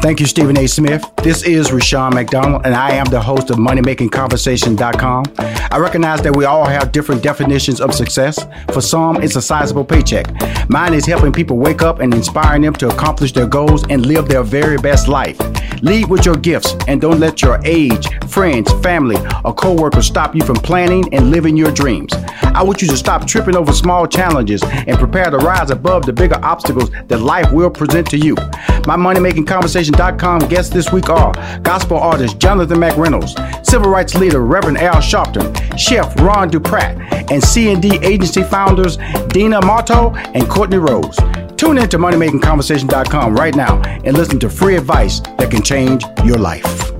Thank you, Stephen A. Smith. This is Rushion McDonald, and I am the host of MoneyMakingConversation.com. I recognize that we all have different definitions of success. For some, it's a sizable paycheck. Mine is helping people wake up and inspiring them to accomplish their goals and live their very best life. Lead with your gifts and don't let your age, friends, family, or coworkers stop you from planning and living your dreams. I want you to stop tripping over small challenges and prepare to rise above the bigger obstacles that life will present to you. My money making conversation.com guests this week are gospel artist Jonathan McReynolds, civil rights leader Reverend Al Sharpton, chef Ron Duprat, and C&D agency founders Dina Marto and Courtney Rhodes. Tune in to moneymakingconversation.com right now and listen to free advice that can change your life.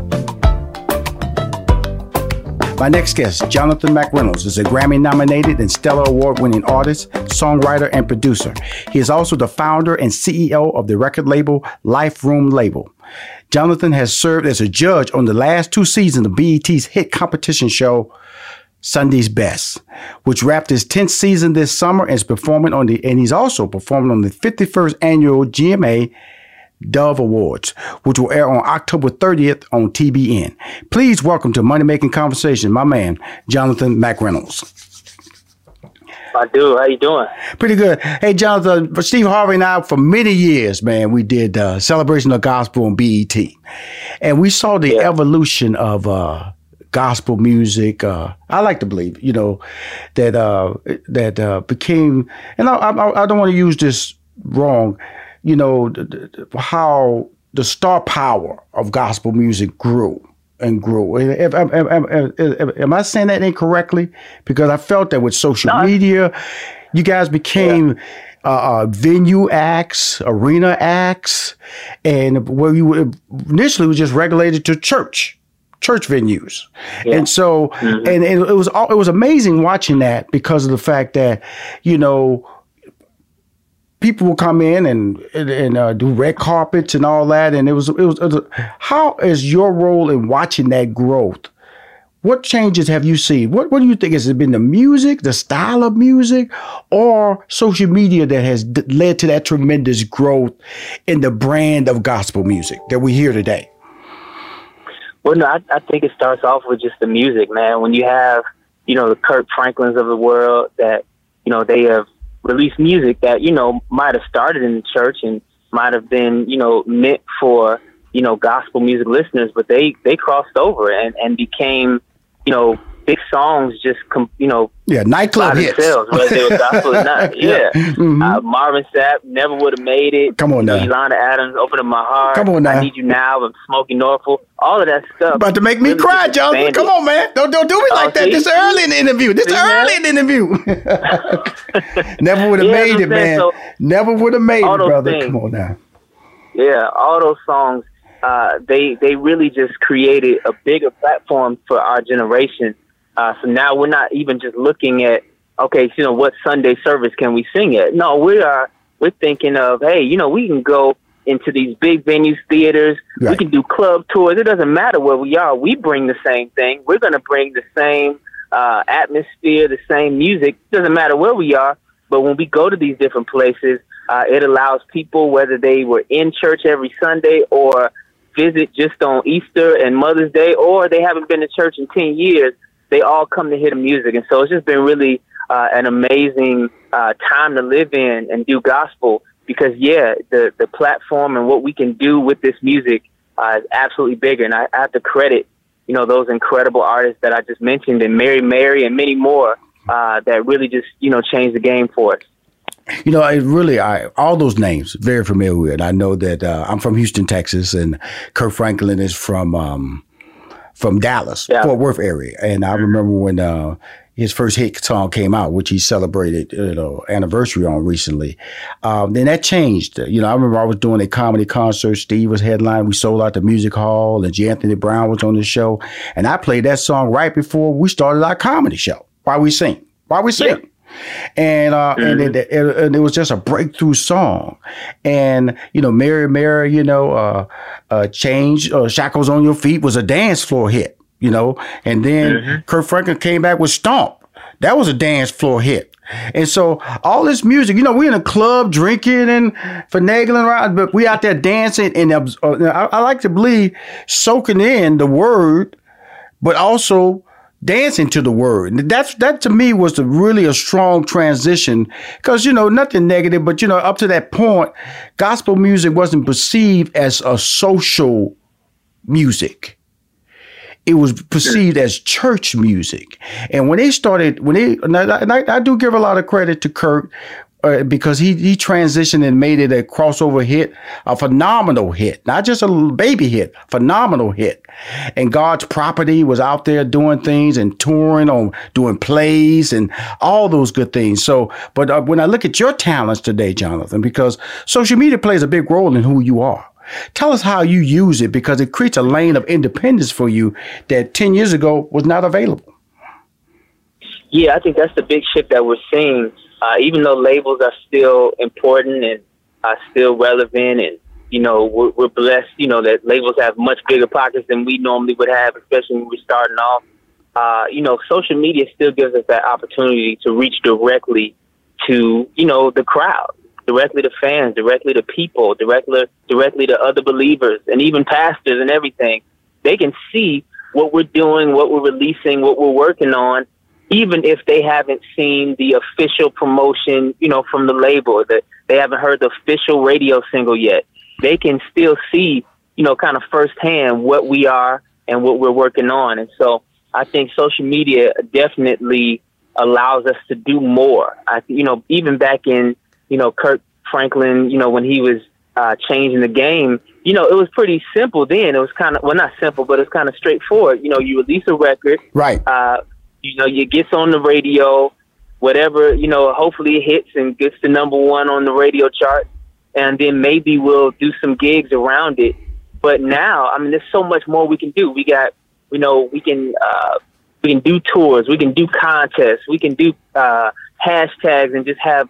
My next guest, Jonathan McReynolds, is a Grammy nominated and Stellar Award winning artist, songwriter, and producer. He is also the founder and CEO of the record label Life Room Label. Jonathan has served as a judge on the last two seasons of BET's hit competition show, Sunday's Best, which wrapped his 10th season this summer and is performing on the and he's also performing on the 51st annual GMA Dove Awards, which will air on October 30th on TBN. Please welcome to Money Making Conversation, my man, Jonathan McReynolds. I do. How you doing? Pretty good. Hey, Jonathan, for Steve Harvey and I, for many years, man, we did uh, Celebration of Gospel on BET. And we saw the yeah. evolution of uh, gospel music. Uh, I like to believe, you know, that uh, that uh, became, and I, I, I don't want to use this wrong, you know, how the star power of gospel music grew and grew. If, am, am, am, I saying that incorrectly? Because I felt that with social no. media, you guys became. Yeah. Uh, uh, venue acts, arena acts, and where you initially was just regulated to church, church venues, yeah. and so mm-hmm. and, and, it was all, it was amazing watching that because of the fact that you know people will come in and and, uh, do red carpets and all that, and it was, it was, it was how is your role in watching that growth? What changes have you seen? What What do you think has it been the music, the style of music, or social media that has d- led to that tremendous growth in the brand of gospel music that we hear today? Well, no, I, I think it starts off with just the music, man. When you have, you know, the Kirk Franklins of the world that, you know, they have release music that you know might have started in the church and might have been you know meant for you know gospel music listeners, but they they crossed over and and became you know big songs just com- you know yeah nightclub hits themselves, whether they were gospel or not. Yeah, yeah. Mm-hmm. Uh, Marvin Sapp never would have made it. Come on now, Yolanda Adams, open up my heart. Come on now, I need you now. I'm Smokie Norful. All of that stuff. About to make me really cry, Jonathan. Come on, man. Don't don't do me like oh, that. See? This early in the interview. This see, early in the interview. never would have yeah, made it, man. So, never would have made it, brother. Things. Come on now. Yeah, all those songs. Uh, they they really just created a bigger platform for our generation uh, so now we're not even just looking at okay, you know, what Sunday service can we sing at? No, we are we're thinking of hey, you know, we can go into these big venues, theaters. Right. We can do club tours. It doesn't matter where we are. We bring the same thing. We're going to bring the same uh, atmosphere, the same music. It doesn't matter where we are. But when we go to these different places, uh, it allows people, whether they were in church every Sunday or visit just on Easter and Mother's Day, or they haven't been to church in 10 years, they all come to hear the music. And so it's just been really uh, an amazing uh, time to live in and do gospel because, yeah, the, the platform and what we can do with this music uh, is absolutely bigger. And I, I have to credit, you know, those incredible artists that I just mentioned and Mary Mary and many more uh, that really just, you know, changed the game for us. You know, I really, I all those names very familiar with. I know that uh, I'm from Houston, Texas, and Kirk Franklin is from um, from Dallas, yeah. Fort Worth area. And I remember when uh, his first hit song came out, which he celebrated, you know, anniversary on recently. Um, then that changed. You know, I remember I was doing a comedy concert. Steve was headline. We sold out the music hall, and G. Anthony Brown was on the show, and I played that song right before we started our comedy show. Why we sing? Why we sing? Yeah and uh, mm-hmm. and, it, it, and, it, was just a breakthrough song, and you know, Mary Mary, you know, uh, uh, change uh, shackles on your feet was a dance floor hit you know. And then mm-hmm. Kirk Franklin came back with Stomp. That was a dance floor hit. And so all this music, you know, we in a club drinking and finagling around, but we out there dancing. And uh, I, I like to believe soaking in the word, but also dancing to the word. And that's that to me was the, really a strong transition because you know nothing negative, but you know up to that point, gospel music wasn't perceived as a social music it was perceived as church music. And when they started, when they, and I, I do give a lot of credit to Kirk uh, because he he transitioned and made it a crossover hit, a phenomenal hit, not just a baby hit, phenomenal hit. And God's property was out there doing things and touring on doing plays and all those good things. So, but uh, when I look at your talents today, Jonathan, because social media plays a big role in who you are. Tell us how you use it because it creates a lane of independence for you that 10 years ago was not available. Yeah, I think that's the big shift that we're seeing. Uh, even though labels are still important and are still relevant, and you know we're, we're blessed, you know that labels have much bigger pockets than we normally would have, especially when we're starting off. Uh, you know, social media still gives us that opportunity to reach directly to you know the crowd directly to fans, directly to people, directly directly to other believers, and even pastors and everything. They can see what we're doing, what we're releasing, what we're working on, even if they haven't seen the official promotion, you know, from the label, that they haven't heard the official radio single yet. They can still see, you know, kind of firsthand what we are and what we're working on. And so I think social media definitely allows us to do more. I, you know, even back in you know, Kirk Franklin, you know, when he was uh, changing the game, you know, it was pretty simple then. It was kind of, well, not simple, but it's kind of straightforward. You know, you release a record. Right. Uh, you know, you gets on the radio, whatever, you know, hopefully it hits and gets to number one on the radio chart. And then maybe we'll do some gigs around it. But now, I mean, there's so much more we can do. We got, you know, we can, uh, we can do tours, we can do contests, we can do, uh, hashtags and just have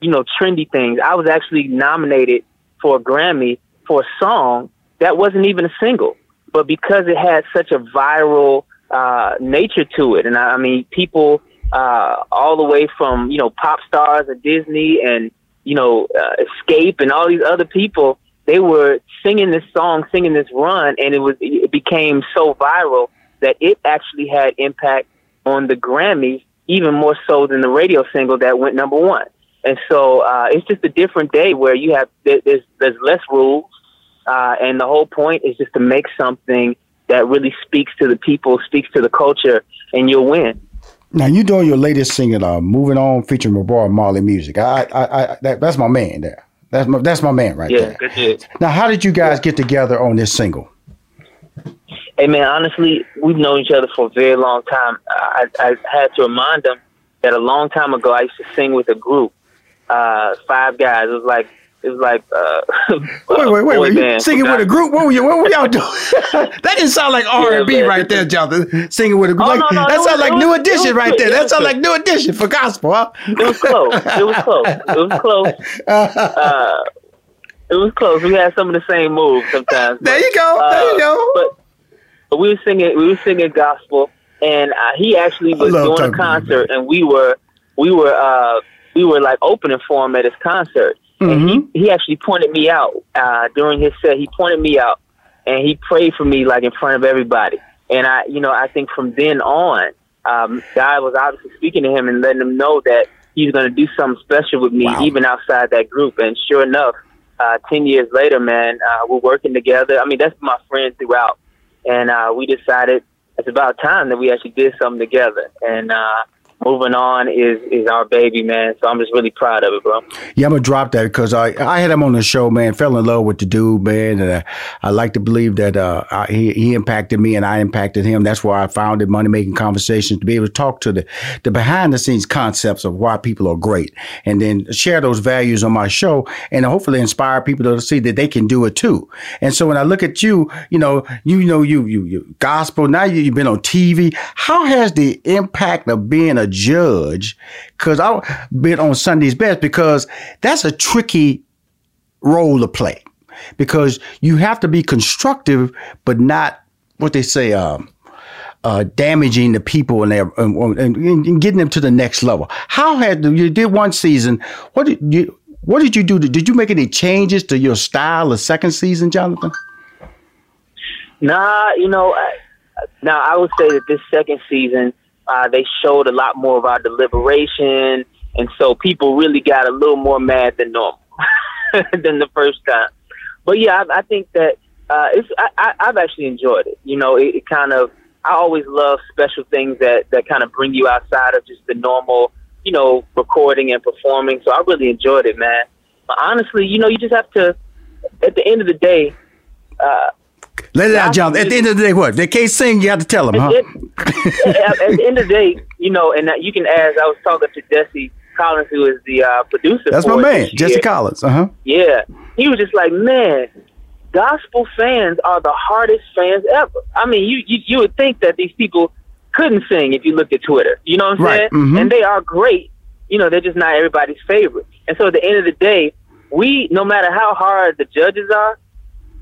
you know, trendy things. I was actually nominated for a Grammy for a song that wasn't even a single, but because it had such a viral uh, nature to it, and I, I mean, people uh, all the way from you know pop stars at Disney and you know uh, Xscape and all these other people, they were singing this song, singing this run, and it was it became so viral that it actually had impact on the Grammys even more so than the radio single that went number one. And so uh, it's just a different day where you have there's there's less rules, uh, and the whole point is just to make something that really speaks to the people, speaks to the culture, and you'll win. Now you're doing your latest singing, uh, "Moving On" featuring Bob Marley music. I, I, I that, that's my man there. That's my that's my man right yeah, there. Now, how did you guys get together on this single? Hey man, honestly, we've known each other for a very long time. I, I had to remind them that a long time ago I used to sing with a group uh, five guys. It was like it was like uh, wait, wait, wait, wait. You singing with a group? What were you? What were y'all doing? that didn't sound like R and B right there, Jonathan. Singing with a group. Oh, like, no, no, that sounds like New Edition right there. That sounds like New Edition for gospel, huh? It was close. It was close. It was close. Uh, it was close. We had some of the same moves sometimes. But, there you go. There you go. But, but we were singing. We were singing gospel, and uh, he actually was doing a concert, and we were we were uh, we were like opening for him at his concert. Mm-hmm. And he, mm-hmm. he actually pointed me out uh, during his set. He pointed me out and he prayed for me like in front of everybody. And I, you know, I think from then on, um, God was obviously speaking to him and letting him know that he's going to do something special with me, wow. even outside that group. And sure enough, uh, 10 years later, man, uh, we're working together. I mean, that's my friend throughout. And uh, we decided it's about time that we actually did something together. And uh, moving on is is our baby, man. So I'm just really proud of it, bro. Yeah, I'm gonna drop that because I I had him on the show, man. Fell in love with the dude, man, and I, I like to believe that uh, I, he he impacted me and I impacted him. That's why I founded Money Making Conversations to be able to talk to the the behind the scenes concepts of why people are great, and then share those values on my show, and hopefully inspire people to see that they can do it too. And so when I look at you, you know, you know, you you you gospel. Now you, you've been on TV. How has the impact of being a judge because I've been on Sunday's Best because that's a tricky role to play because you have to be constructive but not what they say um, uh, damaging the people and, their, and, and, getting them to the next level. How had you did one season? What did you what did you do? Did you make any changes to your style the second season, Jonathan? Nah, you know, I, now I would say that this second season uh, they showed a lot more of our deliberation, and so people really got a little more mad than normal than the first time. But yeah, I, I think that uh, it's I, I, have actually enjoyed it. You know, it, it kind of I always love special things that that kind of bring you outside of just the normal, you know, recording and performing. So I really enjoyed it, man. But honestly, you know, you just have to. At the end of the day, uh, let it out, John. At the end of the day, what? They can't sing, you have to tell them, huh? It, at, at, the end of the day, you know, and you can ask, I was talking to Jesse Collins, who is the uh, producer. That's my man, Jesse year. Collins. Uh huh. Yeah. He was just like, man, gospel fans are the hardest fans ever. I mean, you, you, you would think that these people couldn't sing if you looked at Twitter. You know what I'm right. saying? Mm-hmm. And they are great. You know, they're just not everybody's favorite. And so at the end of the day, we, no matter how hard the judges are,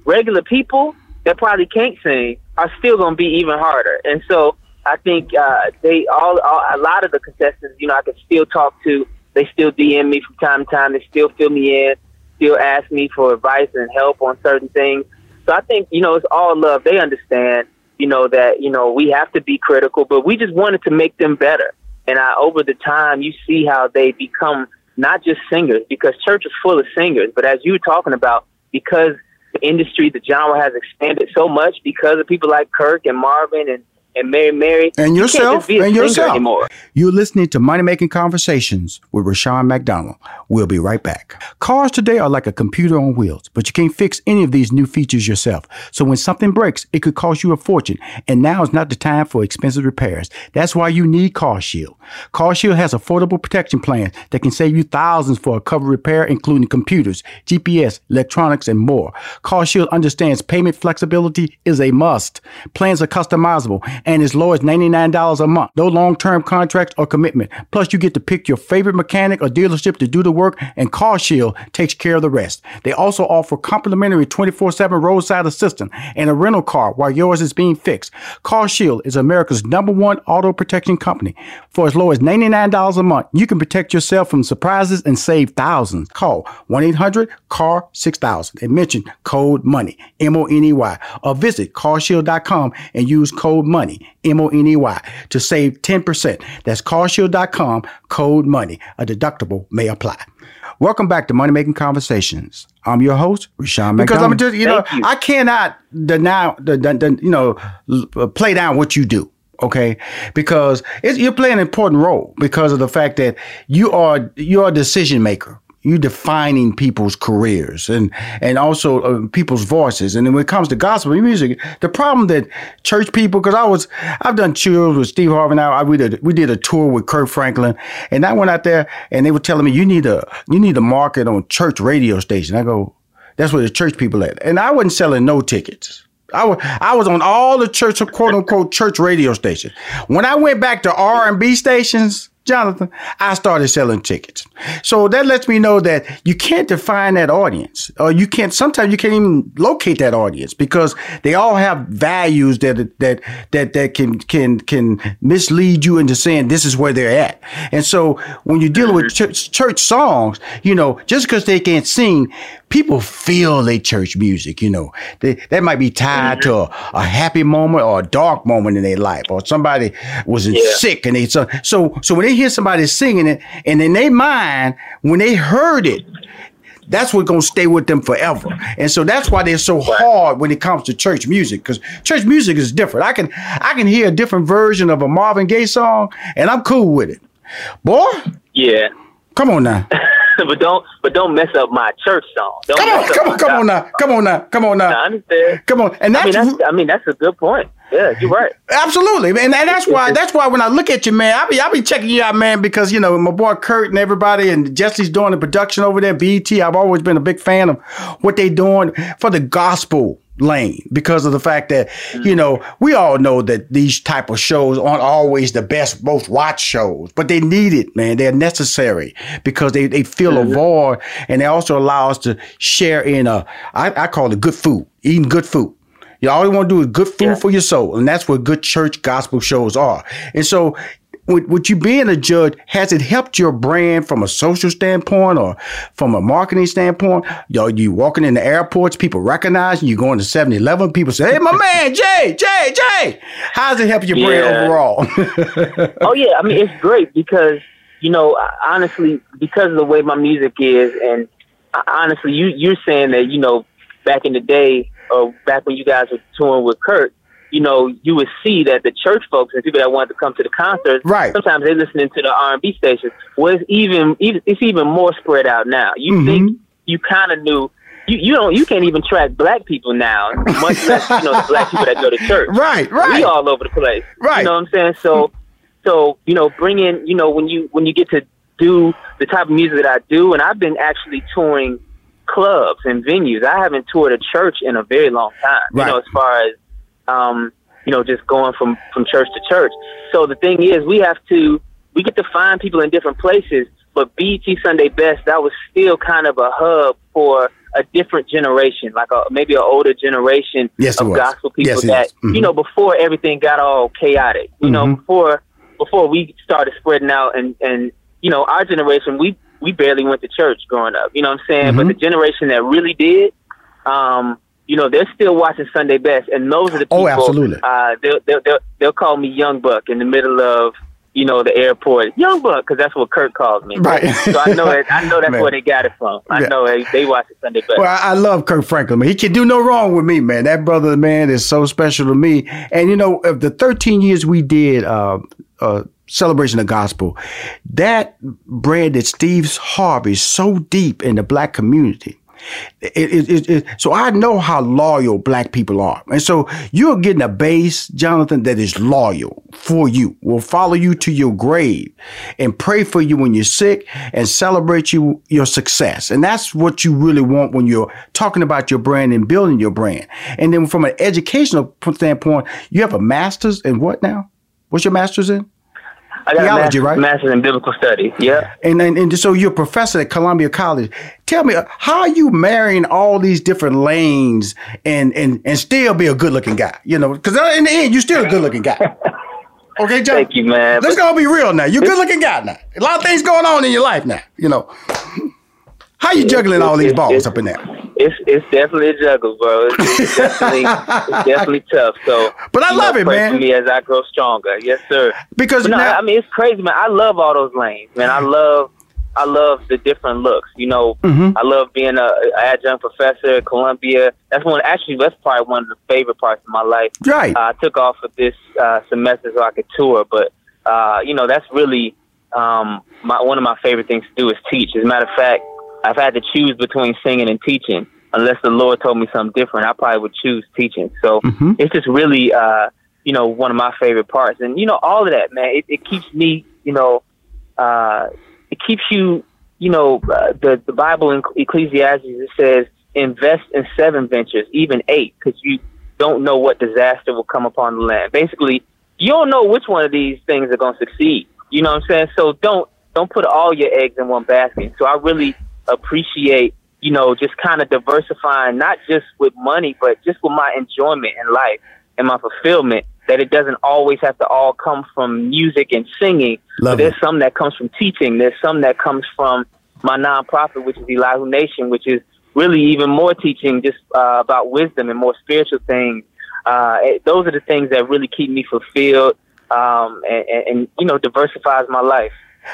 regular people, that probably can't sing are still going to be even harder. And so I think uh, they all, all a lot of the contestants, you know, I can still talk to. They still DM me from time to time. They still fill me in, still ask me for advice and help on certain things. So I think you know it's all love. They understand, you know, that you know we have to be critical, but we just wanted to make them better. And I, over the time, you see how they become not just singers because church is full of singers, but as you were talking about, because the industry, the genre has expanded so much because of people like Kirk and Marvin and and Mary Mary. And yourself. You and yourself. Anymore. You're listening to Money Making Conversations with Rushion McDonald. We'll be right back. Cars today are like a computer on wheels, but you can't fix any of these new features yourself. So when something breaks, it could cost you a fortune. And now is not the time for expensive repairs. That's why you need Car Shield. Car Shield has affordable protection plans that can save you thousands for a cover repair, including computers, GPS, electronics, and more. Car Shield understands payment flexibility is a must. Plans are customizable and as low as $99 a month. No long term contracts or commitment. Plus, you get to pick your favorite mechanic or dealership to do the work, and CarShield takes care of the rest. They also offer complimentary 24 7 roadside assistance and a rental car while yours is being fixed. CarShield is America's number one auto protection company. For as low as $99 a month, you can protect yourself from surprises and save thousands. Call 1 800 CAR 6000 and mention code MONEY, M O N E Y, or visit carshield.com and use code MONEY money, M O N E Y, to save 10%. That's carshield.com, code money. A deductible may apply. Welcome back to Money Making Conversations. I'm your host, Rushion Because I'm just, you know, you. I cannot deny, the, the, the, you know, play down what you do okay because you're playing an important role because of the fact that you are you're a decision maker you defining people's careers and and also uh, people's voices. And then when it comes to gospel music, the problem that church people, because I was I've done tours with Steve Harvey now. I, we did we did a tour with Kirk Franklin, and I went out there and they were telling me you need a you need a market on church radio station. I go, that's where the church people at, and I wasn't selling no tickets. I was, I was on all the church, quote unquote, church radio stations. When I went back to R and B stations, Jonathan, I started selling tickets. So that lets me know that you can't define that audience, or you can't. Sometimes you can't even locate that audience because they all have values that that that that can can can mislead you into saying this is where they're at. And so when you're dealing with church, church songs, you know, just because they can't sing, people feel they church music. You know, they, that might be tied to a, a, happy moment or a dark moment in their life, or somebody was yeah. sick and they so so so when they hear somebody singing it, and in their mind, when they heard it, that's what's gonna stay with them forever. And so that's why they're so hard when it comes to church music, because church music is different. I can I can hear a different version of a Marvin Gaye song, and I'm cool with it. Boy, Yeah. come on now. but don't but don't mess up my church song. Don't Come on, come on, come on now. Come on now. Come on song. I now. understand. Come on. And I mean, that's, that's I mean that's a good point. Yeah, you're right. Absolutely, and, and that's why that's why when I look at you, man, I be I be checking you out, man, because you know my boy Kirk and everybody and Jesse's doing the production over there. BET, I've always been a big fan of what they're doing for the gospel lane because of the fact that you know we all know that these type of shows aren't always the best most watched shows but they need it man they're necessary because they, they fill a mm-hmm. void and they also allow us to share in a I, I call it good food eating good food you all you want to do is good food Yeah. for your soul, and that's what good church gospel shows are. And so, with, with you being a judge, has it helped your brand from a social standpoint or from a marketing standpoint? Know, you walking in the airports, people recognize you. Going to 7-Eleven, people say, "Hey, my man, Jay, Jay, Jay." How's it help your brand overall? Oh yeah, I mean it's great because you know honestly because of the way my music is, and honestly you you're saying that you know back in the day or back when you guys were touring with Kirk, you know you would see that the church folks and people that wanted to come to the concerts, Right. Sometimes they're listening to the R and B stations. Well, it's even even it's even more spread out now. You Mhm. think you kind of knew. You, you don't you can't even track black people now, much less you know the black people that go to church right, right. we all over the place. Right. You know what I'm saying? So, so you know, bring in, you know, when you when you get to do the type of music that I do, and I've been actually touring clubs and venues. I haven't toured a church in a very long time. Right. You know, as far as um, you know, just going from from church to church. So the thing is, we have to we get to find people in different places. But BET Sunday Best, that was still kind of a hub for a different generation, like a maybe an older generation Yes, of gospel people Yes, that. Mhm. you know before everything got all chaotic. You know, Mhm. before before we started spreading out and and you know our generation we we barely went to church growing up. You know what I'm saying? But Mhm. the generation that really did, um, you know, they're still watching Sunday Best, and those are the people. Oh, absolutely. Uh, they'll, they'll they'll they'll call me Young Buck in the middle of you know the airport, Young Buck, because that's what Kirk calls me. Right. So I know that I know that's Man. where they got it from. I Yeah. know they, they watch the Sunday Best. Well, I, I love Kirk Franklin. Man. He can do no wrong with me, man. That brother, man, is so special to me. And you know, of the 13 years we did uh, uh, celebration of gospel, that branded Steve Harvey is so deep in the black community. It, it, it, it, so I know how loyal black people are, and so you're getting a base, Jonathan, that is loyal for you, will follow you to your grave, and pray for you when you're sick, and celebrate you your success. And that's what you really want when you're talking about your brand and building your brand. And then from an educational standpoint, you have a master's in what now? What's your master's in? I got theology, a master's, right? master's in biblical study. Yeah. And, and and so you're a professor at Columbia College. Tell me, how are you marrying all these different lanes and and and still be a good looking guy? You know, because uh, in the end, you're still a good looking guy. Okay, John. Thank you, man. Let's go be real now. You're a good looking guy now. A lot of things going on in your life now. You know, how you juggling all these balls up in there? It's it's definitely a juggle, bro. It's, it's definitely it's definitely tough. So, But I love know, it, man. For me as I grow stronger, yes, sir. Because But no, now, I mean it's crazy, man. I love all those lanes, man. I love I love the different looks. You know, Mhm. I love being a, a adjunct professor at Columbia. That's one. Actually, that's probably one of the favorite parts of my life. right, Uh, I took off for this uh, semester so I could tour, but uh, you know that's really um, my one of my favorite things to do is teach. As a matter of fact, I've had to choose between singing and teaching. Unless the Lord told me something different, I probably would choose teaching. So Mhm. it's just really, uh, you know, one of my favorite parts. And you know, all of that, man, it, it keeps me, you know, uh, it keeps you, you know, uh, the the Bible in Ecclesiastes it says invest in seven ventures, even eight, because you don't know what disaster will come upon the land. Basically, you don't know which one of these things are going to succeed. You know what I'm saying? So don't don't put all your eggs in one basket. So I really appreciate, you know, just kind of diversifying, not just with money, but just with my enjoyment in life and my fulfillment. That it doesn't always have to all come from music and singing. Love but there's it. some that comes from teaching. There's some that comes from my nonprofit, which is Elihu Nation, which is really even more teaching just uh, about wisdom and more spiritual things. Uh, it, those are the things that really keep me fulfilled um, and, and, and, you know, diversifies my life.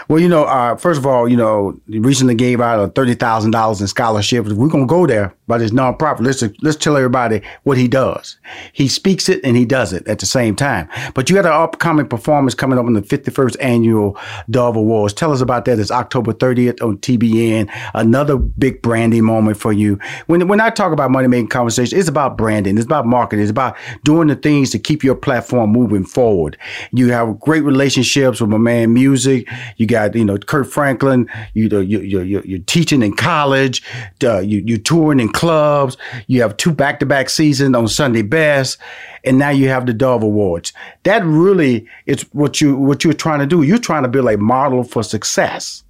Well, you know, uh, first of all, you know, recently gave out a thirty thousand dollars in scholarships. We're gonna go there, but it's nonprofit. Let's let's tell everybody what he does. He speaks it and he does it at the same time. But you got an upcoming performance coming up in the fifty first annual Dove Awards. Tell us about that. It's October thirtieth on TBN. Another big branding moment for you. When when I talk about money making conversation, it's about branding. It's about marketing. It's about doing the things to keep your platform moving forward. You have great relationships with my man Music. You got you know Kirk Franklin. You know you you you you're teaching in college. Uh, you you touring in clubs. You have two back to back seasons on Sunday Best, and now you have the Dove Awards. That really is what you what you're trying to do. You're trying to build a model for success.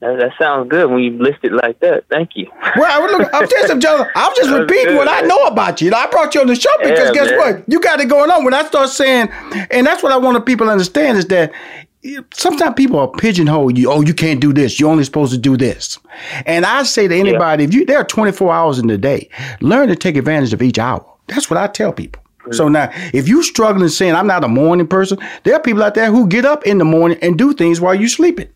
That, that sounds good when you list it like that. Thank you. Well, look, I'm just, I'm just, I'm just repeating what I know about you. I brought you on the show because Yeah, guess man. what? You got it going on. When I start saying, and that's what I want people to understand is that sometimes people are pigeonholed you. Oh, you can't do this. You're only supposed to do this. And I say to anybody, if you there are 24 hours in the day, learn to take advantage of each hour. That's what I tell people. So mm. now, if you're struggling saying I'm not a morning person, there are people out there who get up in the morning and do things while you're sleeping.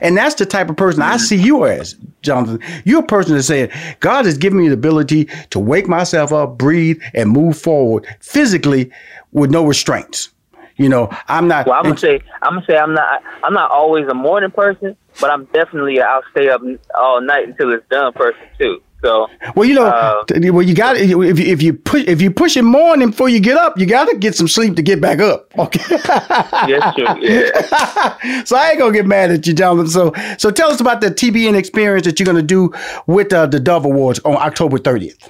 And that's the type of person I see you as, Jonathan. You're a person that said, God has given me the ability to wake myself up, breathe, and move forward physically with no restraints. You know, I'm not. Well, I'm gonna say I'm gonna say I'm not I'm not always a morning person, but I'm definitely I'll stay up all night until it's done person too. So Well, you know, Uh, well, you got if you if you push if you push it morning before you get up, you got to get some sleep to get back up. Okay. yes, true. Yeah. so I ain't gonna get mad at you, Jonathan. So so tell us about the TBN experience that you're gonna do with uh, the Dove Awards on October 30th.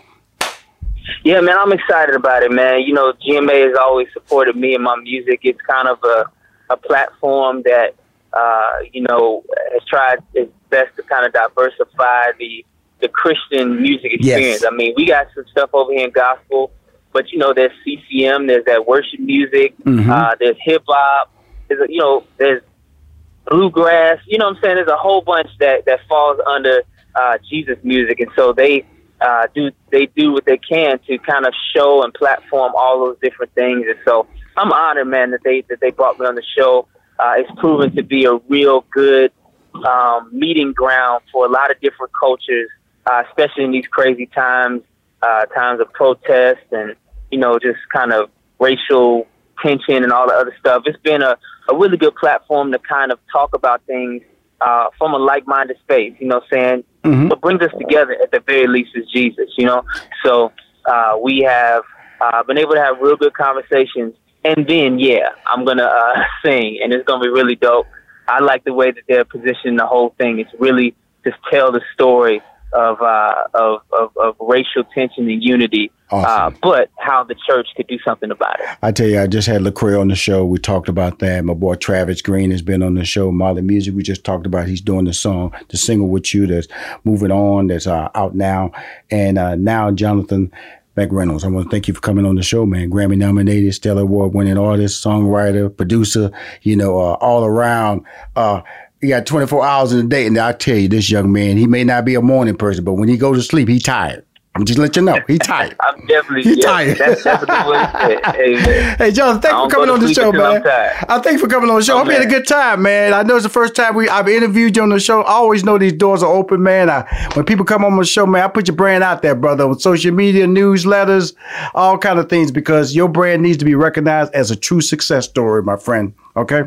Yeah, man, I'm excited about it, man. You know, GMA has always supported me and my music. It's kind of a a platform that uh, you know has tried its best to kind of diversify the the Christian music Yes. experience. I mean, we got some stuff over here in gospel, but you know, there's CCM, there's that worship music, Mhm. uh, there's hip hop, there's you know, there's bluegrass. You know what I'm saying? There's a whole bunch that that falls under uh, Jesus music, and so they uh, do they do what they can to kind of show and platform all those different things. And so I'm honored, man, that they that they brought me on the show. Uh, it's proven to be a real good um, meeting ground for a lot of different cultures, uh, especially in these crazy times, uh, times of protest and you know just kind of racial tension and all the other stuff. It's been a, a really good platform to kind of talk about things uh, from a like-minded space. You know, saying Mhm. what brings us together at the very least is Jesus. You know, so uh, we have uh, been able to have real good conversations. And then, yeah, I'm gonna uh, sing, and it's gonna be really dope. I like the way that they're positioning the whole thing. It's really just tell the story of uh, of, of of racial tension and unity, Awesome. uh, but how the church could do something about it. I tell you, I just had Lecrae on the show. We talked about that. My boy Travis Greene has been on the show. Mali Music, we just talked about. He's doing the song, the single with you that's moving on, that's uh, out now. And uh, now, Jonathan McReynolds, I want to thank you for coming on the show, man. Grammy nominated, Stellar Award winning artist, songwriter, producer, you know, uh, all around. He got 24 hours in a day. And I tell you, this young man, he may not be a morning person, but when he goes to sleep, he tired. I'm just let you know, he tired. I'm definitely You yeah, tired. That's, that's a good way to say it. Hey, John, thanks for coming on the show, I'm man. I thank you for coming on the show. Oh, Hope you had a good time, man. I know it's the first time we I've interviewed you on the show. I always know these doors are open, man. I, when people come on the show, man, I put your brand out there, brother, with social media, newsletters, all kind of things, because your brand needs to be recognized as a true success story, my friend. Okay.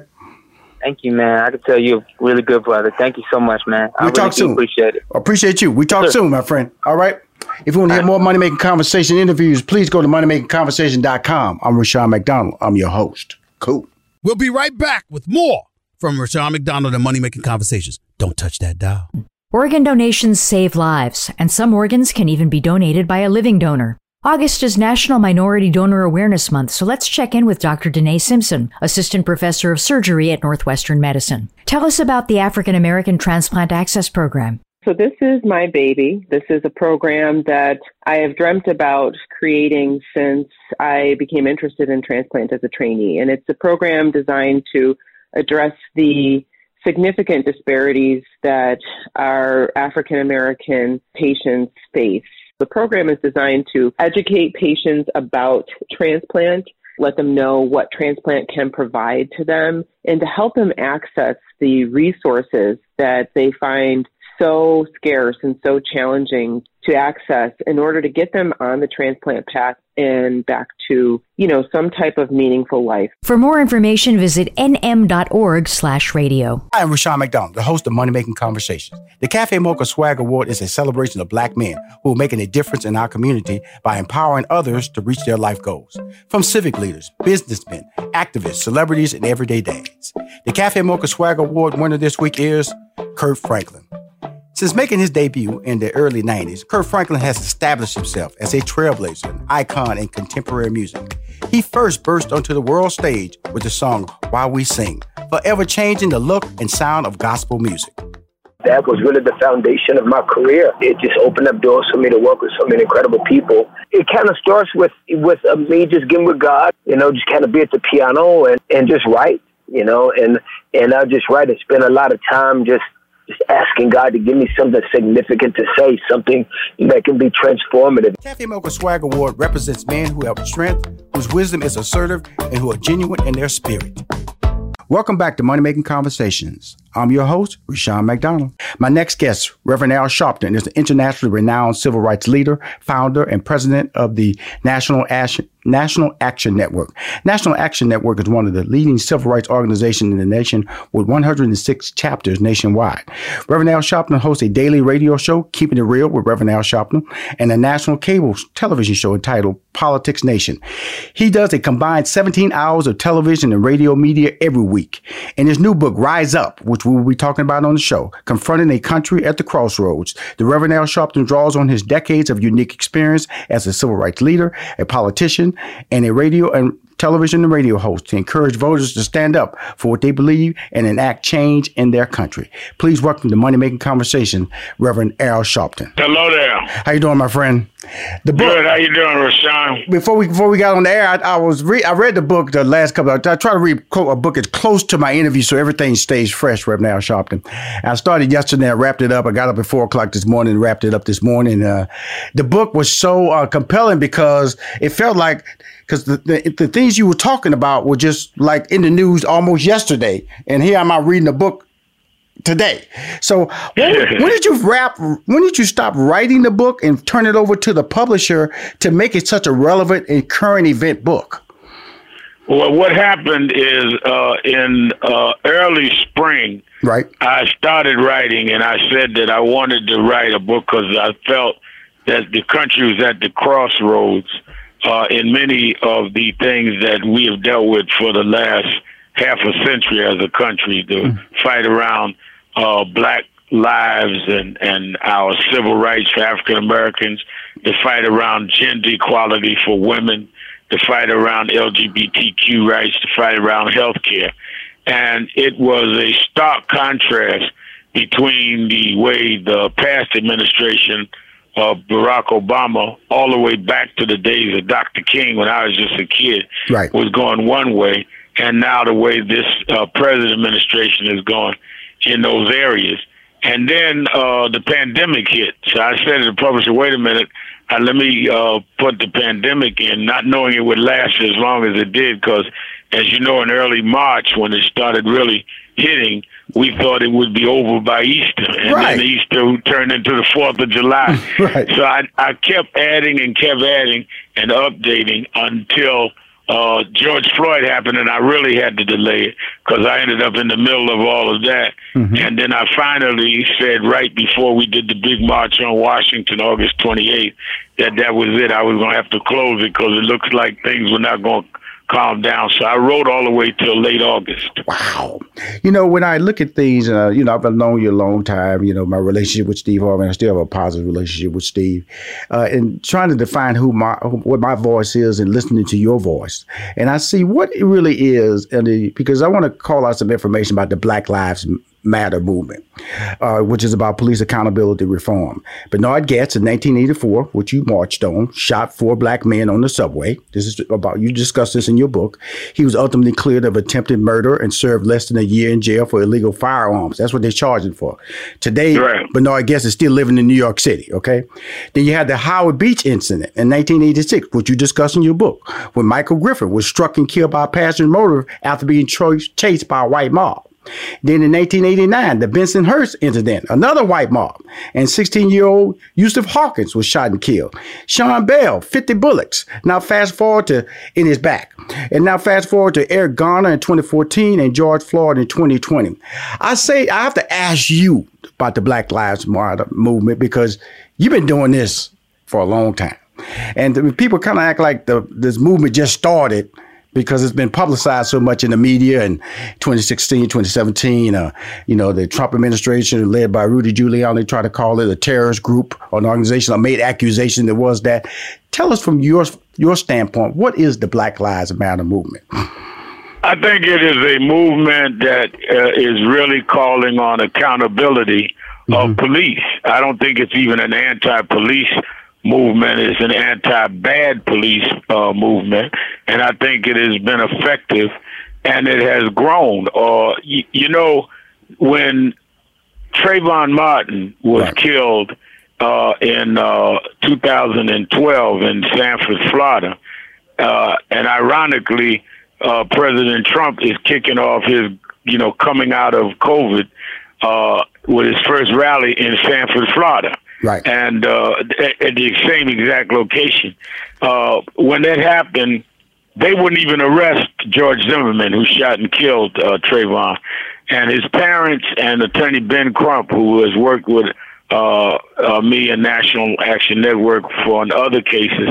Thank you, man. I can tell you're a really good brother. Thank you so much, man. I We'll really talk do soon. appreciate it. Appreciate you. We talk Sure. soon, my friend. All right. If you want to hear more Money Making Conversation interviews, please go to moneymakingconversation.com. I'm Rushion McDonald. I'm your host. Cool. We'll be right back with more from Rushion McDonald and Money Making Conversations. Don't touch that dial. Organ donations save lives, and some organs can even be donated by a living donor. August is National Minority Donor Awareness Month, so let's check in with Dr. Dinee Simpson, Assistant Professor of Surgery at Northwestern Medicine. Tell us about the African American Transplant Access Program. So this is my baby. This is a program that I have dreamt about creating since I became interested in transplant as a trainee. And it's a program designed to address the significant disparities that our African American patients face. The program is designed to educate patients about transplant let them know what transplant can provide to them, and to help them access the resources that they find so scarce and so challenging to access in order to get them on the transplant path and back to, you know, some type of meaningful life. For more information, visit nm.org slash radio. I am Rushion McDonald, the host of Money Making Conversations. The Cafe Mocha Swag Award is a celebration of black men who are making a difference in our community by empowering others to reach their life goals. From civic leaders, businessmen, activists, celebrities, and everyday dads. The Cafe Mocha Swag Award winner this week is Kirk Franklin. Since making his debut in the early 90s, Kirk Franklin has established himself as a trailblazer, an icon in contemporary music. He first burst onto the world stage with the song Why We Sing, forever changing the look and sound of gospel music. That was really the foundation of my career. It just opened up doors for me to work with so many incredible people. It kind of starts with with uh, me just getting with God, you know, just kind of be at the piano and, and just write, you know, and and I just write and spend a lot of time just asking God to give me something significant to say, something that can be transformative. Cafe Mocha Swag Award represents men who have strength, whose wisdom is assertive, and who are genuine in their spirit. Welcome back to Money Making Conversations. I'm your host, Rushion McDonald. My next guest, Reverend Al Sharpton, is an internationally renowned civil rights leader, founder, and president of the National Action, National Action Network. National Action Network is one of the leading civil rights organizations in the nation with 106 chapters nationwide. Reverend Al Sharpton hosts a daily radio show, Keeping It Real with Reverend Al Sharpton, and a national cable television show entitled Politics Nation. He does a combined 17 hours of television and radio media every week. In his new book, Rise Up, which which we will be talking about on the show, confronting a country at the crossroads. The Reverend Al Sharpton draws on his decades of unique experience as a civil rights leader, a politician, and a radio and television and radio host to encourage voters to stand up for what they believe and enact change in their country. Please welcome to Money Making Conversation, Reverend Al Sharpton. Hello there. How you doing, my friend? The book. Good. How you doing, Rushion? Before we before we got on the air, I, I was re- I read the book the last couple. Of, I try to read a book as close to my interview so everything stays fresh. Reverend Al Sharpton. I started yesterday. I wrapped it up. I got up at four o'clock this morning. and Wrapped it up this morning. Uh, the book was so uh, compelling because it felt like because the, the, the things you were talking about were just like in the news almost yesterday, and here I'm I reading a book today. So when, when, did you wrap? When did you stop writing the book and turn it over to the publisher to make it such a relevant and current event book? Well, what happened is uh, in uh, early spring, right? I started writing, and I said that I wanted to write a book because I felt that the country was at the crossroads uh, in many of the things that we have dealt with for the last half a century as a country to mm. fight around uh, black lives and, and our civil rights for African Americans, to fight around gender equality for women, to fight around LGBTQ rights, to fight around health care. And it was a stark contrast between the way the past administration of Barack Obama all the way back to the days of Dr. King when I was just a kid right. was going one way, and now the way this uh, present administration is going in those areas. And then uh, the pandemic hit. So I said to the publisher, wait a minute, uh, let me uh, put the pandemic in, not knowing it would last as long as it did, because as you know, in early March, when it started really hitting, we thought it would be over by Easter, and right. then Easter turned into the Fourth of July. right. So I, I kept adding and kept adding and updating until uh, George Floyd happened, and I really had to delay it because I ended up in the middle of all of that. Mm-hmm. And then I finally said, right before we did the big march on Washington, August 28th, that that was it. I was going to have to close it because it looks like things were not going to calm down. So I wrote all the way till late August. Wow. You know, when I look at things, uh, you know, I've been known you a long time. You know, my relationship with Steve Harvey, I still have a positive relationship with Steve. Uh, and trying to define who my what my voice is and listening to your voice, and I see what it really is, and because I want to call out some information about the Black Lives Matter movement, uh, which is about police accountability reform. Bernard Goetz in 1984, which you marched on, shot four black men on the subway. This is about, you discussed this in your book. He was ultimately cleared of attempted murder and served less than a year in jail for illegal firearms. That's what they're charging for. Today, right. Bernard Goetz is still living in New York City, okay? Then you had the Howard Beach incident in 1986, which you discuss in your book, when Michael Griffith was struck and killed by a passenger motor after being chased by a white mob. Then in 1889, the Benson Bensonhurst incident, another white mob, and 16 year old Yusuf Hawkins was shot and killed. Sean Bell, 50 bullets. Now fast forward to in his back. And now fast forward to Eric Garner in 2014 and George Floyd in 2020. I say, I have to ask you about the Black Lives Matter movement because you've been doing this for a long time. And people kind of act like the, this movement just started because it's been publicized so much in the media in 2016, 2017. Uh, you know, the Trump administration, led by Rudy Giuliani, tried to call it a terrorist group or an organization or made accusation that was that. Tell us from your your standpoint, what is the Black Lives Matter movement? I think it is a movement that uh, is really calling on accountability mm-hmm. of police. I don't think it's even an anti-police movement is an anti-bad police uh, movement, and I think it has been effective, and it has grown. Or uh, you, you know, when Trayvon Martin was right. killed uh, in uh, 2012 in Sanford, Florida, uh, and ironically, uh, President Trump is kicking off his, you know, coming out of COVID uh, with his first rally in Sanford, Florida right? And uh, at, at, the same exact location. Uh, when that happened, they wouldn't even arrest George Zimmerman, who shot and killed uh, Trayvon, and his parents and Attorney Ben Crump, who has worked with uh, uh, me and National Action Network for other cases,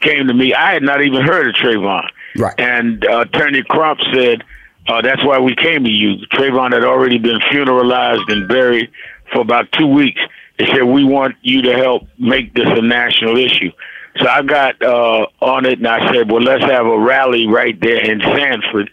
came to me. I had not even heard of Trayvon, right? And uh, Attorney Crump said. Uh, that's why we came to you. Trayvon had already been funeralized and buried for about two weeks. They said, we want you to help make this a national issue. So I got uh, on it and I said, well, let's have a rally right there in Sanford.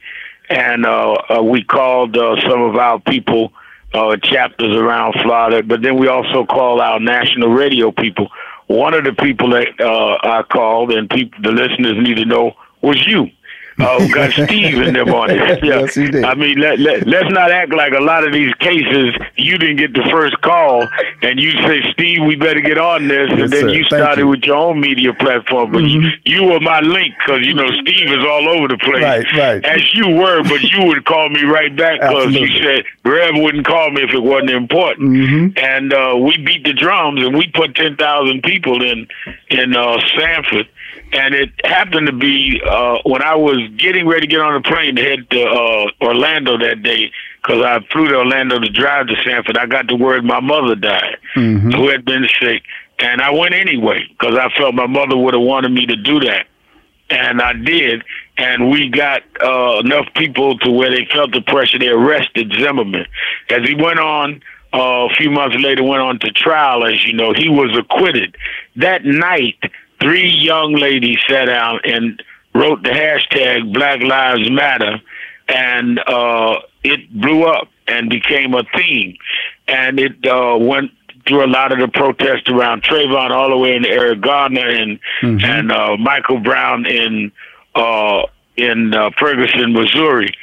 And uh, uh, we called uh, some of our people, uh, chapters around Florida, but then we also called our national radio people. One of the people that uh, I called and people, the listeners need to know was you. Oh, got Steve in them on it. Yeah. yes, he did. I mean, let, let, let's not act like a lot of these cases you didn't get the first call and you say, Steve, we better get on this. Yes, and then sir. you started you. with your own media platform. But mm-hmm. you, you were my link because, you know, Steve is all over the place. Right, right. As you were, but you would call me right back because you said Rev wouldn't call me if it wasn't important. Mm-hmm. And uh, we beat the drums and we put 10,000 people in, in uh, Sanford and it happened to be uh, when I was getting ready to get on the plane to head to uh, Orlando that day because I flew to Orlando to drive to Sanford. I got the word my mother died, mm-hmm. who had been sick, and I went anyway because I felt my mother would have wanted me to do that, and I did. And we got uh, enough people to where they felt the pressure. They arrested Zimmerman as he went on. Uh, a few months later, went on to trial. As you know, he was acquitted that night three young ladies sat down and wrote the hashtag Black Lives Matter, and uh, it blew up and became a theme. And it uh, went through a lot of the protests around Trayvon, all the way into Eric Garner and mm-hmm. and uh, Michael Brown in uh, in uh, Ferguson, Missouri.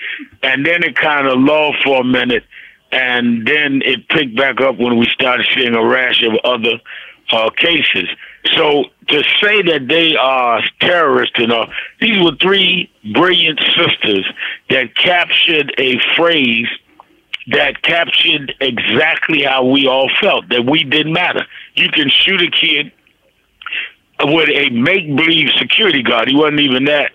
And then it kind of lulled for a minute, and then it picked back up when we started seeing a rash of other uh, cases. So to say that they are terrorists and uh, these were three brilliant sisters that captured a phrase that captured exactly how we all felt that we didn't matter. You can shoot a kid with a make believe security guard. He wasn't even that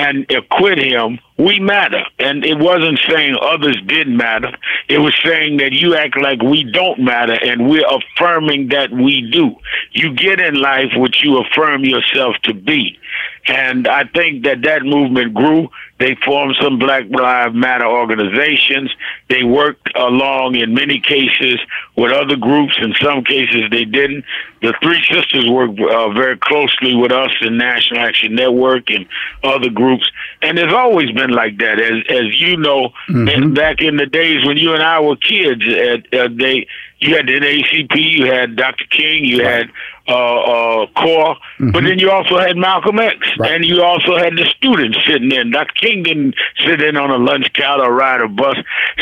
and acquit him, we matter. And it wasn't saying others didn't matter. It was saying that you act like we don't matter, and we're affirming that we do. You get in life what you affirm yourself to be. And I think that that movement grew. They formed some Black Lives Matter organizations. They worked along in many cases with other groups. In some cases, they didn't. the three sisters worked uh, very closely with us in National Action Network and other groups, and it's always been like that. As as you know, mm-hmm. back in the days when you and I were kids, uh, uh, they you had the NAACP, you had Dr. King, you right. had uh, uh, CORE, mm-hmm. but then you also had Malcolm X, right. and you also had the students sitting in. Dr. King didn't sit in on a lunch counter or ride a bus.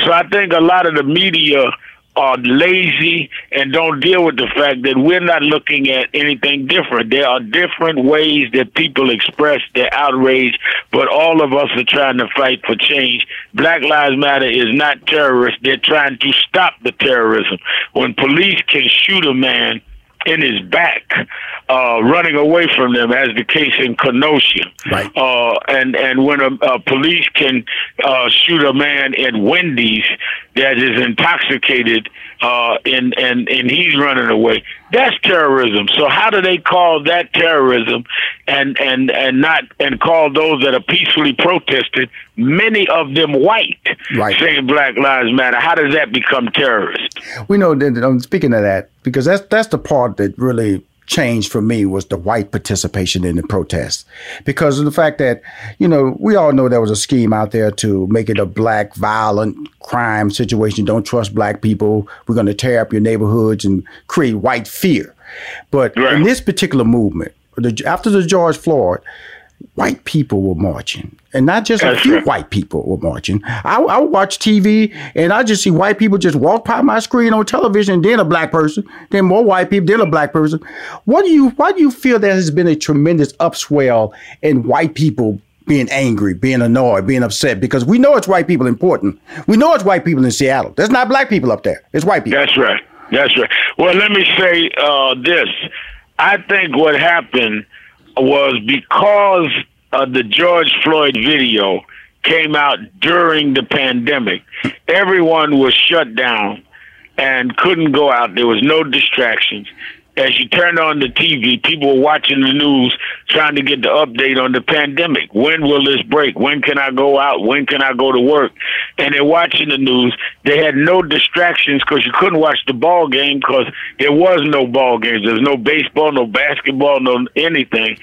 So I think a lot of the media are lazy and don't deal with the fact that we're not looking at anything different. There are different ways that people express their outrage, but all of us are trying to fight for change. Black Lives Matter is not terrorists. They're trying to stop the terrorism. When police can shoot a man in his back, uh, running away from them, as the case in Kenosha. Right. Uh, and and when a, a police can uh, shoot a man at Wendy's that is intoxicated, uh, and and and he's running away, that's terrorism. So how do they call that terrorism, and and and not and call those that are peacefully protested, many of them white, right. saying Black Lives Matter? How does that become terrorist? We know that. I'm speaking of that because that's that's the part that really changed for me was the white participation in the protest. Because of the fact that you know we all know there was a scheme out there to make it a black violent crime situation. Don't trust black people. We're going to tear up your neighborhoods and create white fear. But right. in this particular movement after the george floyd white people were marching, and not just That's a few right. white people were marching. I, I watch TV and I just see white people just walk by my screen on television, then a black person, then more white people, then a black person. What do you? Why do you feel there has been a tremendous upswell in white people being angry, being annoyed, being upset? Because we know it's white people important. We know it's white people in Seattle. There's not black people up there. It's white people. That's right. That's right. Well, let me say uh, this. I think what happened was because of the George Floyd video came out during the pandemic. Everyone was shut down and couldn't go out. There was no distractions as you turned on the TV, people were watching the news trying to get the update on the pandemic. When will this break? When can I go out? When can I go to work? And they're watching the news. They had no distractions because you couldn't watch the ball game because there was no ball games. There's no baseball, no basketball, no anything.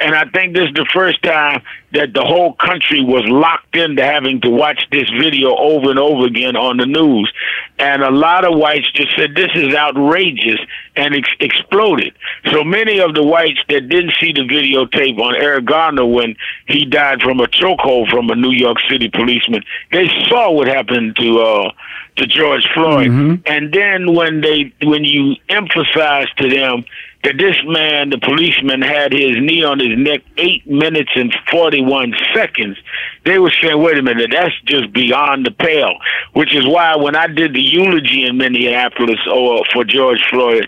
And I think this is the first time that the whole country was locked into having to watch this video over and over again on the news. And a lot of whites just said, this is outrageous and ex- exploded. So many of the whites that didn't see the videotape on Eric Garner when he died from a chokehold from a New York City policeman, they saw what happened to, uh, to George Floyd. Mm-hmm. And then when they, when you emphasize to them that this man, the policeman, had his knee on his neck eight minutes and 41 seconds. They were saying, wait a minute, that's just beyond the pale, which is why when I did the eulogy in Minneapolis or for George Floyd's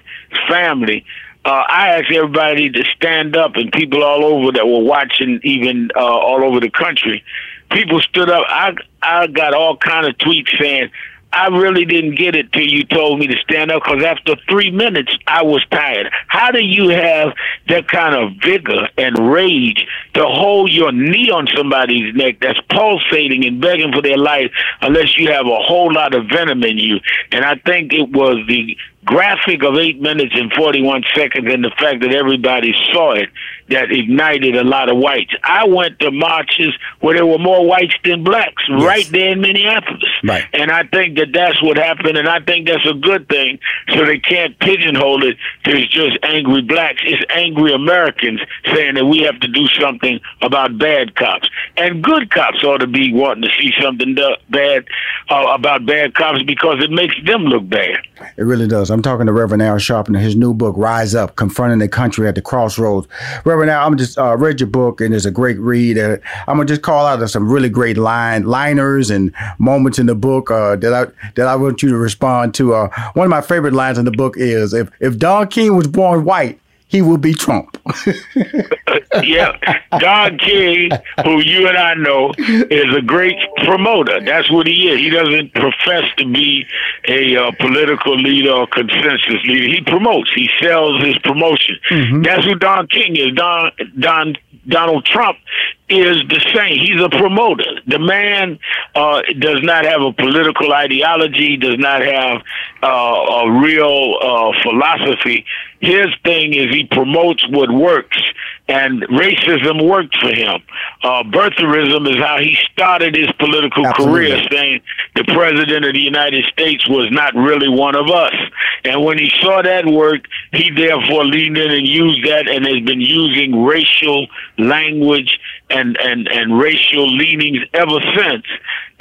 family, uh, I asked everybody to stand up, and people all over that were watching, even uh, all over the country, people stood up. I I got all kind of tweets saying, I really didn't get it till you told me to stand up because after three minutes, I was tired. How do you have that kind of vigor and rage to hold your knee on somebody's neck that's pulsating and begging for their life unless you have a whole lot of venom in you? And I think it was the graphic of eight minutes and 41 seconds and the fact that everybody saw it that ignited a lot of whites. I went to marches where there were more whites than blacks yes. right there in Minneapolis. Right. And I think that that's what happened, and I think that's a good thing. So they can't pigeonhole it to just angry blacks. It's angry Americans saying that we have to do something about bad cops. And good cops ought to be wanting to see something bad uh, about bad cops because it makes them look bad. It really does. I'm talking to Reverend Al Sharpton, his new book, Rise Up, Confronting the Country at the Crossroads. Reverend Al, I'm just uh, read your book and it's a great read. I'm gonna just call out some really great line liners and moments in the book uh, that I that I want you to respond to. Uh, one of my favorite lines in the book is if if Don King was born white, he will be Trump. yeah, Don King, who you and I know, is a great promoter. That's what he is. He doesn't profess to be a uh, political leader or consensus leader. He promotes. He sells his promotion. Mm-hmm. That's who Don King is. Don Don Donald Trump is the same. He's a promoter. The man uh, does not have a political ideology, does not have uh, a real uh, philosophy. His thing is he promotes what works, and racism worked for him. Uh, birtherism is how he started his political Absolutely. career, saying the president of the United States was not really one of us. And when he saw that work, he therefore leaned in and used that, and has been using racial language and and and racial leanings ever since.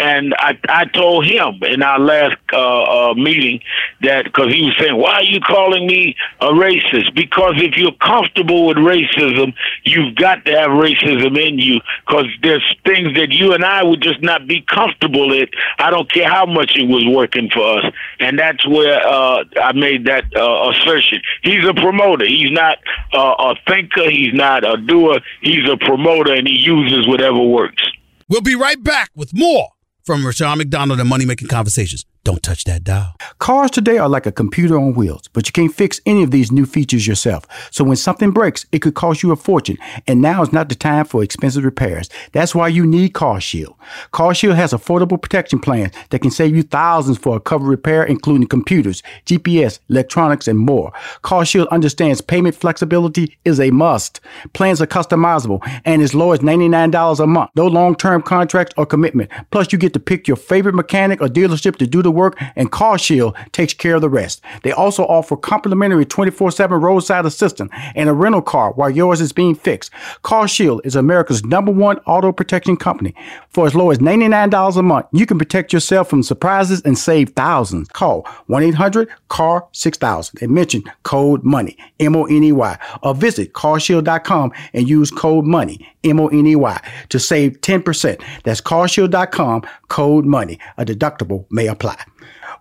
And I I told him in our last uh, uh, meeting that because he was saying, "Why are you calling me a racist?" Because if you're comfortable with racism, you've got to have racism in you. Because there's things that you and I would just not be comfortable in. I don't care how much it was working for us, and that's where uh, I made that uh, assertion. He's a promoter. He's not uh, a thinker. He's not a doer. He's a promoter, and he uses whatever works. We'll be right back with more from Rushion McDonald and Money Making Conversations. Don't touch that dial. Cars today are like a computer on wheels, but you can't fix any of these new features yourself. So when something breaks, it could cost you a fortune. And now is not the time for expensive repairs. That's why you need CarShield. CarShield has affordable protection plans that can save you thousands for a covered repair, including computers, GPS, electronics, and more. CarShield understands payment flexibility is a must. Plans are customizable and as low as $99 a month. No long-term contracts or commitment. Plus, you get to pick your favorite mechanic or dealership to do the work, and CarShield takes care of the rest. They also offer complimentary 24 7 roadside assistance and a rental car while yours is being fixed. CarShield is America's number one auto protection company. For as low as $99 a month, you can protect yourself from surprises and save thousands. Call 1 800 CAR 6000 and mention code MONEY, M O N E Y, or visit carshield.com and use code MONEY, M O N E Y, to save 10%. That's carshield.com, code MONEY. A deductible may apply.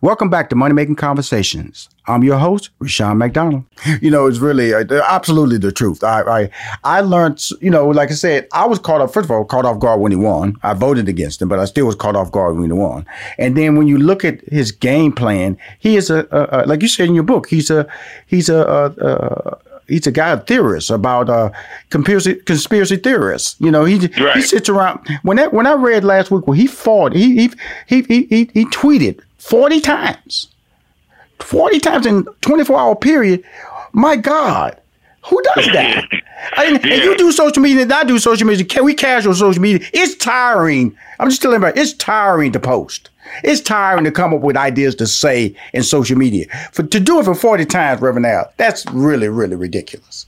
Welcome back to Money Making Conversations. I'm your host, Rushion McDonald. You know, it's really uh, absolutely the truth. I, I I learned, you know, like I said, I was caught up. First of all, caught off guard when he won. I voted against him, but I still was caught off guard when he won. And then when you look at his game plan, he is a, a, a like you said in your book, he's a he's a, a he's a guy a theorist about uh conspiracy conspiracy theorists. You know, he right. he sits around when that when I read last week when he fought, he he he he, he, he tweeted 40 times. 40 times in 24 hour period. My God, who does that? I mean, yeah. you do social media and I do social media. Can we casual social media? It's tiring. I'm just telling you, it's tiring to post. It's tiring to come up with ideas to say in social media. For to do it for 40 times, Reverend Al, that's really, really ridiculous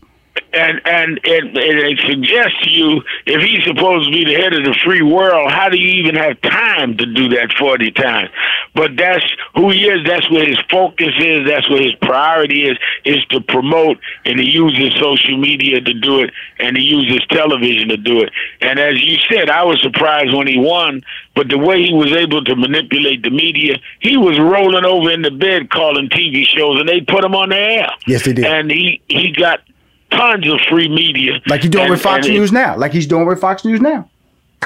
and and it, it suggests to you if he's supposed to be the head of the free world, how do you even have time to do that forty times? But that's who he is. That's where his focus is. That's where his priority is. Is to promote, and he uses social media to do it, and he uses television to do it. And as you said, I was surprised when he won, but the way he was able to manipulate the media, he was rolling over in the bed calling TV shows, and they put him on the air. Yes, they did. And he he got tons of free media. Like he's doing and, with Fox News it, now. Like he's doing with Fox News now.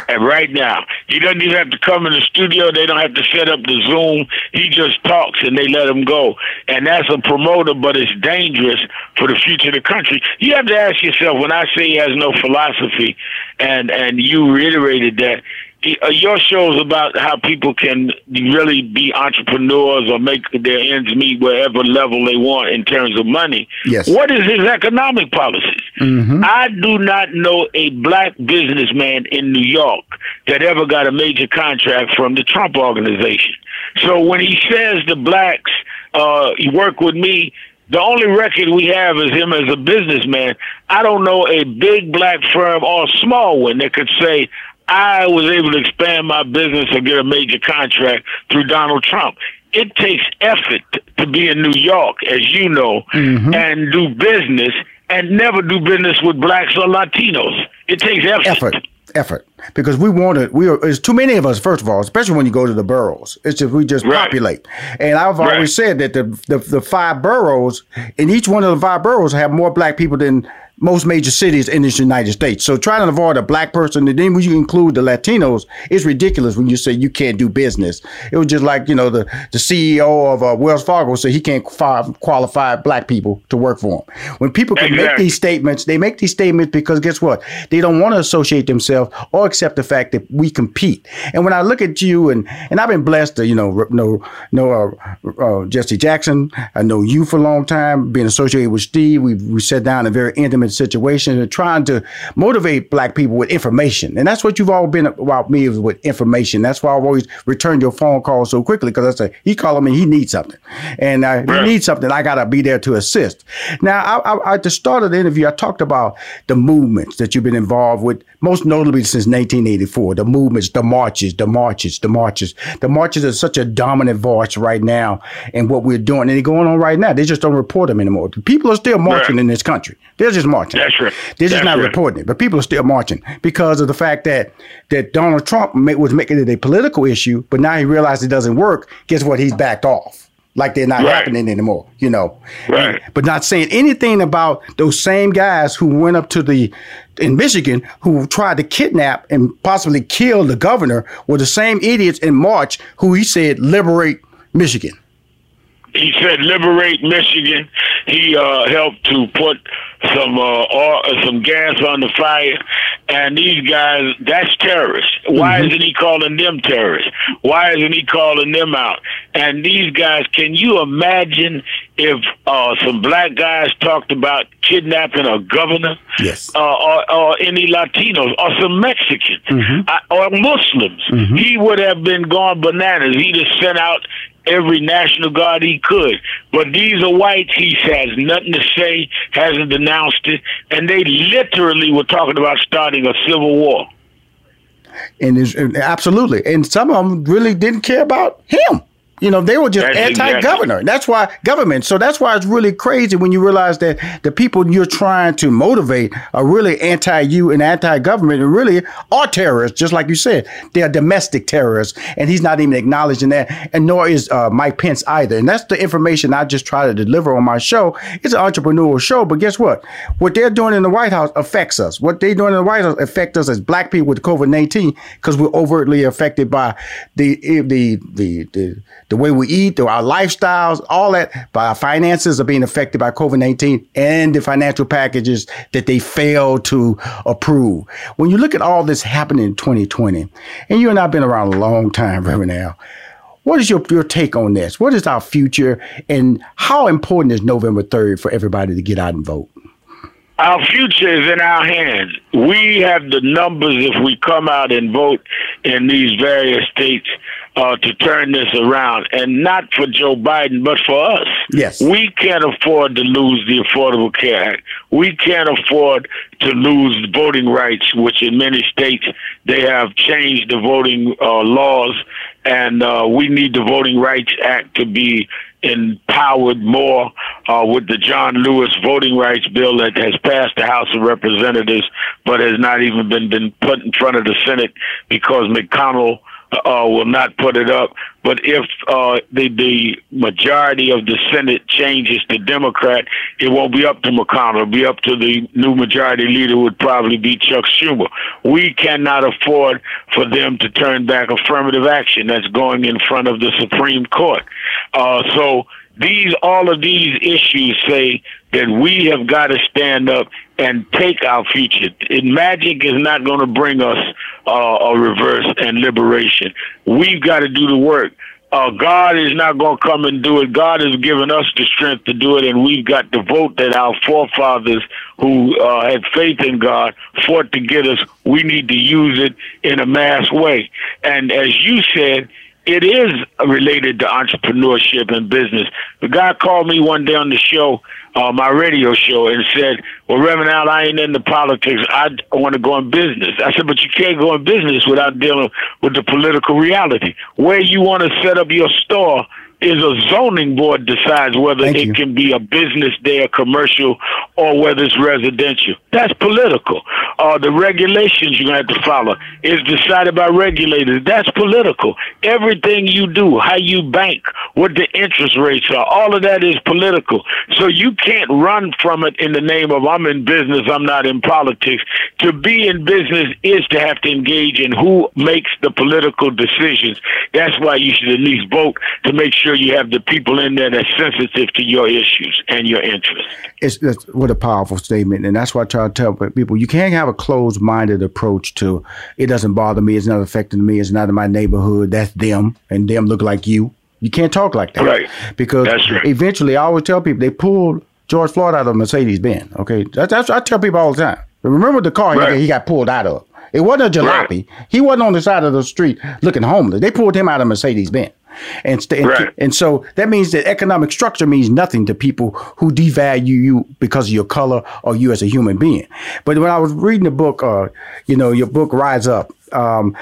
And right now, he doesn't even have to come in the studio. They don't have to set up the Zoom. He just talks and they let him go. And that's a promoter, but it's dangerous for the future of the country. You have to ask yourself when I say he has no philosophy, and and you reiterated that your show is about how people can really be entrepreneurs or make their ends meet wherever level they want in terms of money. Yes. What is his economic policies? Mm-hmm. I do not know a black businessman in New York that ever got a major contract from the Trump organization. So when he says the blacks uh, work with me, the only record we have is him as a businessman. I don't know a big black firm or a small one that could say, I was able to expand my business and get a major contract through Donald Trump. It takes effort to be in New York, as you know, mm-hmm. and do business and never do business with blacks or Latinos. It takes effort. Effort. Effort, because we want to. We are. There's too many of us. First of all, especially when you go to the boroughs, it's just we just right. populate. And I've always said that the, the the five boroughs in each one of the five boroughs have more black people than most major cities in the United States. So trying to avoid a black person, and then when you include the Latinos, it's ridiculous when you say you can't do business. It was just like, you know, the, the CEO of uh, Wells Fargo said he can't qualify black people to work for him. When people can exactly. make these statements, they make these statements because guess what? They don't want to associate themselves or accept the fact that we compete. And when I look at you, and, and I've been blessed to, you know, know, know uh, uh, Jesse Jackson. I know you for a long time, being associated with Steve. We, we sat down in very intimate situation and trying to motivate black people with information. And that's what you've all been about me is with information. That's why I've always returned your phone call so quickly because I say he called me, he needs something, and uh, he needs something. I gotta be there to assist. Now, I, I, at the start of the interview, I talked about the movements that you've been involved with, most notably since 1984. The movements, the marches, the marches, the marches. The marches are such a dominant voice right now in what we're doing, and they're going on right now. They just don't report them anymore. People are still marching in this country. They're just marching. That's right. They're just That's not right. reporting it, but people are still marching because of the fact that that Donald Trump was making it a political issue, but now he realized it doesn't work. Guess what? He's backed off. Like they're not right. happening anymore, you know. Right. And, but not saying anything about those same guys who went up to the in Michigan who tried to kidnap and possibly kill the governor were the same idiots in March who he said liberate Michigan. He said liberate Michigan. He uh, helped to put some uh, oil, some gas on the fire, and these guys, that's terrorists. Why mm-hmm. isn't he calling them terrorists? Why isn't he calling them out? And these guys, can you imagine if uh, some black guys talked about kidnapping a governor, yes, uh, or, or, any Latinos, or some Mexicans, mm-hmm. Uh, or Muslims? Mm-hmm. He would have been gone bananas. He'd have sent out every National Guard he could. But these are whites. He has nothing to say, hasn't denounced it, and they literally were talking about starting a civil war. And, absolutely, and some of them really didn't care about him. You know, they were just that's anti-governor. Exactly. That's why government. So that's why it's really crazy when you realize that the people you're trying to motivate are really anti-you and anti-government and really are terrorists, just like you said. They are domestic terrorists, and he's not even acknowledging that, and nor is uh, Mike Pence either. And that's the information I just try to deliver on my show. It's an entrepreneurial show, but guess what? What they're doing in the White House affects us. What they're doing in the White House affects us as black people with COVID nineteen because we're overtly affected by the the the the the way we eat, our lifestyles, all that, by our finances are being affected by COVID 19 and the financial packages that they failed to approve. When you look at all this happening in 2020, and you and I have been around a long time, Reverend Al, what is your, your take on this? What is our future, and how important is November 3rd for everybody to get out and vote? Our future is in our hands. We have the numbers if we come out and vote in these various states uh, to turn this around, and not for Joe Biden, but for us. Yes, we can't afford to lose the Affordable Care Act. We can't afford to lose voting rights, which in many states they have changed the voting uh, laws, and uh, we need the Voting Rights Act to be empowered more uh, with the John Lewis voting rights bill that has passed the House of Representatives, but has not even been, been put in front of the Senate because McConnell uh, will not put it up. But if uh, the the majority of the Senate changes to Democrat, it won't be up to McConnell. It'll be up to the new majority leader, would probably be Chuck Schumer. We cannot afford for them to turn back affirmative action that's going in front of the Supreme Court. Uh, so these all of these issues say that we have got to stand up and take our future. And magic is not going to bring us uh, a reverse and liberation. We've got to do the work. Uh, God is not going to come and do it. God has given us the strength to do it, and we've got the vote that our forefathers who uh, had faith in God fought to get us. We need to use it in a mass way. And as you said, it is related to entrepreneurship and business. The guy called me one day on the show, uh, my radio show, and said, "Well, Reverend Al, I ain't into politics. I want to go in business." I said, "But you can't go in business without dealing with the political reality. Where you want to set up your store, is a zoning board decides whether Thank it you. can be a business day there, commercial, or whether it's residential. That's political. Uh, the regulations you have to follow is decided by regulators. That's political. Everything you do, how you bank, what the interest rates are, all of that is political. So you can't run from it in the name of I'm in business, I'm not in politics. To be in business is to have to engage in who makes the political decisions. That's why you should at least vote to make sure you have the people in there that's sensitive to your issues and your interests. It's, it's what a powerful statement, and that's why I try to tell people you can't have a closed-minded approach to it. Doesn't bother me. It's not affecting me. It's not in my neighborhood. That's them, and them look like you. You can't talk like that, Right. Because That's right. eventually, I always tell people they pulled George Floyd out of a Mercedes Benz. Okay, that's, that's what I tell people all the time. Remember the car he- Right. he got pulled out of. It wasn't a jalopy. Right. He wasn't on the side of the street looking homeless. They pulled him out of Mercedes Benz. And, st- and, Right. and so that means that economic structure means nothing to people who devalue you because of your color or you as a human being. But when I was reading the book, uh, you know, your book Rise Up, um,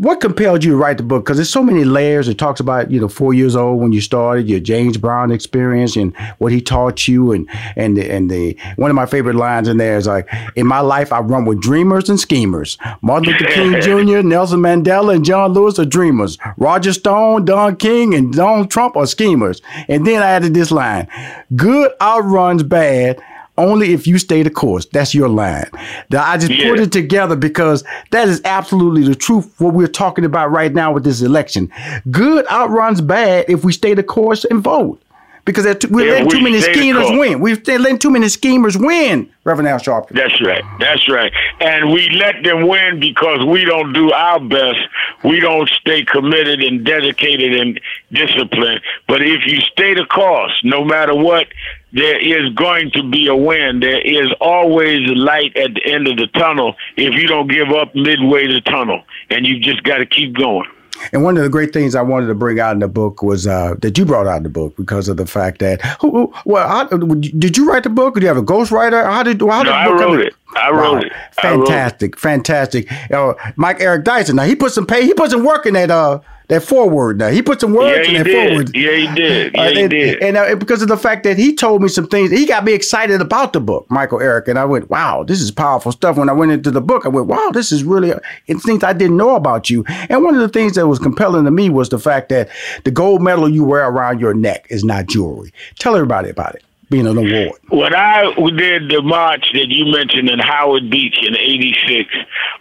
what compelled you to write the book? Because there's so many layers. It talks about you know four years old when you started, your James Brown experience and what he taught you, and and the, and the one of my favorite lines in there is like, "In my life, I run with dreamers and schemers. Martin Luther King Jr., Nelson Mandela, and John Lewis are dreamers. Roger Stone, Don King, and Donald Trump are schemers." And then I added this line: "Good outruns bad." Only if you stay the course. That's your line. Now, I just put it together because that is absolutely the truth. What we're talking about right now with this election, good outruns bad if we stay the course and vote. Because there are too- we're Yeah, letting we too many schemers win. We're letting too many schemers win, Reverend Al Sharpton. That's right. That's right. And we let them win because we don't do our best. We don't stay committed and dedicated and disciplined. But if you stay the course, no matter what, there is going to be a win. There is always light at the end of the tunnel if you don't give up midway the tunnel. And you just got to keep going. And one of the great things I wanted to bring out in the book was uh, that you brought out in the book because of the fact that who, who well, how, did you write the book? Or do you have a ghostwriter? How did how did No, I wrote it. I wrote it. I wrote it. Fantastic, fantastic. Uh, Mike Eric Dyson. Now he put some pay. He put some work in that uh that forward. Now he put some words Yeah, in that did. forward. Yeah, he did. Yeah, Uh, he and did. and, uh, because of the fact that he told me some things, he got me excited about the book, Michael Eric, and I went, "Wow, this is powerful stuff." When I went into the book, I went, "Wow, this is really it's things I didn't know about you." And one of the things that was compelling to me was the fact that the gold medal you wear around your neck is not jewelry. Tell everybody about it, being an award. When I did the march that you mentioned in Howard Beach in '86,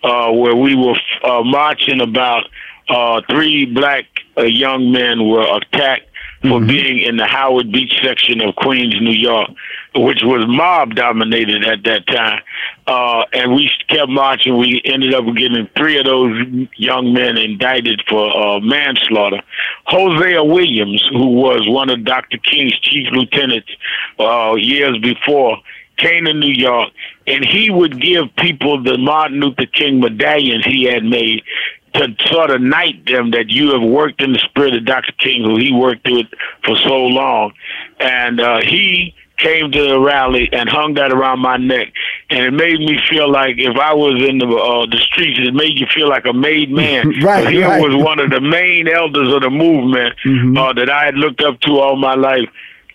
uh, where we were uh, marching about uh, three black uh, young men were attacked for being in the Howard Beach section of Queens, New York, which was mob dominated at that time. Uh, and we kept marching. We ended up getting three of those young men indicted for uh, manslaughter. Hosea Williams, who was one of Dr. King's chief lieutenants uh, years before, came to New York, and he would give people the Martin Luther King medallions he had made to sort of knight them that you have worked in the spirit of Dr. King, who he worked with for so long. And uh, he came to the rally and hung that around my neck, and it made me feel like if I was in the uh, the streets, it made you feel like a made man. Right, he right. was one of the main elders of the movement uh, that I had looked up to all my life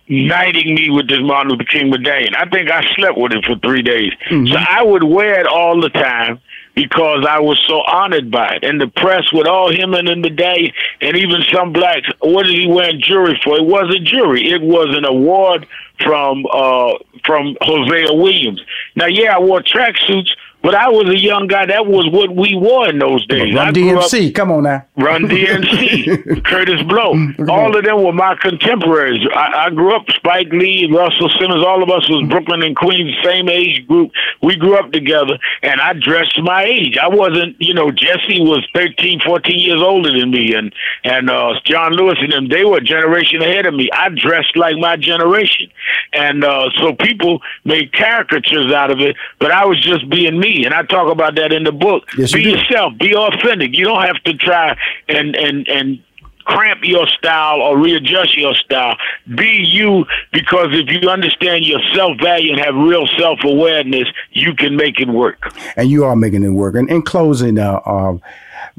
knighting me with this Martin Luther King medallion. I think I slept with it for three days. So I would wear it all the time because I was so honored by it. And the press with all him and in the medallion and even some blacks, what did he wearing jury for? It wasn't jury. It was an award from uh from Hosea Williams. Now yeah, I wore tracksuits, but I was a young guy. That was what we wore in those days. Run grew up- DMC, come on now. Run DMC, Kurtis Blow. All of them were my contemporaries. I, I grew up, Spike Lee, Russell Simmons, all of us was Brooklyn and Queens, same age group. We grew up together, and I dressed my age. I wasn't, you know, Jesse was 13, 14 years older than me, and, and uh, John Lewis and them, they were a generation ahead of me. I dressed like my generation. And uh, so people made caricatures out of it, but I was just being me. And I talk about that in the book. Yes, Be you yourself. Be authentic. You don't have to try and and and cramp your style or readjust your style. Be you because if you understand your self value and have real self awareness, you can make it work. And you are making it work. And in closing, uh, uh,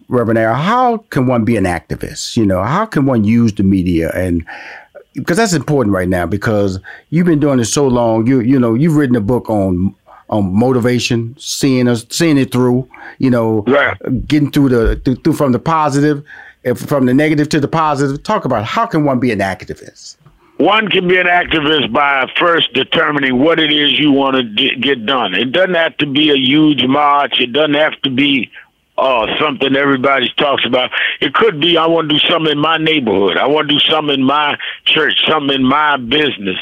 Reverend Al, how can one be an activist? You know, how can one use the media and because that's important right now because you've been doing it so long. You you know you've written a book on on motivation, seeing us seeing it through. You know, right. getting through the through, through from the positive, from the negative to the positive. Talk about how can one be an activist. One can be an activist by first determining what it is you want to get done. It doesn't have to be a huge march. It doesn't have to be uh, something everybody talks about. It could be I want to do something in my neighborhood. I want to do something in my church, something in my business,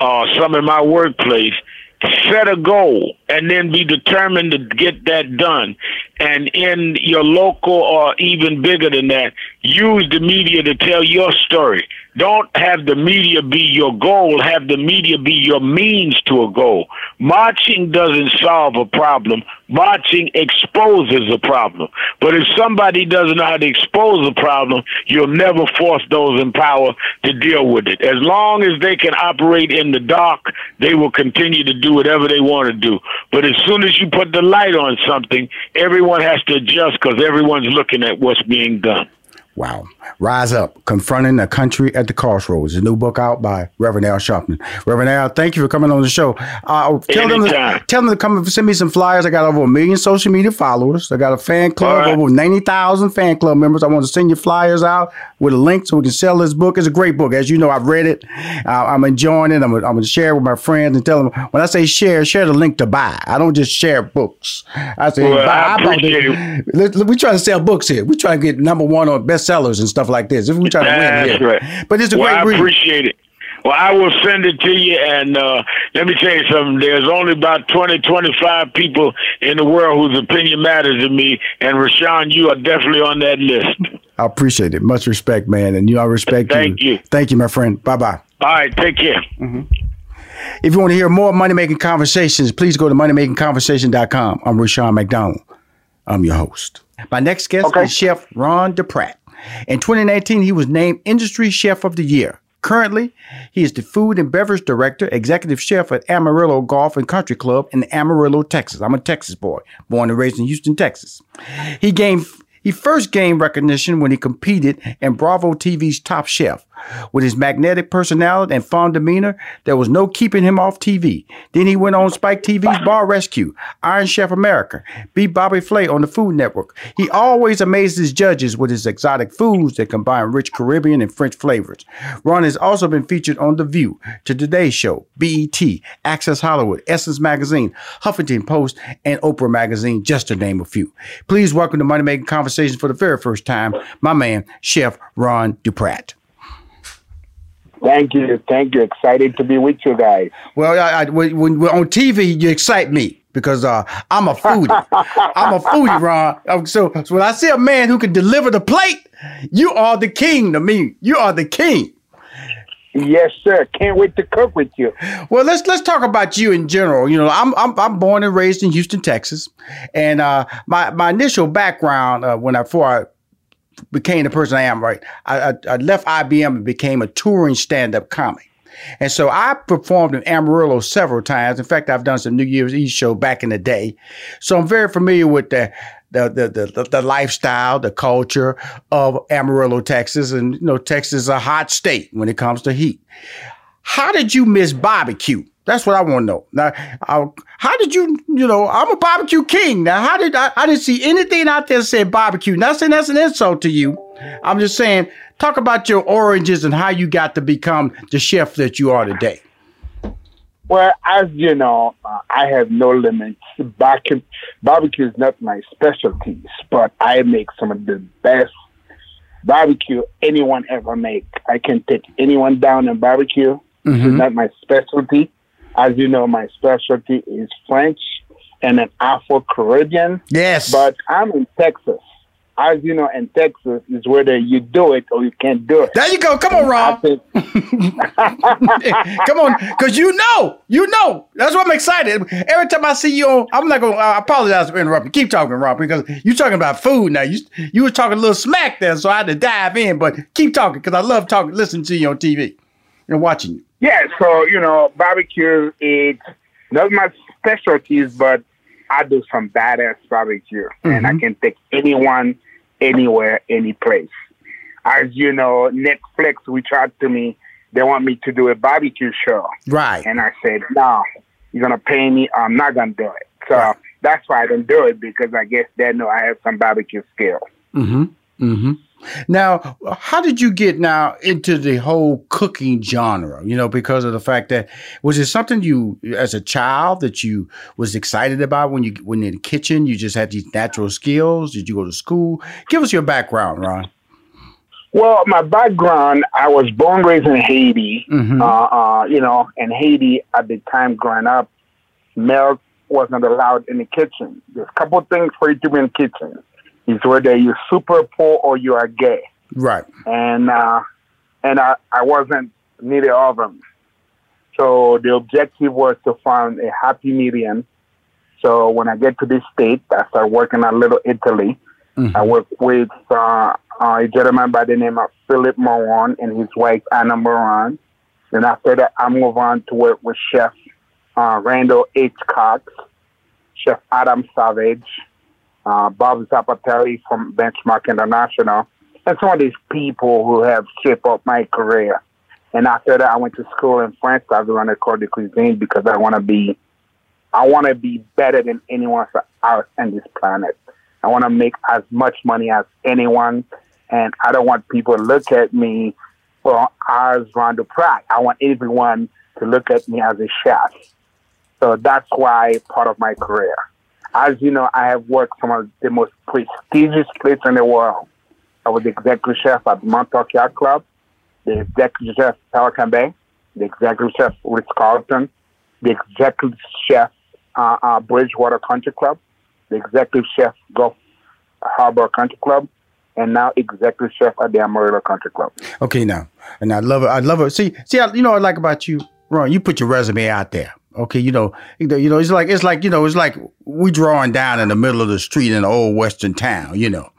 uh, something in my workplace. Set a goal and then be determined to get that done. And in your local or even bigger than that, use the media to tell your story. Don't have the media be your goal, have the media be your means to a goal. Marching doesn't solve a problem. Marching exposes a problem. But if somebody doesn't know how to expose a problem, you'll never force those in power to deal with it. As long as they can operate in the dark, they will continue to do whatever they want to do. But as soon as you put the light on something, everyone has to adjust because everyone's looking at what's being done. Wow. Rise Up, Confronting the Country at the Crossroads, a new book out by Reverend Al Sharpton. Reverend Al, thank you for coming on the show. Uh, tell, them to, tell them to come and send me some flyers. I got over a million social media followers. I got a fan club, right. over 90,000 fan club members. I want to send you flyers out with a link so we can sell this book. It's a great book. As you know, I've read it. Uh, I'm enjoying it. I'm, I'm going to share it with my friends and tell them, when I say share, share the link to buy. I don't just share books. I say, well, buy. I appreciate I it. We try to sell books here. We try to get number one on best bestsellers and stuff like this. If we try to win here. Right. But it's a well, great I read. appreciate it. Well, I will send it to you. And uh, let me tell you something. There's only about 20, 25 people in the world whose opinion matters to me. And Rushion, you are definitely on that list. I appreciate it. Much respect, man. And you, I respect Thank you. you. Thank you, my friend. Bye bye. All right. Take care. Mm-hmm. If you want to hear more money making conversations, please go to moneymakingconversation.com. I'm Rushion McDonald. I'm your host. My next guest okay. is Chef Ron Duprat. In 2019, he was named Industry Chef of the Year. Currently, he is the food and beverage director, executive chef at Amarillo Golf and Country Club in Amarillo, Texas. I'm a Texas boy, born and raised in Houston, Texas. He gained he first gained recognition when he competed in Bravo TV's Top Chef. With his magnetic personality and fond demeanor, there was no keeping him off TV. Then he went on Spike TV's Bar Rescue, Iron Chef America, beat Bobby Flay on the Food Network. He always amazes judges with his exotic foods that combine rich Caribbean and French flavors. Ron has also been featured on The View, To Today Show, BET, Access Hollywood, Essence Magazine, Huffington Post, and Oprah Magazine, just to name a few. Please welcome to Money Making Conversations for the very first time, my man, Chef Ron Duprat. Thank you. Thank you. Excited to be with you guys. Well, I, I, when, we're on TV, you excite me because uh, I'm a foodie. I'm a foodie, Ron. Um, so, so when I see a man who can deliver the plate, you are the king to me. You are the king. Yes, sir. Can't wait to cook with you. Well, let's let's talk about you in general. You know, I'm I'm, I'm born and raised in Houston, Texas, and uh, my my initial background uh, when I before I became the person I am right. I, I, I left IBM and became a touring stand-up comic. And so I performed in Amarillo several times. In fact, I've done some New Year's Eve show back in the day. So I'm very familiar with the the the the, the lifestyle, the culture of Amarillo, Texas. And you know, Texas is a hot state when it comes to heat. How did you miss barbecue? That's what I want to know. Now, I, how did you, you know, I'm a barbecue king. Now, how did I, I didn't see anything out there that said barbecue. Not saying that's an insult to you. I'm just saying, talk about your origins and how you got to become the chef that you are today. Well, as you know, uh, I have no limits. Barbecue, barbecue is not my specialty, but I make some of the best barbecue anyone ever make. I can take anyone down in barbecue. Mm-hmm. It's not my specialty, as you know, my specialty is French and an Afro Caribbean. Yes. But I'm in Texas. as you know, in Texas, is whether you do it or you can't do it. There you go. Come on, Rob. Think- Come on, because you know, you know. That's what I'm excited. Every time I see you on, I'm not gonna. I apologize for interrupting. Keep talking, Rob, because you're talking about food now. You you were talking a little smack there, so I had to dive in. But keep talking because I love talking, listening to you on TV and watching you. Yeah. So you know, barbecue. It's not my specialties, but I do some badass barbecue, mm-hmm. and I mm-hmm. can take anyone, anywhere, any place. As you know, Netflix reached out to me. They want me to do a barbecue show. Right. And I said, no, you're going to pay me. I'm not going to do it. So right. that's why I don't do it because I guess they know I have some barbecue skills. Mm-hmm. Mm-hmm. Now, how did you get now into the whole cooking genre? You know, because of the fact that was it something you, as a child, that you was excited about when you when in the kitchen? You just had these natural skills. Did you go to school? Give us your background, Ron. Well, my background, I was born raised in Haiti. Mm-hmm. Uh, uh, you know, in Haiti at the time growing up, milk wasn't allowed in the kitchen. There's a couple things for you to be in the kitchen is whether you're super poor or you are gay. Right. And uh, and I, I wasn't neither of them. So the objective was to find a happy medium. So when I get to this state, I start working at Little Italy. Mm-hmm. I work with uh, a gentleman by the name of Philip Moran and his wife Anna Moran. Then after that, I move on to work with Chef uh, Randall H. Cox, Chef Adam Savage, uh, Bob Zapatelli from Benchmark International, and some of these people who have shaped up my career. And after that, I went to school in France. I run a Corps de Cuisine because I want to be, I want to be better than anyone else on this planet. I want to make as much money as anyone, and I don't want people to look at me well, as Ron Duprat. I want everyone to look at me as a chef. So that's why part of my career. As you know, I have worked some of the most prestigious places in the world. I was the executive chef at Montauk Yacht Club, the executive chef Pelican Bay, the executive chef Ritz Carlton, the executive chef uh, uh, Bridgewater Country Club, the executive chef Gulf Harbor Country Club, and now executive chef at the Amarillo Country Club. Okay, now, and I love it. I love it. See, see, you know what I like about you, Ron. You put your resume out there. Okay, you know, you know, it's like it's like you know, it's like we drawing down in the middle of the street in an old western town. You know,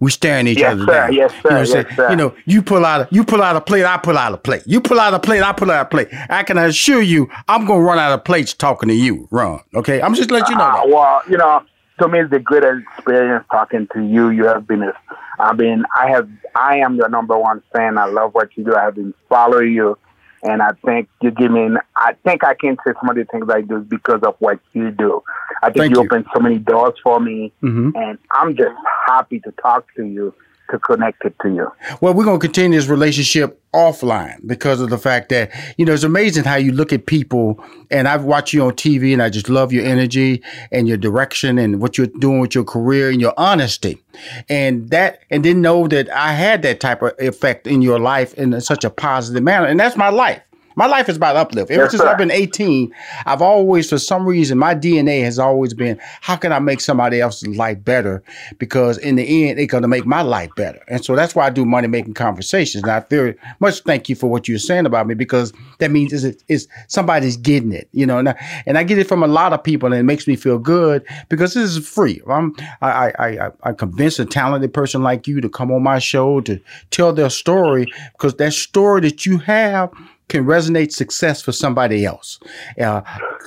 we staring each yes, other sir. down. Yes, sir. You know, yes, sir. you know, you pull out, a, you pull out a plate, I pull out a plate. You pull out a plate, I pull out a plate. I can assure you, I'm gonna run out of plates talking to you, Ron. Okay, I'm just letting you know. Uh, well, you know, to me, it's the greatest experience talking to you. You have been, a, I mean, I have, I am your number one fan. I love what you do. I have been following you and I think you give me, I think I can say some of the things I do because of what you do. I think you, you open so many doors for me, mm-hmm. and I'm just happy to talk to you to connect it to you. Well, we're going to continue this relationship offline because of the fact that, you know, it's amazing how you look at people and I've watched you on TV and I just love your energy and your direction and what you're doing with your career and your honesty. And that, and didn't know that I had that type of effect in your life in such a positive manner. And that's my life. My life is about uplift. Ever yes, since sir. I've been 18, I've always, for some reason, my DNA has always been, how can I make somebody else's life better? Because in the end, it's going to make my life better. And so that's why I do money making conversations. And I very much thank you for what you're saying about me because that means it's, it's somebody's getting it, you know, and I, and I get it from a lot of people and it makes me feel good because this is free. I'm, I, I, I, I convince a talented person like you to come on my show to tell their story because that story that you have can resonate success for somebody else. Uh,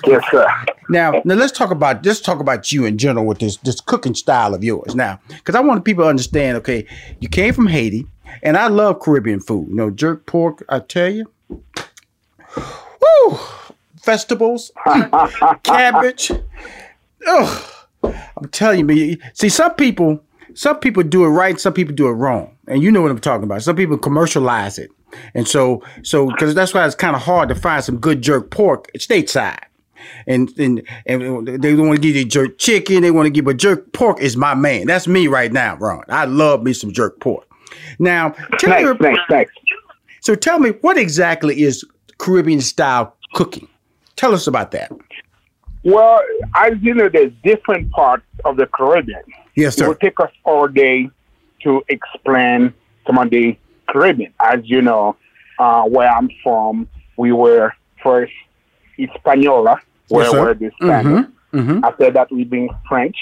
yes, sir. Now, now let's talk about let's talk about you in general with this this cooking style of yours. Now, because I want people to understand. Okay, you came from Haiti, and I love Caribbean food. You know, jerk pork. I tell you, woo, festivals, cabbage. Oh, I'm telling you, see, some people some people do it right, some people do it wrong. And you know what I'm talking about. Some people commercialize it. And so, so because that's why it's kind of hard to find some good jerk pork stateside. And and and they want to give you jerk chicken. They want to give, a jerk pork is my man. That's me right now, Ron. I love me some jerk pork. Now, tell thanks, me, thanks, thanks. So tell me, what exactly is Caribbean style cooking? Tell us about that. Well, as you know, there's different parts of the Caribbean. Yes, sir. It will take us all day to explain some of the Caribbean. As you know, uh, where I'm from, we were first Hispaniola, where Yes, were the Spanish. Mhm. After that, we became French.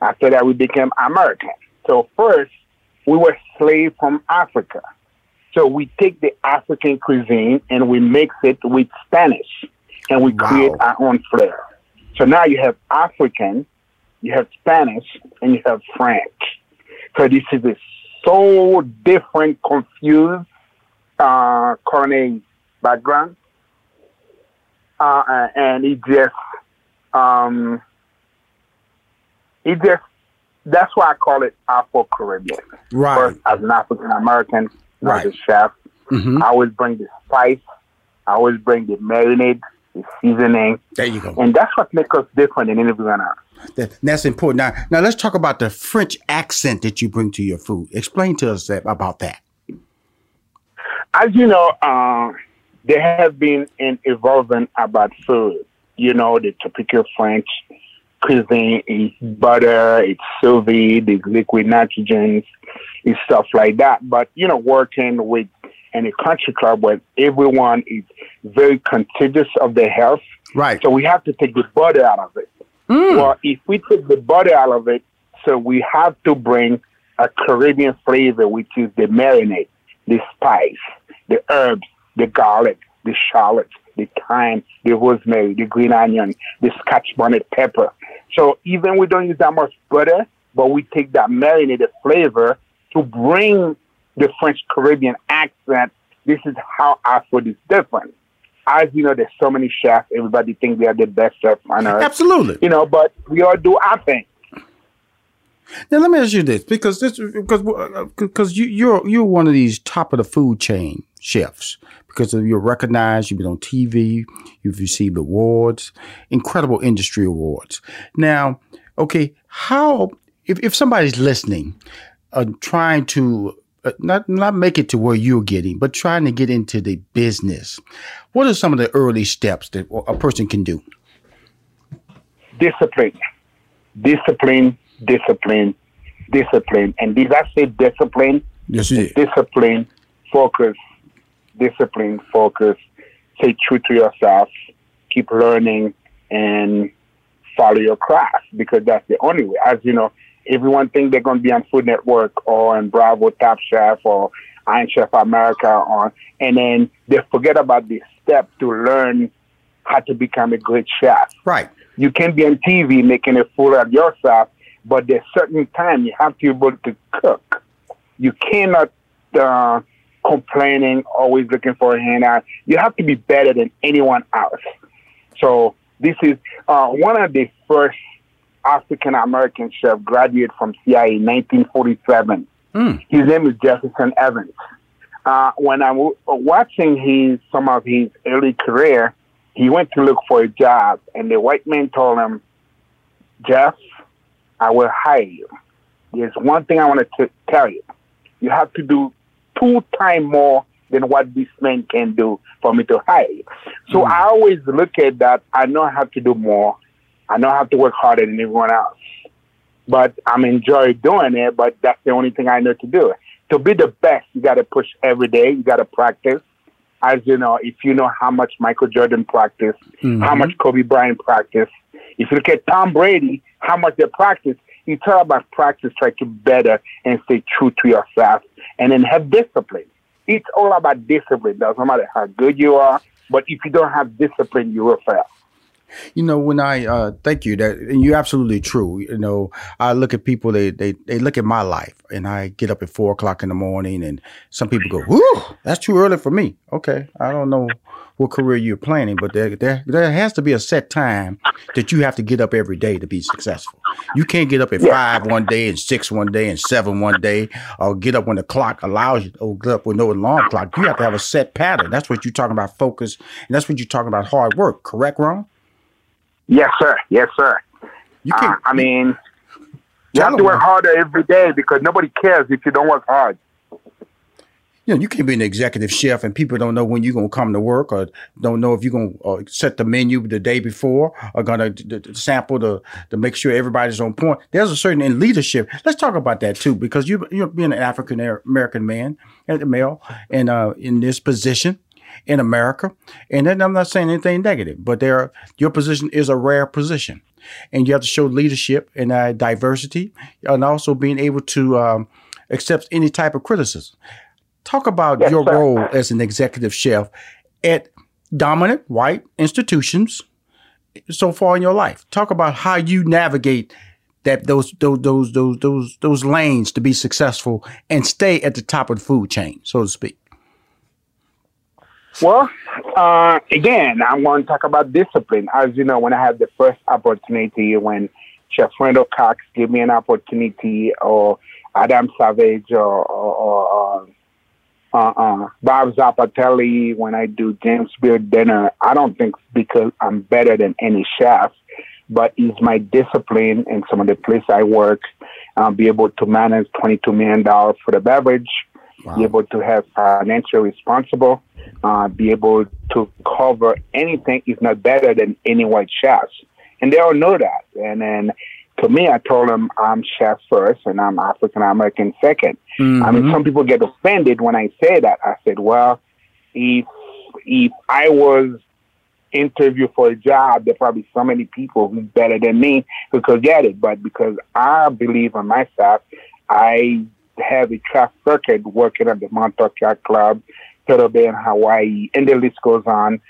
After that, we became American. So first, we were slaves from Africa. So we take the African cuisine and we mix it with Spanish, and we Wow. create our own flair. So now you have African, you have Spanish, and you have French. So this is a so different, confused, uh, culinary background, uh, uh, and it just, um, it just. That's why I call it Afro Caribbean. Right. First, as an African American, Right. as a chef, Mhm. I always bring the spice. I always bring the marinade, the seasoning, There you go. and that's what makes us different than everyone else. That, that's important. Now, now let's talk about the French accent that you bring to your food. Explain to us that, about that. As you know, uh, there have been an evolving about food. You know, the typical French cuisine is butter, it's sous vide, it's liquid nitrogen, it's stuff like that. But, you know, working with in a country club where everyone is very contagious of their health, Right. So we have to take the butter out of it. Mm. Well, if we take the butter out of it, so we have to bring a Caribbean flavor, which is the marinade, the spice, the herbs, the garlic, the shallots, the thyme, the rosemary, the green onion, the scotch bonnet pepper. So even we don't use that much butter, but we take that marinated flavor to bring the French Caribbean accent. This is how our food is different. As you know, there's so many chefs. Everybody thinks they are the best chef on earth. Absolutely. You know, but we all do our thing. Now let me ask you this, because this because because you you're you're one of these top of the food chain chefs because you're recognized. You've been on TV. You've received awards, incredible industry awards. Now, okay, how if if somebody's listening, uh, trying to Uh, not not make it to where you're getting, but trying to get into the business, what are some of the early steps that a person can do? discipline, discipline, discipline, discipline. And did I say discipline? Yes, you did. Discipline, focus, discipline, focus. Stay true to yourself. Keep learning and follow your craft because that's the only way. As you know, everyone think they're going to be on Food Network or on Bravo Top Chef or Iron Chef America or, and then they forget about the step to learn how to become a great chef Right. you can be on TV making a fool of yourself, but there's certain time you have to be able to cook. You cannot uh, complaining, always looking for a handout. You have to be better than anyone else. So this is uh, one of the first African American chef graduate from CIA in 1947. His name is Jefferson Evans. Uh, when I'm w- watching his some of his early career, he went to look for a job, and the white man told him, "Jeff, I will hire you. There's one thing I want to tell you. You have to do two times more than what this man can do for me to hire you." So I always look at that. I know I have to do more. I know I have to work harder than everyone else but I'm enjoy doing it. But that's the only thing I know to do. To be the best, you got to push every day. You got to practice. As you know, if you know how much Michael Jordan practiced, how mm-hmm. much Kobe Bryant practiced, if you look at Tom Brady, how much they practice, it's all about practice, try to better and stay true to yourself, and then have discipline. It's all about discipline. Doesn't matter how good you are, but if you don't have discipline, you will fail. You know, when I uh thank you that and you're absolutely true. You know, I look at people, they they they look at my life and I get up at four o'clock in the morning and some people go, Whoo, that's too early for me. Okay. I don't know what career you're planning, but there there there has to be a set time that you have to get up every day to be successful. You can't get up at five one day and six one day and seven one day, or get up when the clock allows you to get up with no alarm clock. You have to have a set pattern. That's what you're talking about focus, and that's what you're talking about hard work, correct, Ron? Yes, sir. Yes, sir. You Uh, can't I mean, you have to work harder every day because nobody cares if you don't work hard. you know, you can't be an executive chef and people don't know when you're going to come to work or don't know if you're going to uh, set the menu the day before or going to sample to, to make sure everybody's on point. There's a certain in leadership. Let's talk about that too, because you, you're being an African American man and male and uh, in this position in America. And then I'm not saying anything negative, but there, your position is a rare position. And you have to show leadership and uh, diversity and also being able to um, accept any type of criticism. Talk about yes, your sir. role as an executive chef at dominant white institutions so far in your life. Talk about how you navigate that those those those those those those lanes to be successful and stay at the top of the food chain, so to speak. Well, uh, again, I'm going to talk about discipline. As you know, when I had the first opportunity, when Chef Randall Cox gave me an opportunity, or Adam Savage, or, or, or uh, uh, Bob Zapatelli, when I do James Beard dinner, I don't think because I'm better than any chef, but it's my discipline and some of the place I work, uh, be able to manage $22 million for the beverage, wow. be able to have financial responsible, uh, be able to cover anything, if not better than any white chefs. And they all know that. And then to me, I told them I'm chef first and I'm African American 2nd mm-hmm. I mean, mm-hmm. some people get offended when I say that. I said, well, if if I was interviewed for a job, there probably so many people who better than me who could get it. But because I believe in myself, I have a track record working at the Montauk Yacht Club, Turtle Bay in Hawaii, and the list goes on.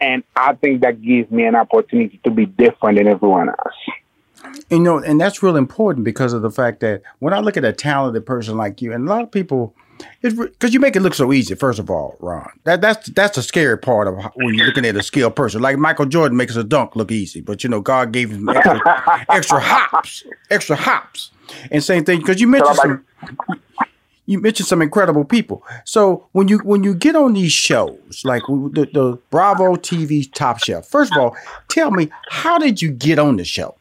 And I think that gives me an opportunity to be different than everyone else. You know, and that's real important because of the fact that when I look at a talented person like you, and a lot of people, because you make it look so easy. First of all, Ron, that that's that's the scary part of when you're looking at a skilled person. Like Michael Jordan makes a dunk look easy, but you know God gave him extra, extra hops, extra hops, and same thing because you mentioned some, you mentioned some incredible people. So when you when you get on these shows like the, the Bravo TV Top Chef, first of all, tell me how did you get on the show?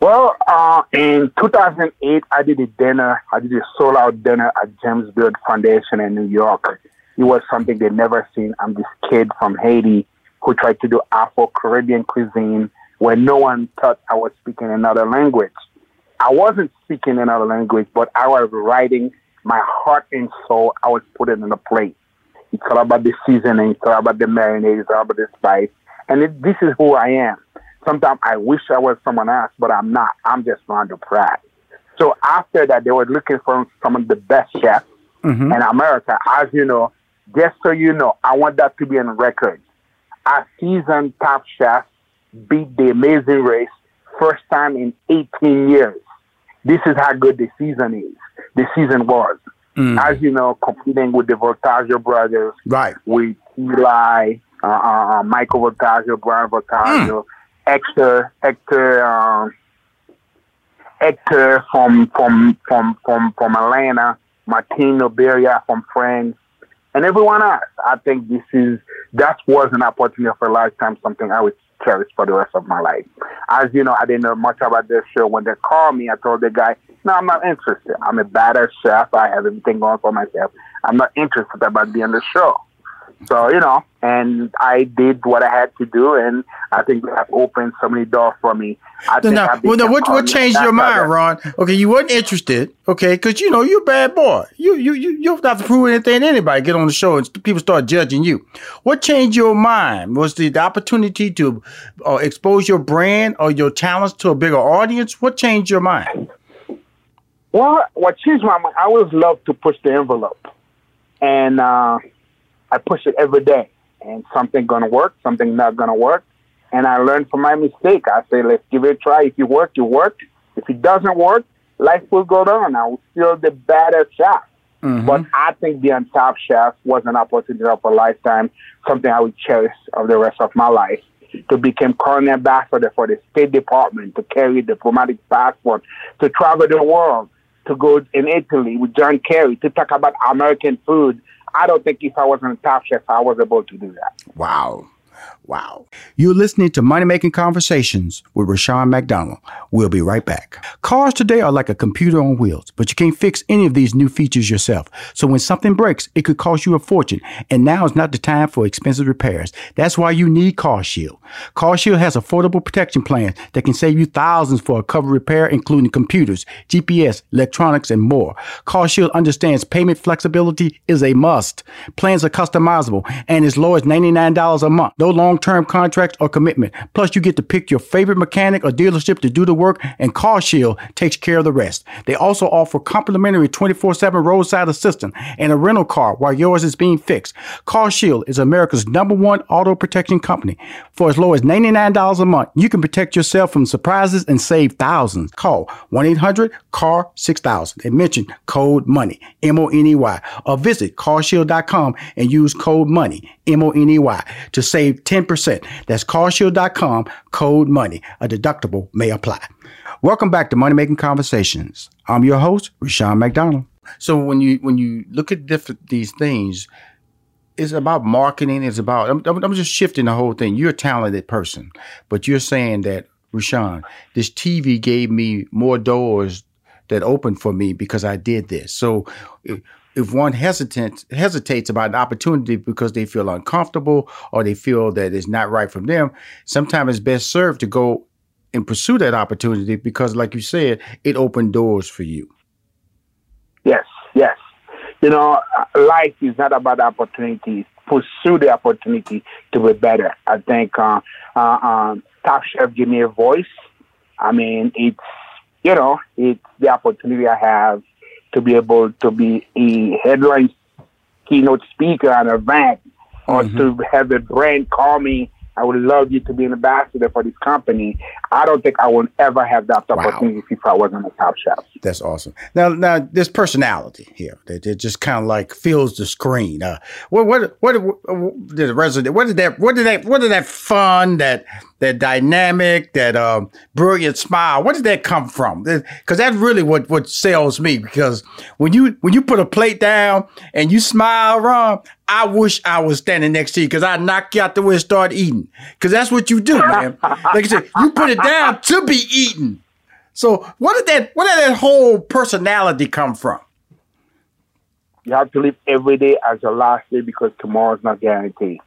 Well, uh, in 2008, I did a dinner. I did a sold out dinner at James Beard Foundation in New York. It was something they'd never seen. I'm this kid from Haiti who tried to do Afro Caribbean cuisine where no one thought I was speaking another language. I wasn't speaking another language, but I was writing my heart and soul. I was putting in a plate. It's all about the seasoning. It's all about the marinade. It's all about the spice. And it, this is who I am sometimes I wish I was someone else, but I'm not. I'm just Ron Duprat. So after that, they were looking for some of the best chefs mm-hmm. in America. As you know, just so you know, I want that to be on record. Our seasoned top chef beat the Amazing Race first time in 18 years. This is how good the season is. The season was. Mm. As you know, competing with the Voltaggio brothers, right? With Eli, uh, uh, uh Michael Voltaggio, Bryan Voltaggio, mm. Hector, Hector, um, Hector from from from from from Atlanta, Mattin Noblia from France, and everyone else. I think this is that was an opportunity for a lifetime, something I would cherish for the rest of my life. As you know, I didn't know much about this show. When they called me, I told the guy, "No, I'm not interested. I'm a better chef. I have everything going for myself. I'm not interested about being on the show." So, you know, and I did what I had to do, and I think that opened so many doors for me. I think now, well, now what, what changed your mind, Ron? Okay, you weren't interested, okay, because, you know, you're a bad boy. You, you, you, you don't have to prove anything to anybody. Get on the show and people start judging you. What changed your mind? Was the, the opportunity to uh, expose your brand or your talents to a bigger audience? What changed your mind? Well, what changed my mind, I always love to push the envelope. And, uh, I push it every day, and something gonna work, something not gonna work, and I learn from my mistake. I say, let's give it a try. If you work, you work. If it doesn't work, life will go on. I will still the better chef. Mm-hmm. But I think being top chef was an opportunity of a lifetime, something I would cherish of the rest of my life. To become current ambassador for the State Department, to carry diplomatic passport, to travel the world, to go in Italy with John Kerry, to talk about American food, I don't think if I wasn't a top chef, I was able to do that. Wow. Wow. You're listening to Money Making Conversations with Rushion McDonald. We'll be right back. Cars today are like a computer on wheels, but you can't fix any of these new features yourself. So when something breaks, it could cost you a fortune. And now is not the time for expensive repairs. That's why you need CarShield. CarShield has affordable protection plans that can save you thousands for a covered repair, including computers, GPS, electronics, and more. CarShield understands payment flexibility is a must. Plans are customizable and as low as $99 a month. No long term contracts or commitment. Plus, you get to pick your favorite mechanic or dealership to do the work, and CarShield takes care of the rest. They also offer complimentary 24 7 roadside assistance and a rental car while yours is being fixed. CarShield is America's number one auto protection company. For as low as $99 a month, you can protect yourself from surprises and save thousands. Call 1 800 CAR 6000 and mention code MONEY, M O N E Y, or visit carshield.com and use code MONEY, M O N E Y, to save 10%. That's carshield.com, code MONEY. A deductible may apply. Welcome back to Money Making Conversations. I'm your host, Rushion McDonald. So when you when you look at different these things, it's about marketing. It's about I'm, I'm just shifting the whole thing. You're a talented person, but you're saying that Rushion, this TV gave me more doors that opened for me because I did this. So if, one hesitant hesitates about an opportunity because they feel uncomfortable or they feel that it's not right for them, sometimes it's best served to go and pursue that opportunity because, like you said, it opened doors for you. Yes, yes. You know, life is not about opportunities. Pursue the opportunity to be better. I think uh, uh, um, Top Chef gave me a voice. I mean, it's you know, it's the opportunity I have to be able to be a headline keynote speaker at an event or mm-hmm. to have a brand call me I would love you to be an ambassador for this company. I don't think I would ever have that opportunity wow. if I wasn't a top chef. That's awesome. Now, now, there's personality here. It, that just kind of like fills the screen. Uh, what, what, what, what, did the resident? What did that? What did that? What did that fun? That that dynamic? That um, brilliant smile? Where did that come from? Because that's really what what sells me. Because when you when you put a plate down and you smile, Ron, I wish I was standing next to you because I'd knock you out the way and start eating. Because that's what you do, man. like I said, you put it down to be eaten. So what did that what did that whole personality come from? You have to live every day as your last day because tomorrow's not guaranteed.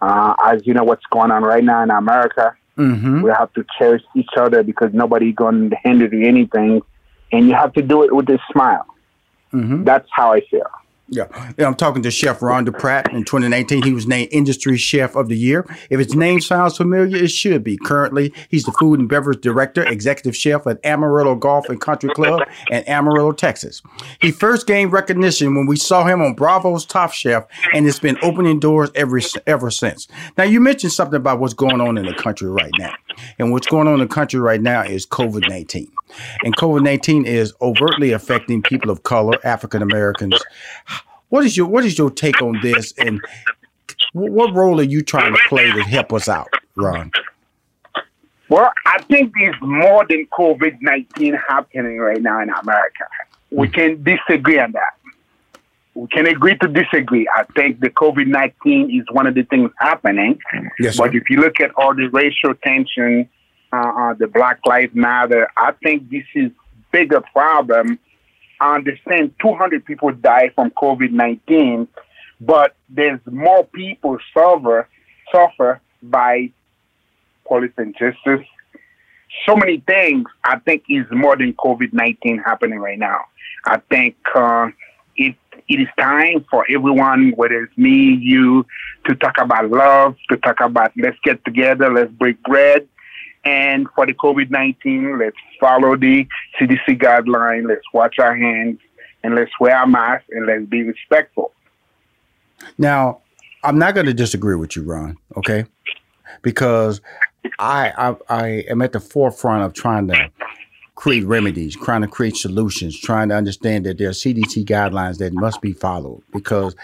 Uh, as you know what's going on right now in America, mm-hmm. we have to cherish each other because nobody's going to hinder you anything, and you have to do it with a smile. Mm-hmm. That's how I feel. Yeah. yeah, I'm talking to Chef Ron Duprat. In 2019, he was named Industry Chef of the Year. If his name sounds familiar, it should be. Currently, he's the Food and Beverage Director, Executive Chef at Amarillo Golf and Country Club in Amarillo, Texas. He first gained recognition when we saw him on Bravo's Top Chef, and it's been opening doors every ever since. Now, you mentioned something about what's going on in the country right now, and what's going on in the country right now is COVID 19. And COVID 19 is overtly affecting people of color, African Americans. What is your what is your take on this, and what role are you trying to play to help us out, Ron? Well, I think there's more than COVID nineteen happening right now in America. We hmm. can disagree on that. We can agree to disagree. I think the COVID nineteen is one of the things happening. Yes, but if you look at all the racial tension, uh, uh, the Black Lives Matter, I think this is bigger problem I understand 200 people die from COVID 19, but there's more people suffer suffer by police injustice. So many things. I think is more than COVID 19 happening right now. I think uh, it it is time for everyone, whether it's me, you, to talk about love, to talk about let's get together, let's break bread, and for the COVID 19, let's follow the CDC guideline, let's wash our hands, and let's wear our masks, and let's be respectful. Now, I'm not going to disagree with you, Ron, okay? Because I, I, I am at the forefront of trying to create remedies, trying to create solutions, trying to understand that there are CDC guidelines that must be followed because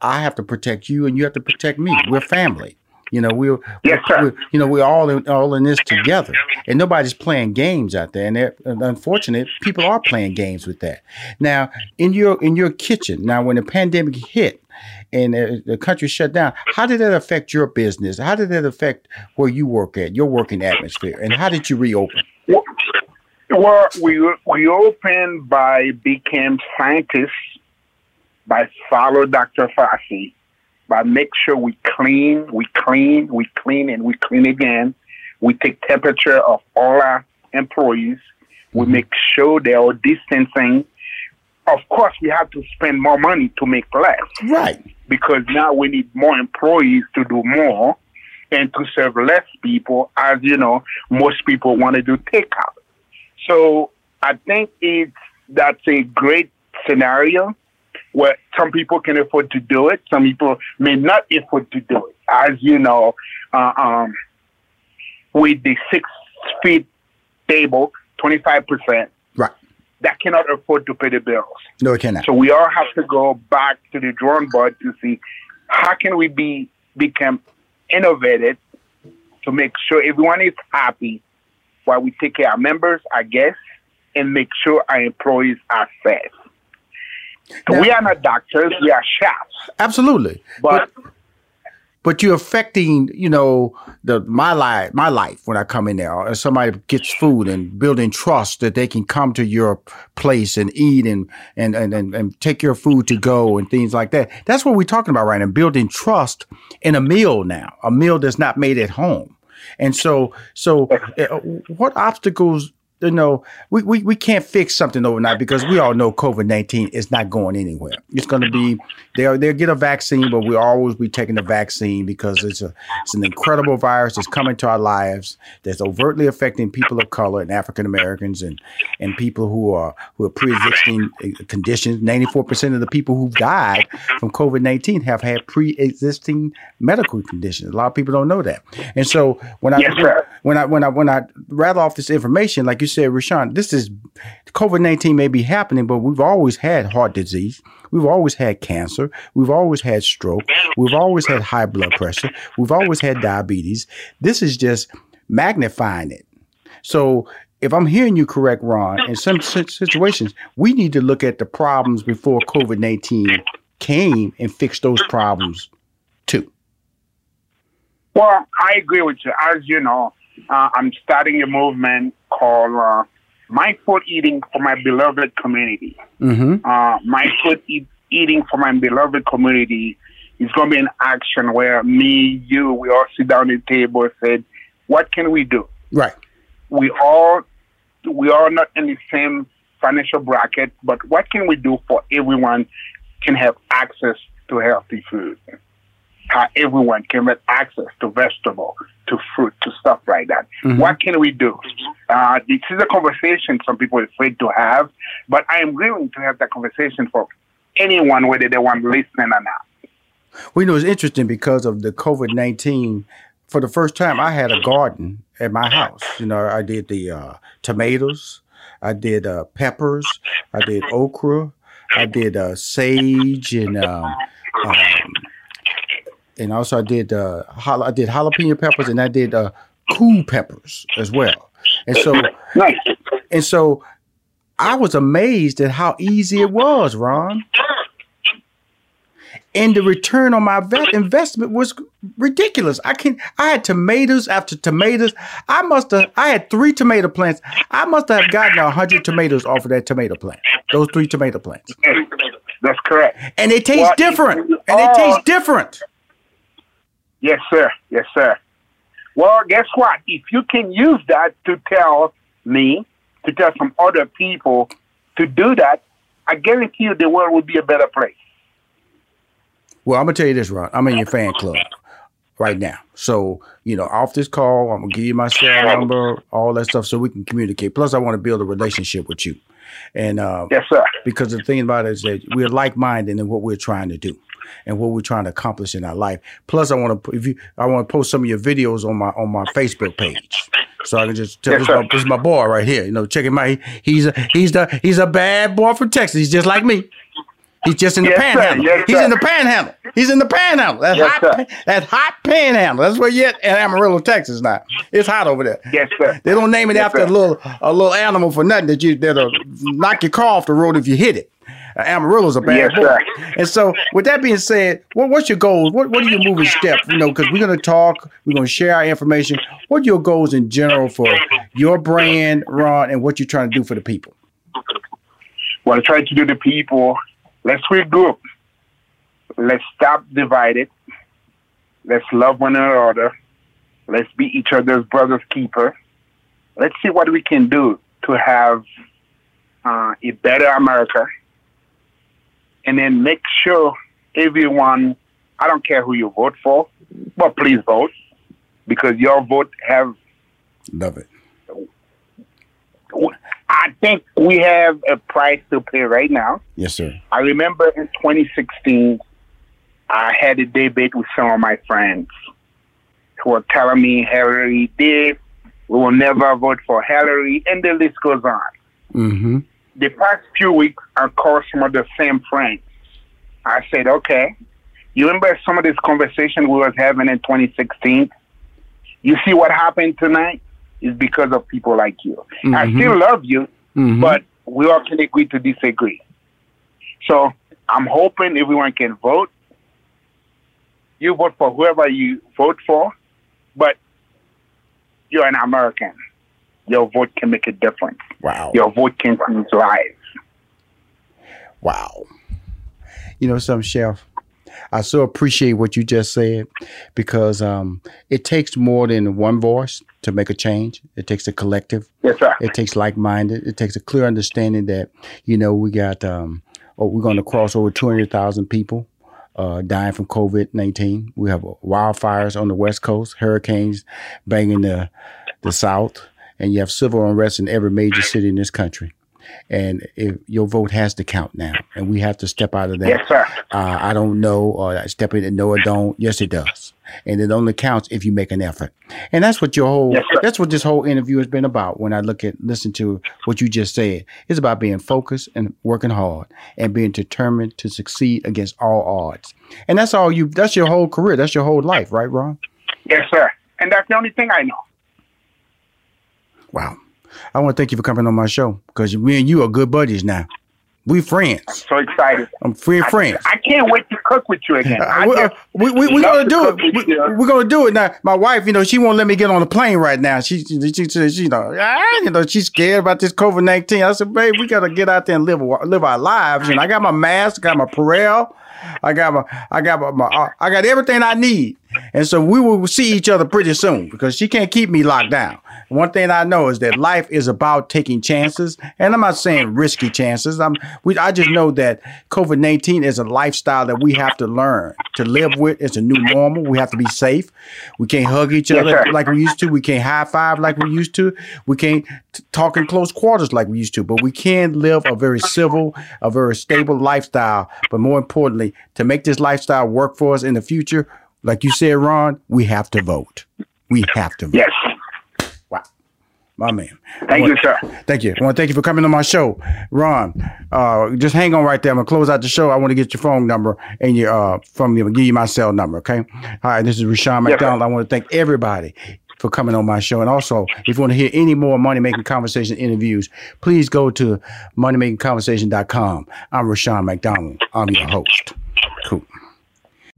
I have to protect you and you have to protect me. We're family. You know, we're, yes. We're, you know, we're all in, all in this together, and nobody's playing games out there. And unfortunately, people are playing games with that. Now, in your in your kitchen, now when the pandemic hit and the country shut down, how did that affect your business? How did that affect where you work at, your working atmosphere, and how did you reopen? Well, we we opened by became scientists, by follow Dr. Fauci but make sure we clean, we clean, we clean, and we clean again. We take temperature of all our employees. We mm-hmm. make sure they are distancing. Of course, we have to spend more money to make less. Right. Because now we need more employees to do more and to serve less people. As you know, most people want to do takeout. So I think it's that's a great scenario where some people can afford to do it, some people may not afford to do it. As you know, uh, um, with the six feet table, 25%, right. that cannot afford to pay the bills. No, it cannot. So we all have to go back to the drawing board to see how can we be become innovative to make sure everyone is happy while we take care of our members, our guests, and make sure our employees are safe. Now, we are not doctors; we are chefs. Absolutely, but, but but you're affecting, you know, the my life, my life when I come in there. Or somebody gets food and building trust that they can come to your place and eat and and and and, and take your food to go and things like that. That's what we're talking about right now. Building trust in a meal now, a meal that's not made at home. And so, so uh, what obstacles you know, we, we, we can't fix something overnight because we all know COVID 19 is not going anywhere. It's going to be, they'll, they'll get a vaccine, but we'll always be taking the vaccine because it's, a, it's an incredible virus that's coming to our lives that's overtly affecting people of color and African Americans and, and people who are, who are pre existing uh, conditions. 94% of the people who've died from COVID 19 have had pre existing medical conditions. A lot of people don't know that. And so when I, yes, when I, when I, when I rattle off this information, like you said, Rushion, this is COVID 19 may be happening, but we've always had heart disease. We've always had cancer. We've always had stroke. We've always had high blood pressure. We've always had diabetes. This is just magnifying it. So, if I'm hearing you correct, Ron, in some situations, we need to look at the problems before COVID 19 came and fix those problems too. Well, I agree with you. As you know, uh, I'm starting a movement called uh, Mindful Eating for My Beloved Community. Mm-hmm. Uh, mindful e- Eating for My Beloved Community is going to be an action where me, you, we all sit down at the table and said, what can we do? Right. We all we are not in the same financial bracket, but what can we do for everyone can have access to healthy food? How everyone can get access to vegetable, to fruit, to stuff like that. Mm-hmm. What can we do? Uh, this is a conversation some people are afraid to have, but I am willing to have that conversation for anyone, whether they want to listen or not. Well, you know, it's interesting because of the COVID 19. For the first time, I had a garden at my house. You know, I did the uh, tomatoes, I did uh, peppers, I did okra, I did uh, sage, and um, um, and also I did uh, I did jalapeno peppers and I did uh, cool peppers as well. And so, nice. and so, I was amazed at how easy it was, Ron. And the return on my vet investment was ridiculous. I can I had tomatoes after tomatoes. I must have I had three tomato plants. I must have gotten a hundred tomatoes off of that tomato plant. Those three tomato plants. That's correct. And they taste well, different. And they taste different. Yes, sir. Yes, sir. Well, guess what? If you can use that to tell me, to tell some other people to do that, I guarantee you the world would be a better place. Well, I'm gonna tell you this, Ron. I'm in your fan club right now. So, you know, off this call, I'm gonna give you my cell number, all that stuff, so we can communicate. Plus, I want to build a relationship with you. And uh, yes, sir. Because the thing about it is that we're like minded in what we're trying to do and what we're trying to accomplish in our life. Plus, I want to if you I want to post some of your videos on my on my Facebook page. So I can just tell yes, this, my, this, is my boy right here. You know, check him out. He, he's a he's the he's a bad boy from Texas. He's just like me. He's just in the Yes, panhandle. Yes, He's in the panhandle. He's in the panhandle. That Yes, hot, sir. pa- that hot panhandle. That's where you're at in Amarillo, Texas. Now it's hot over there. Yes, sir. They don't name it after sir. a little a little animal for nothing that you that'll knock your car off the road if you hit it. Amarillo's a bad Yes, boy. sir. And so, with that being said, what, what's your goals? What what are your moving steps? You know, because we're gonna talk, we're gonna share our information. What are your goals in general for your brand, Ron, and what you're trying to do for the people? What I try to do to people, let's regroup. Let's stop divided. Let's love one another. Let's be each other's brother's keeper. Let's see what we can do to have uh, a better America. And then make sure everyone, I don't care who you vote for, but please vote because your vote have Love it. I think we have a price to pay right now. Yes, sir. I remember in 2016, I had a debate with some of my friends who were telling me Hillary did, we will never vote for Hillary, and the list goes on. Mm-hmm. The past few weeks, I called some of the same friends. I said, okay, you remember some of this conversation we was having in 2016? You see what happened tonight is because of people like you. I Mhm. still love you, Mhm. but we all can agree to disagree. So I'm hoping everyone can vote. You vote for whoever you vote for, but you're an American. Your vote can make a difference. Wow. Your vote can change lives. Wow. You know some Chef? I so appreciate what you just said because um, it takes more than one voice to make a change. It takes a collective. Yes, sir. It takes like-minded. It takes a clear understanding that you know we got um, oh, we're going to cross over two hundred thousand people uh, dying from COVID nineteen. We have wildfires on the west coast, hurricanes banging the the south, and you have civil unrest in every major city in this country. And if your vote has to count now, and we have to step out of that. Yes, sir. Uh, I don't know, or I step in and no, it don't. Yes, it does, and it only counts if you make an effort. And that's what your whole, yes, that's what this whole interview has been about. When I look at listen to what you just said, it's about being focused and working hard and being determined to succeed against all odds. And that's all you. That's your whole career. That's your whole life, right, Ron? Yes, sir. And that's the only thing I know. Wow. I want to thank you for coming on my show because me and you are good buddies now. We friends. So excited. I'm free I, friends. I can't wait to cook with you again. I Uh, we, uh, we, we, we gonna to do it. We, we're gonna do it now. My wife, you know, she won't let me get on the plane right now. She, she, she, she, she you know, ah, you know, she's scared about this COVID nineteen. I said, babe, we gotta get out there and live live our lives. And I got my mask, I got my Purell, I got my, I got my, my uh, I got everything I need. And so we will see each other pretty soon because she can't keep me locked down. One thing I know is that life is about taking chances, and I'm not saying risky chances. I'm, we, I just know that COVID 19 is a lifestyle that we have to learn to live with. It's a new normal. We have to be safe. We can't hug each other sir. like we used to. We can't high five like we used to. We can't t- talk in close quarters like we used to. But we can live a very civil, a very stable lifestyle. But more importantly, to make this lifestyle work for us in the future, like you said, Ron, we have to vote. We have to vote. yes. Wow. My man. Thank you, sir. Thank you. I want to thank you for coming on my show. Ron, uh, just hang on right there. I'm going to close out the show. I want to get your phone number and your, uh, from you. To give you my cell number. Okay. All right. This is Rushion Yes, McDonald. I want to thank everybody for coming on my show. And also, if you want to hear any more Money Making Conversation interviews, please go to moneymakingconversation.com. I'm Rushion McDonald. I'm your host. Cool.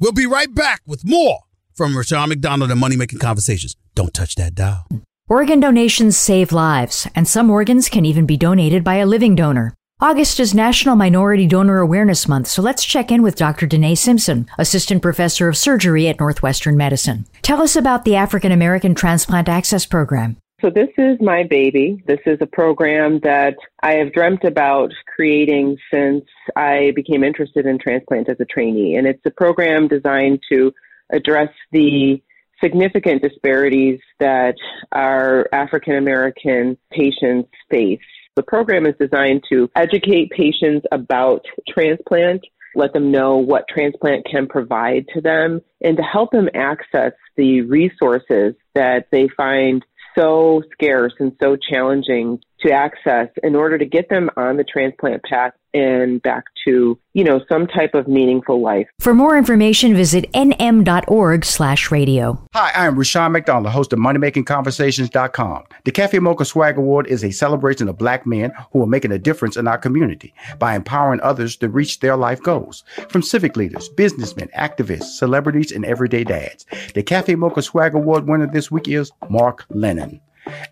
We'll be right back with more from Rushion McDonald and Money Making Conversations. Don't touch that dial. Organ donations save lives, and some organs can even be donated by a living donor. August is National Minority Donor Awareness Month, so let's check in with Dr. Dinee Simpson, Assistant Professor of Surgery at Northwestern Medicine. Tell us about the African American Transplant Access Program. So, this is my baby. This is a program that I have dreamt about creating since I became interested in transplant as a trainee. And it's a program designed to address the significant disparities that our African American patients face. The program is designed to educate patients about transplant, let them know what transplant can provide to them, and to help them access the resources that they find so scarce and so challenging to access in order to get them on the transplant path and back to, you know, some type of meaningful life. For more information, visit nm.org slash radio. Hi, I am Rushion McDonald, host of MoneyMakingConversations.com. The Cafe Mocha Swag Award is a celebration of black men who are making a difference in our community by empowering others to reach their life goals. From civic leaders, businessmen, activists, celebrities, and everyday dads. The Cafe Mocha Swag Award winner this week is Mark Lennon.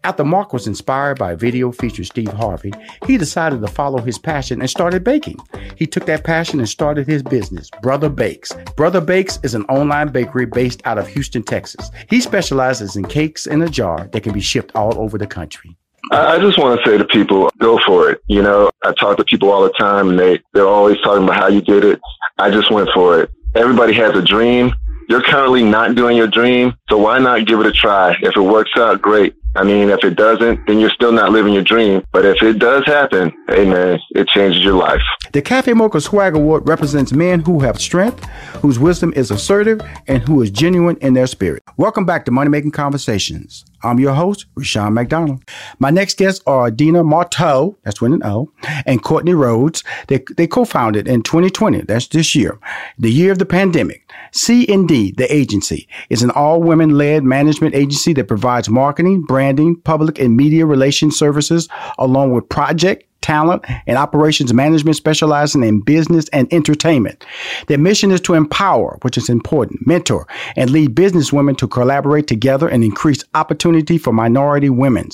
After Mark was inspired by a video featuring Steve Harvey, he decided to follow his passion and started baking. He took that passion and started his business, Brother Bakes. Brother Bakes is an online bakery based out of Houston, Texas. He specializes in cakes in a jar that can be shipped all over the country. I just want to say to people, go for it. You know, I talk to people all the time and they, they're always talking about how you did it. I just went for it. Everybody has a dream. You're currently not doing your dream, so why not give it a try? If it works out, great. I mean, if it doesn't, then you're still not living your dream. But if it does happen, hey man, it changes your life. The Cafe Mocha Swag Award represents men who have strength, whose wisdom is assertive, and who is genuine in their spirit. Welcome back to Money Making Conversations. I'm your host, Rushion McDonald. My next guests are Dina Marto, that's with an O, and Courtney Rhodes. They, they co-founded in 2020, that's this year, the year of the pandemic. C&D, the agency, is an all-women led management agency that provides marketing, branding, public and media relations services, along with project, talent, and operations management specializing in business and entertainment. Their mission is to empower, which is important, mentor, and lead business women to collaborate together and increase opportunity for minority women.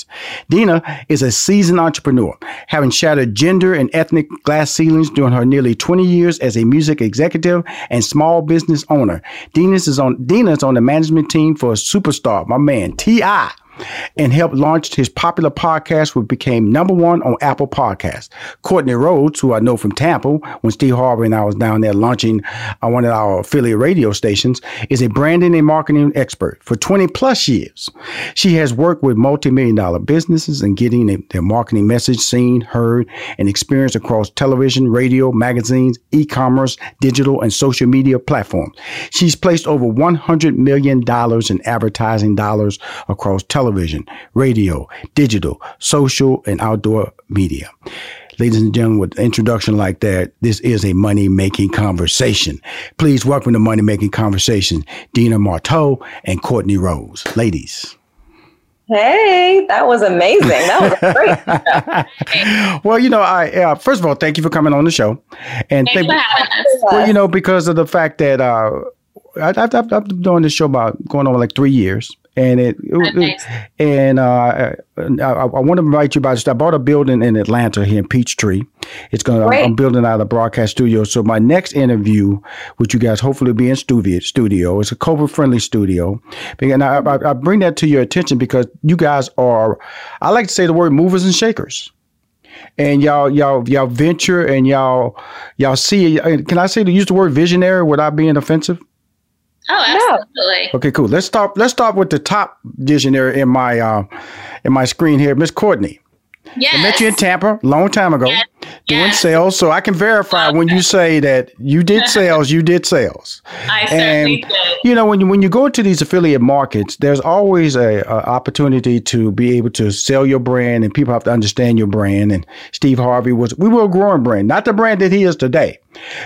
Dina is a seasoned entrepreneur, having shattered gender and ethnic glass ceilings during her nearly 20 years as a music executive and small business owner. Dina is on Dina is on the management team for a superstar, my man T.I and helped launch his popular podcast, which became number one on Apple Podcasts. Courtney Rhodes, who I know from Tampa, when Steve Harvey and I was down there launching uh, one of our affiliate radio stations, is a branding and marketing expert for 20 plus years. She has worked with multi-million dollar businesses and getting their marketing message seen, heard, and experienced across television, radio, magazines, e-commerce, digital, and social media platforms. She's placed over $100 million in advertising dollars across television television, radio, digital, social, and outdoor media. Ladies and gentlemen, with an introduction like that, this is a money making conversation. Please welcome to Money Making Conversation, Dina Marto and Courtney Rhodes. Ladies. Hey, that was amazing. That was great. well, you know, I uh, first of all, thank you for coming on the show, and thank, thank well, you know, because of the fact that uh, I, have been doing this show about going on like three years, and it, it, nice. and uh, I, I, want to invite you about. this. I bought a building in Atlanta here in Peachtree. It's gonna. I'm, I'm, building out a broadcast studio. So my next interview, which you guys hopefully will be in studio, studio, it's a COVID friendly studio. And I, I, I bring that to your attention because you guys are. I like to say the word movers and shakers and y'all y'all y'all venture and y'all y'all see can I say to use the word visionary without being offensive? Oh, absolutely. Okay, cool. Let's start. Let's start with the top visionary in my uh, in my screen here, Miss Courtney. Yes. I met you in Tampa a long time ago yes. Doing yes. sales, so I can verify when you say that you did sales, you did sales. I certainly did. You know, when you when you go into these affiliate markets, there's always a, a, opportunity to be able to sell your brand, and people have to understand your brand. And Steve Harvey was we were a growing brand, not the brand that he is today.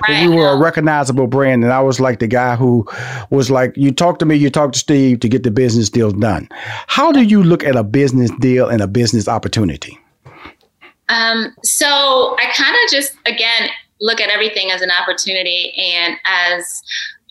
Right. we were a recognizable brand, and I was like the guy who was like, "You talk to me, you talk to Steve to get the business deals done." How do you look at a business deal and a business opportunity? Um, so I kind of just again look at everything as an opportunity and as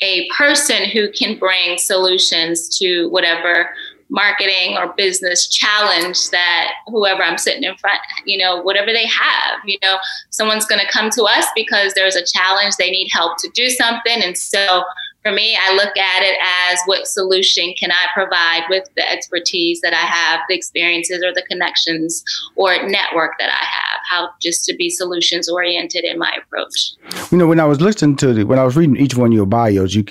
a person who can bring solutions to whatever marketing or business challenge that whoever I'm sitting in front, you know, whatever they have, you know, someone's going to come to us because there's a challenge, they need help to do something. And so for me, I look at it as what solution can I provide with the expertise that I have, the experiences or the connections or network that I have, how just to be solutions oriented in my approach. You know, when I was listening to the, when I was reading each one of your bios, you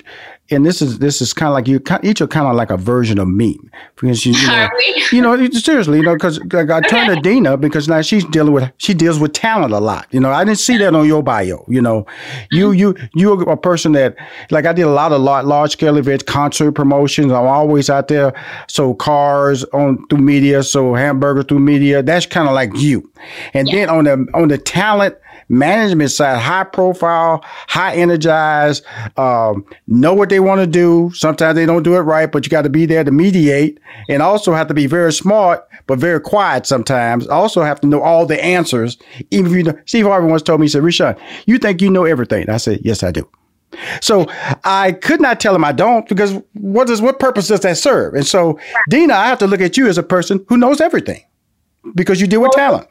and this is this is kind of like you each are kind of like a version of me. Because you, you know, you know seriously you know because like I turned to Dina because now she's dealing with she deals with talent a lot you know. I didn't see that on your bio you know. You you you're a person that like I did a lot of large, large scale events concert promotions I'm always out there. So cars on through media so hamburgers through media that's kind of like you. And yeah. then on the on the talent management side, high profile, high energized, um, know what they want to do. Sometimes they don't do it right, but you got to be there to mediate and also have to be very smart, but very quiet sometimes. Also have to know all the answers. Even if you know, Steve Harvey once told me, he said, Rushion, you think you know everything. I said, yes, I do. So I could not tell him I don't because what does what purpose does that serve? And so Dina, I have to look at you as a person who knows everything because you deal with talent.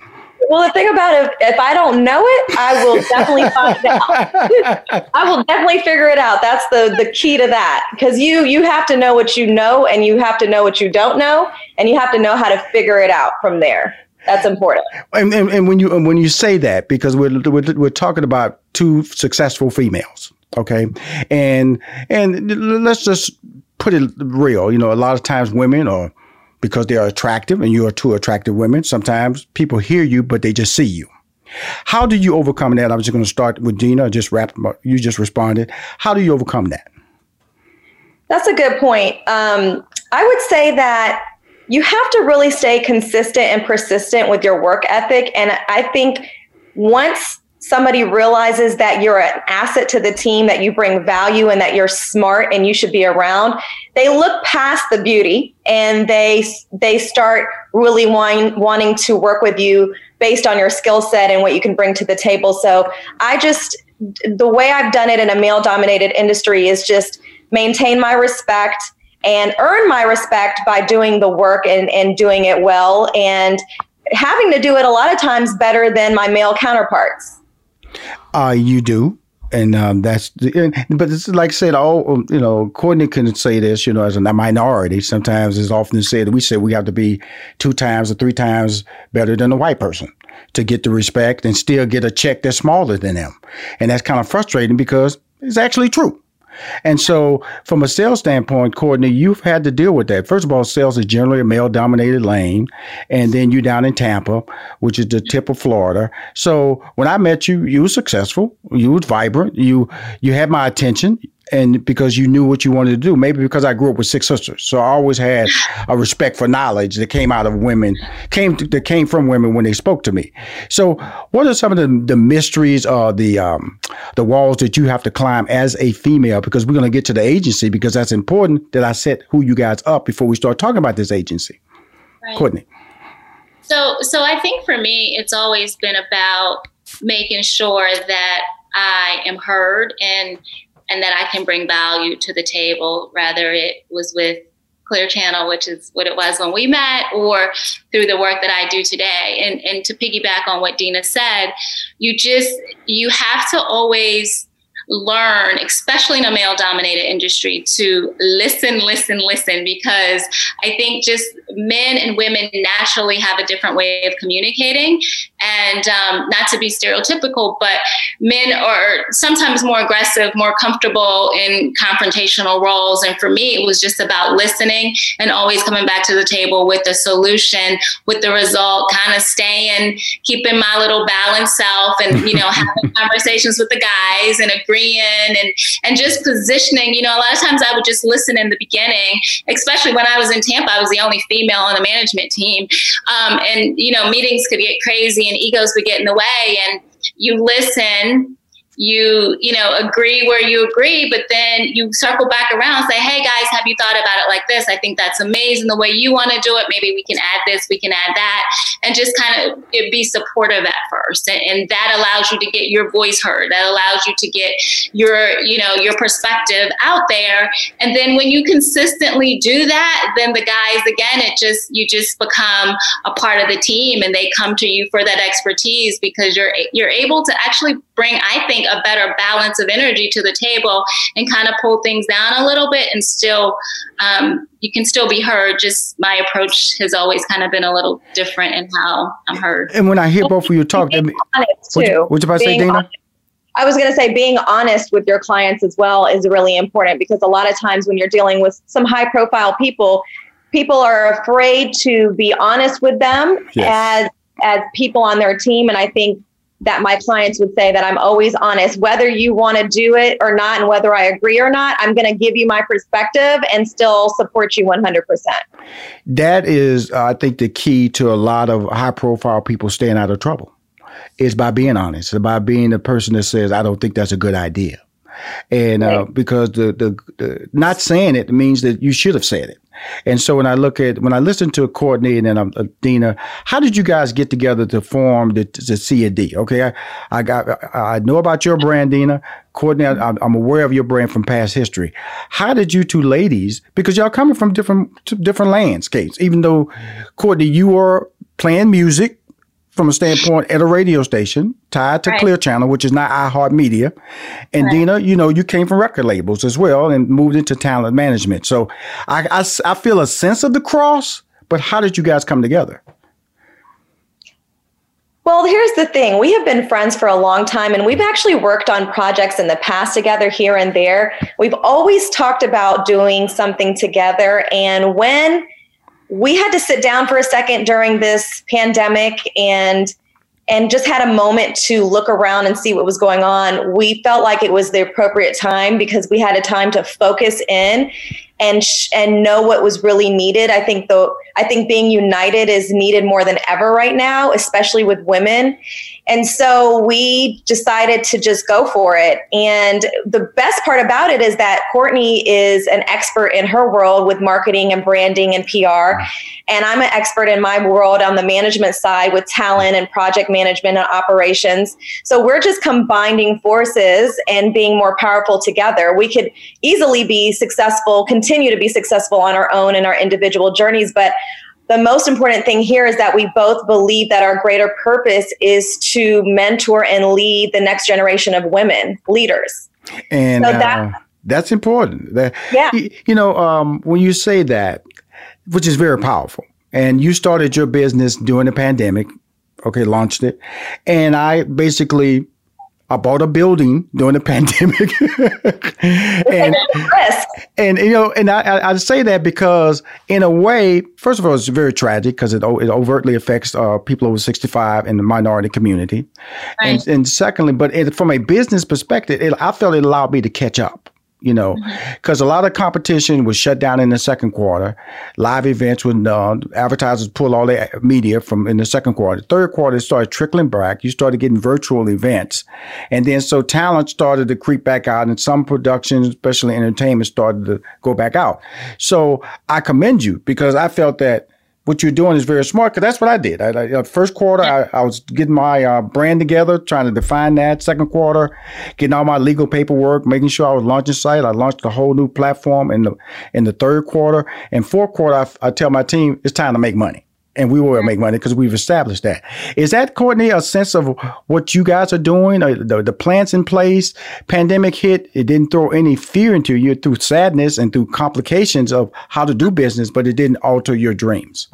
Well, the thing about it, if I don't know it, I will definitely find out. I will definitely figure it out. That's the the key to that because you you have to know what you know, and you have to know what you don't know, and you have to know how to figure it out from there. That's important. And, and, and when you and when you say that, because we're, we're we're talking about two successful females, okay, and and let's just put it real. You know, a lot of times women are because they are attractive and you are two attractive women. Sometimes people hear you, but they just see you. How do you overcome that? I was just going to start with Dina. Just wrap. You just responded. How do you overcome that? That's a good point. Um, I would say that you have to really stay consistent and persistent with your work ethic. And I think once somebody realizes that you're an asset to the team, that you bring value and that you're smart and you should be around, they look past the beauty and they they start really wanting wanting to work with you based on your skill set and what you can bring to the table. So I just the way I've done it in a male dominated industry is just maintain my respect and earn my respect by doing the work and, and doing it well and having to do it a lot of times better than my male counterparts. Uh, you do. And um, that's, the, but it's like I said, all you know, Courtney can say this, you know, as a minority. Sometimes it's often said we say we have to be two times or three times better than a white person to get the respect and still get a check that's smaller than them, and that's kind of frustrating because it's actually true. And so, from a sales standpoint, Courtney, you've had to deal with that. First of all, sales is generally a male dominated lane. And then you're down in Tampa, which is the tip of Florida. So, when I met you, you were successful, you were vibrant, you, you had my attention and because you knew what you wanted to do. Maybe because I grew up with six sisters, so I always had a respect for knowledge that came out of women, came to, that came from women when they spoke to me. So, what are some of the, the mysteries or the um, the walls that you have to climb as a female? Because we're going to get to the agency because that's important that I set who you guys up before we start talking about this agency. Right. Courtney. So, so I think for me, it's always been about making sure that I am heard and and that I can bring value to the table, whether it was with Clear Channel, which is what it was when we met, or through the work that I do today. And and to piggyback on what Dina said, you just you have to always learn, especially in a male dominated industry, to listen, listen, listen, because I think just men and women naturally have a different way of communicating. And um, not to be stereotypical, but men are sometimes more aggressive, more comfortable in confrontational roles. And for me, it was just about listening and always coming back to the table with a solution, with the result, kind of staying, keeping my little balanced self and, you know, having conversations with the guys and agreeing and and just positioning. You know, a lot of times I would just listen in the beginning, especially when I was in Tampa. I was the only female on the management team, um, and you know, meetings could get crazy and egos would get in the way, and you listen you you know agree where you agree but then you circle back around and say hey guys have you thought about it like this? I think that's amazing the way you want to do it. Maybe we can add this we can add that and just kind of be supportive at first. And, and that allows you to get your voice heard. That allows you to get your you know your perspective out there. And then when you consistently do that then the guys again it just you just become a part of the team and they come to you for that expertise because you're you're able to actually bring i think a better balance of energy to the table and kind of pull things down a little bit and still um, you can still be heard. Just my approach has always kind of been a little different in how i'm heard. And when i hear both of you talk being honest too, what, you, what you about to say dina I was going to say being honest with your clients as well is really important because a lot of times when you're dealing with some high profile people, people are afraid to be honest with them yes. as as people on their team. And I think that my clients would say that I'm always honest whether you want to do it or not and whether I agree or not I'm going to give you my perspective and still support you 100%. That is uh, I think the key to a lot of high profile people staying out of trouble is by being honest, by being the person that says, I don't think that's a good idea. And uh, right. because the, the, the, not saying it means that you should have said it. And so when I look at when I listen to Courtney and um, uh, Dina, how did you guys get together to form the, the C and D? Okay, I, I got I know about your brand, Dina. Courtney, I, am aware of your brand from past history. How did you two ladies, because y'all coming from different different landscapes, even though Courtney, you are playing music from a standpoint at a radio station tied to right. Clear Channel, which is not iHeartMedia. And right. Dina, you know, you came from record labels as well and moved into talent management. So I, I, I feel a sense of the cross, but how did you guys come together? Well, here's the thing. We have been friends for a long time and we've actually worked on projects in the past together here and there. We've always talked about doing something together. And when we had to sit down for a second during this pandemic and and just had a moment to look around and see what was going on. We felt like it was the appropriate time because we had a time to focus in and sh- and know what was really needed. I think the I think being united is needed more than ever right now, especially with women. And so we decided to just go for it. And the best part about it is that Courtney is an expert in her world with marketing and branding and PR. And I'm an expert in my world on the management side with talent and project management and operations. So we're just combining forces and being more powerful together. We could easily be successful, continue to be successful on our own in our individual journeys, but the most important thing here is that we both believe that our greater purpose is to mentor and lead the next generation of women leaders. And so that, uh, that's important. That, yeah. You know, um, when you say that, which is very powerful, and you started your business during the pandemic, okay, launched it, and I basically I bought a building during the pandemic, and, and you know, and I, I say that because in a way, first of all, it's very tragic because it it overtly affects uh, people over sixty five in the minority community, right. and, and secondly, but it, from a business perspective, it, I felt it allowed me to catch up you know, because mm-hmm. a lot of competition was shut down in the second quarter. Live events would uh, advertisers pull all their media from in the second quarter. Third quarter started trickling back. You started getting virtual events, and then so talent started to creep back out, and some productions, especially entertainment, started to go back out. So I commend you because I felt that what you're doing is very smart because that's what I did. I, I, uh, first quarter, I, I, was getting my uh, brand together, trying to define that. Second quarter, getting all my legal paperwork, making sure I was launching site. I launched a whole new platform in the in the third quarter. And fourth quarter, I, I tell my team it's time to make money and we will make money because we've established that. Is that Courtney a sense of what you guys are doing? The, the plans in place, pandemic hit, it didn't throw any fear into you through sadness and through complications of how to do business, but it didn't alter your dreams.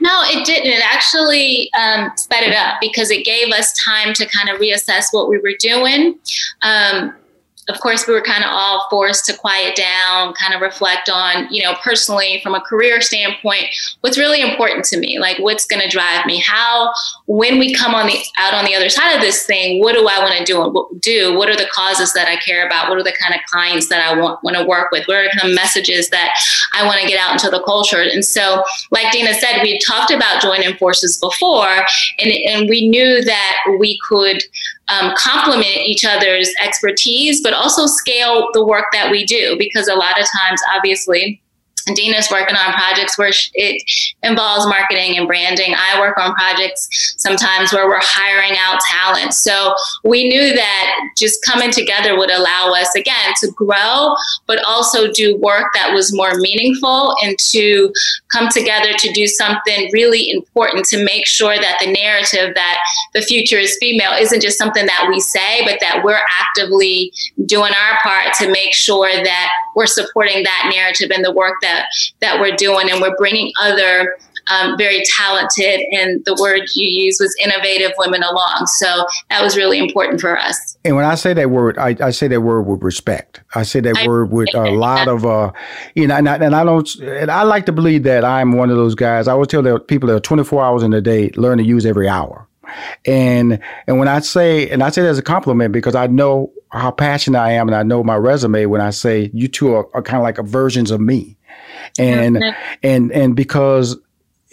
No, it didn't. It actually um, sped it up because it gave us time to kind of reassess what we were doing. Um, of course, we were kind of all forced to quiet down, kind of reflect on, you know, personally from a career standpoint, what's really important to me, like what's going to drive me. How, when we come on the out on the other side of this thing, what do I want to do? Do what are the causes that I care about? What are the kind of clients that I want want to work with? What are the kind of messages that I want to get out into the culture? And so, like Dina said, we talked about joining forces before, and and we knew that we could um, complement each other's expertise, but also scale the work that we do because a lot of times, obviously, Dina's working on projects where it involves marketing and branding. I work on projects sometimes where we're hiring out talent. So we knew that just coming together would allow us, again, to grow, but also do work that was more meaningful and to come together to do something really important to make sure that the narrative that the future is female isn't just something that we say, but that we're actively doing our part to make sure that we're supporting that narrative and the work that that we're doing, and we're bringing other um, very talented, and the word you use was innovative women along. So that was really important for us. And when I say that word, I, I say that word with respect. I say that I, word with a lot of, uh, you know, and I, and I don't, and I like to believe that I'm one of those guys. I always tell that people that are 24 hours in a day, learn to use every hour. And and when I say, and I say that as a compliment because I know how passionate I am, and I know my resume when I say you two are, are kind of like versions of me, and mm-hmm. and and because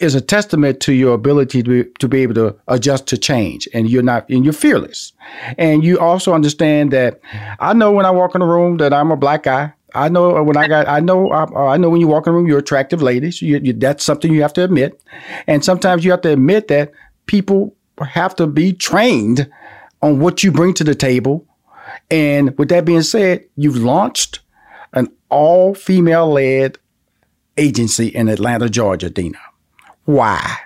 it's a testament to your ability to be, to be able to adjust to change and you're not and you're fearless. And you also understand that i know when i walk in a room that i'm a black guy. I know when i got i know i, I know when you walk in the room you're attractive ladies. You, you, that's something you have to admit. And sometimes you have to admit that people have to be trained on what you bring to the table. And with that being said you've launched an all female led agency in atlanta georgia dina. Why?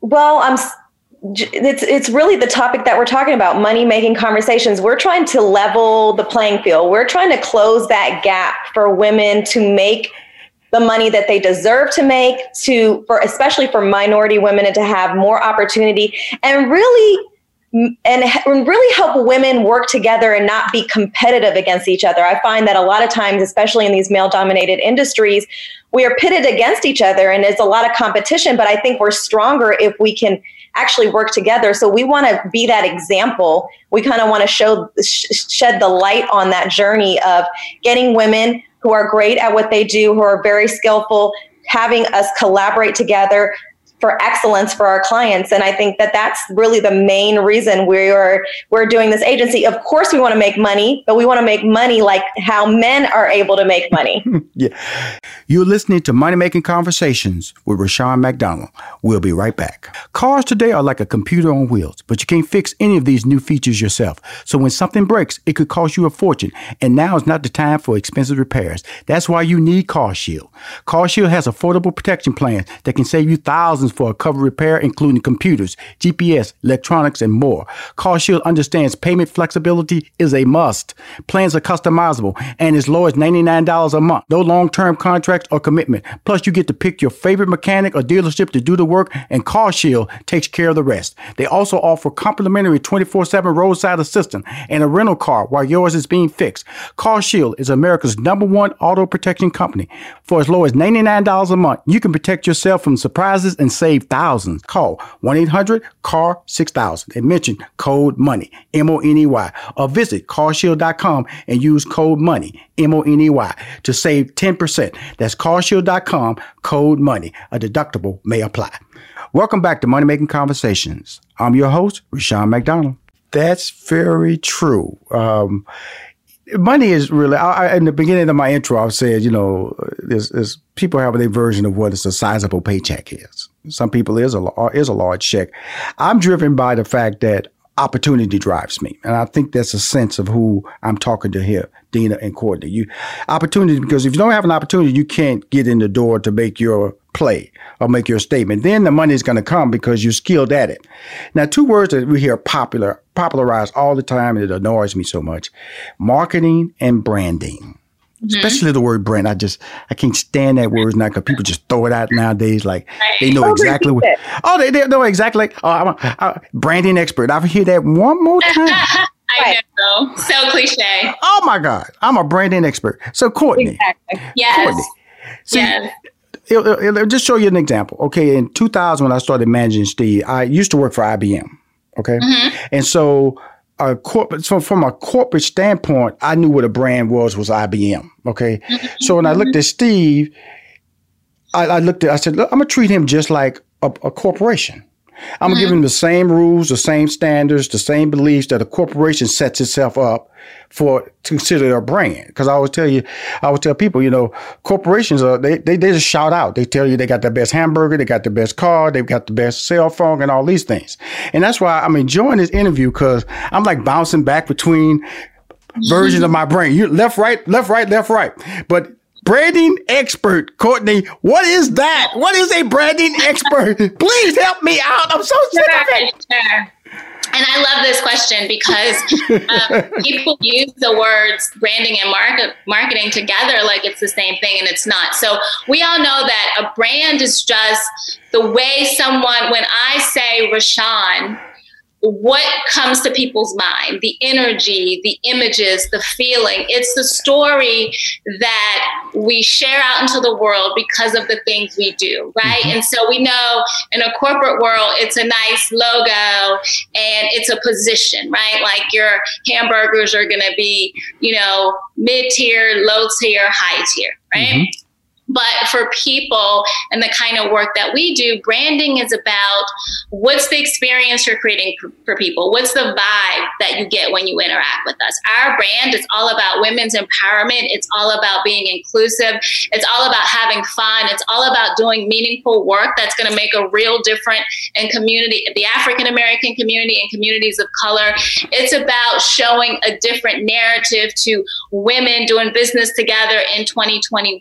Well, I'm it's it's really the topic that we're talking about money making conversations. We're trying to level the playing field. We're trying to close that gap for women to make the money that they deserve to make to for especially for minority women and to have more opportunity. And really and really help women work together and not be competitive against each other. I find that a lot of times, especially in these male dominated industries, we are pitted against each other and there's a lot of competition, but I think we're stronger if we can actually work together. So we want to be that example. We kind of want to show shed the light on that journey of getting women who are great at what they do, who are very skillful, having us collaborate together, for excellence for our clients. And I think that that's really the main reason we're we're doing this agency. Of course, we want to make money, but we want to make money like how men are able to make money. yeah. You're listening to Money Making Conversations with Rushion McDonald. We'll be right back. Cars today are like a computer on wheels, but you can't fix any of these new features yourself. So when something breaks, it could cost you a fortune. And now is not the time for expensive repairs. That's why you need CarShield. CarShield has affordable protection plans that can save you thousands for a cover repair, including computers, GPS, electronics, and more. CarShield understands payment flexibility is a must. Plans are customizable and as low as $99 a month. No long-term contracts or commitment. Plus, you get to pick your favorite mechanic or dealership to do the work, and CarShield takes care of the rest. They also offer complimentary 24-7 roadside assistance and a rental car while yours is being fixed. CarShield is America's number one auto protection company. For as low as $99 a month, you can protect yourself from surprises and save thousands. Call 1 800 CAR 6000 and mention code MONEY, M O N E Y, or visit carshield.com and use code MONEY, M O N E Y, to save 10%. That's carshield.com, code MONEY. A deductible may apply. Welcome back to Money Making Conversations. I'm your host, Rushion McDonald. That's very true. Um, money is really I, in the beginning of my intro i said you know there's, there's people have their version of what a sizable paycheck is some people is a uh, is a large check i'm driven by the fact that opportunity drives me and i think that's a sense of who i'm talking to here dina and courtney you opportunity because if you don't have an opportunity you can't get in the door to make your play or make your statement. Then the money is going to come because you're skilled at it. Now, two words that we hear popular, popularized all the time, and it annoys me so much marketing and branding. Mm-hmm. Especially the word brand. I just, I can't stand that word now because people just throw it out nowadays. Like they know exactly what. Oh, they, they know exactly. oh, I'm a, a branding expert. I hear that one more time. I know. So cliche. Oh my God. I'm a branding expert. So Courtney. Exactly. Yes. Courtney. See, yes it'll, it'll just show you an example. Okay, in 2000 when I started managing Steve, I used to work for IBM. Okay, mm-hmm. and so a corporate so from a corporate standpoint, I knew what a brand was was IBM. Okay, so when I looked at Steve, I, I looked at I said, look, I'm gonna treat him just like a, a corporation. I'm mm-hmm. giving the same rules, the same standards, the same beliefs that a corporation sets itself up for to consider their brand. Because I always tell you, I always tell people, you know, corporations are they, they they just shout out. They tell you they got the best hamburger, they got the best car, they've got the best cell phone, and all these things. And that's why I'm enjoying this interview because I'm like bouncing back between versions of my brain. You left, right, left, right, left, right. But branding expert, Courtney. What is that? What is a branding expert? Please help me out. I'm so sick of it. and I love this question because um, people use the words branding and market, marketing together like it's the same thing, and it's not. So we all know that a brand is just the way someone, when I say Rushion, what comes to people's mind the energy the images the feeling it's the story that we share out into the world because of the things we do right mm-hmm. and so we know in a corporate world it's a nice logo and it's a position right like your hamburgers are going to be you know mid tier low tier high tier right mm-hmm. But for people and the kind of work that we do, branding is about what's the experience you're creating for people? What's the vibe that you get when you interact with us? Our brand is all about women's empowerment. It's all about being inclusive. It's all about having fun. It's all about doing meaningful work that's going to make a real difference in community, the African American community and communities of color. It's about showing a different narrative to women doing business together in 2021.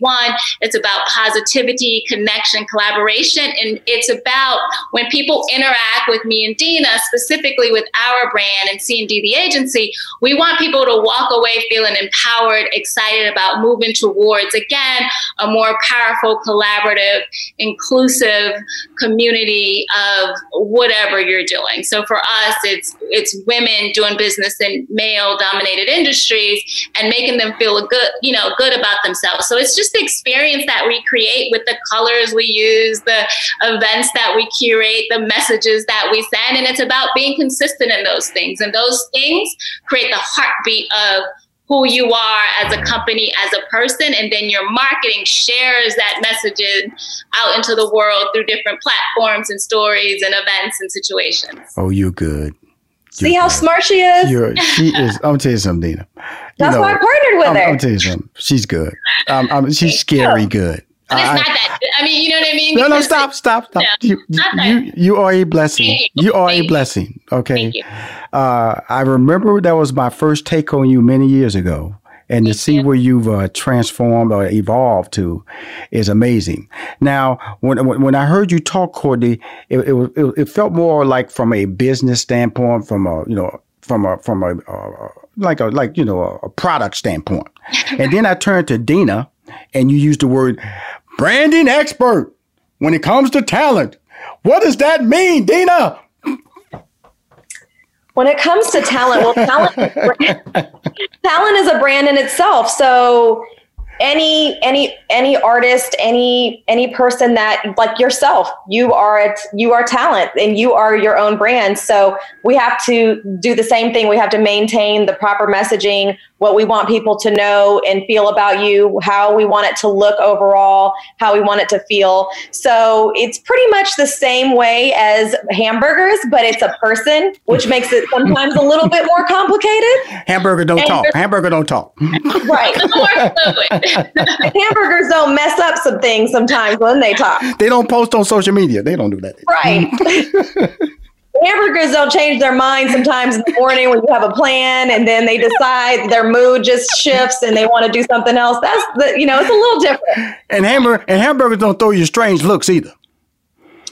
It's about positivity, connection, collaboration. And it's about when people interact with me and Dina, specifically with our brand and C&D the agency, we want people to walk away feeling empowered, excited about moving towards, again, a more powerful, collaborative, inclusive community of whatever you're doing. So for us, it's it's women doing business in male dominated industries and making them feel good, you know, good about themselves. So it's just the experience that we create with the colors we use, the events that we curate, the messages that we send. And it's about being consistent in those things. And those things create the heartbeat of who you are as a company, as a person, and then your marketing shares that message out into the world through different platforms and stories and events and situations. Oh, you're good. You're See how good. smart she is? You're, she is. I'm gonna tell you something, Dina. You That's know, why I partnered with I'm, her. I'm gonna tell you something. She's good. Um, I'm, she's scary good. But it's I, not that. I mean, you know what I mean? No, no, stop, stop, stop. You, you, you are a blessing. You. you. are Thank a blessing. Okay. Uh, I remember that was my first take on you many years ago. And to see where you've uh, transformed or evolved to is amazing. Now, when when I heard you talk, Courtney, it, it, it, it felt more like from a business standpoint, from a you know from a from a uh, like a like you know a, product standpoint. and then I turned to Dina, and you used the word branding expert when it comes to talent. What does that mean, Dina? When it comes to talent, well, talent, talent is a brand in itself. So any any any artist any any person that like yourself you are a, you are talent and you are your own brand so we have to do the same thing we have to maintain the proper messaging what we want people to know and feel about you, how we want it to look overall, how we want it to feel. So it's pretty much the same way as hamburgers, but it's a person, which makes it sometimes a little bit more complicated. Hamburger don't and talk. Hamburger don't talk. Right. hamburgers don't mess up some things sometimes when they talk. They don't post on social media. They don't do that. Right hamburgers don't change their mind sometimes in the morning when you have a plan and then they decide their mood just shifts and they want to do something else. That's the, you know, it's a little different. And hamburger and hamburgers don't throw you strange looks either.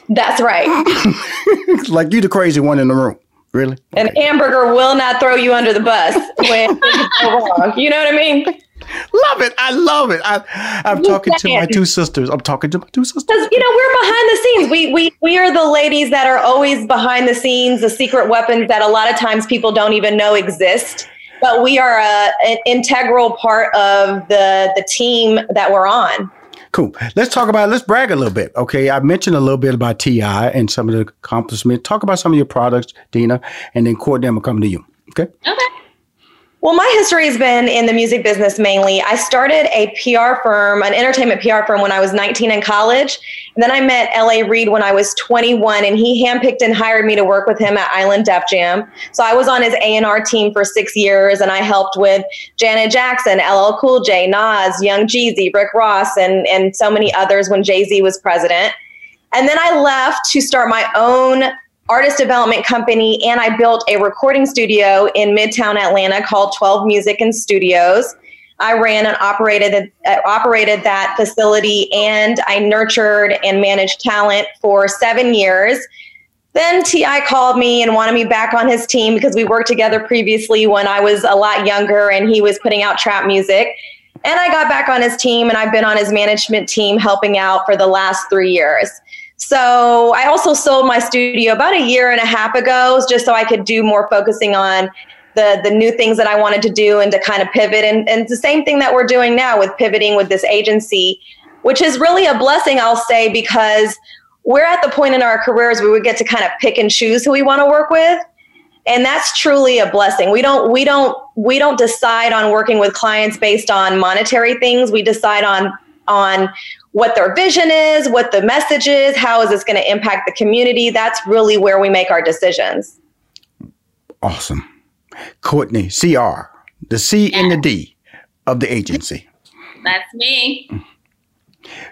That's right. like you the crazy one in the room. Really? An hamburger will not throw you under the bus when things go wrong. You know what I mean? Love it. I love it. I, I'm talking to my two sisters. I'm talking to my two sisters. Because you know we're behind the scenes. We we we are the ladies that are always behind the scenes, the secret weapons that a lot of times people don't even know exist. But we are a, an integral part of the the team that we're on. Cool. Let's talk about. Let's brag a little bit. Okay, I mentioned a little bit about T.I. and some of the accomplishments. Talk about some of your products, Dina, and then Courtney will come to you. Okay. Okay. Well, my history has been in the music business mainly. I started a PR firm, an entertainment PR firm, when I was 19 in college. And then I met L.A. Reid when I was 21, and he handpicked and hired me to work with him at Island Def Jam. So I was on his A&R team for six years, and I helped with Janet Jackson, LL Cool J, Nas, Young Jeezy, Rick Ross, and, and so many others when Jay-Z was president. And then I left to start my own artist development company and I built a recording studio in Midtown Atlanta called 12 Music and Studios. I ran and operated uh, operated that facility and I nurtured and managed talent for 7 years. then T.I. called me and wanted me back on his team because we worked together previously when I was a lot younger and he was putting out trap music. And I got back on his team and I've been on his management team helping out for the last three years. So I also sold my studio about a year and a half ago just so I could do more focusing on the the new things that I wanted to do and to kind of pivot. And, and the same thing that we're doing now with pivoting with this agency, which is really a blessing, I'll say, because we're at the point in our careers where we get to kind of pick and choose who we want to work with. And that's truly a blessing. We don't we don't we don't decide on working with clients based on monetary things. We decide on on what their vision is what the message is how is this going to impact the community that's really where we make our decisions awesome courtney cr the c yeah. and the d of the agency that's me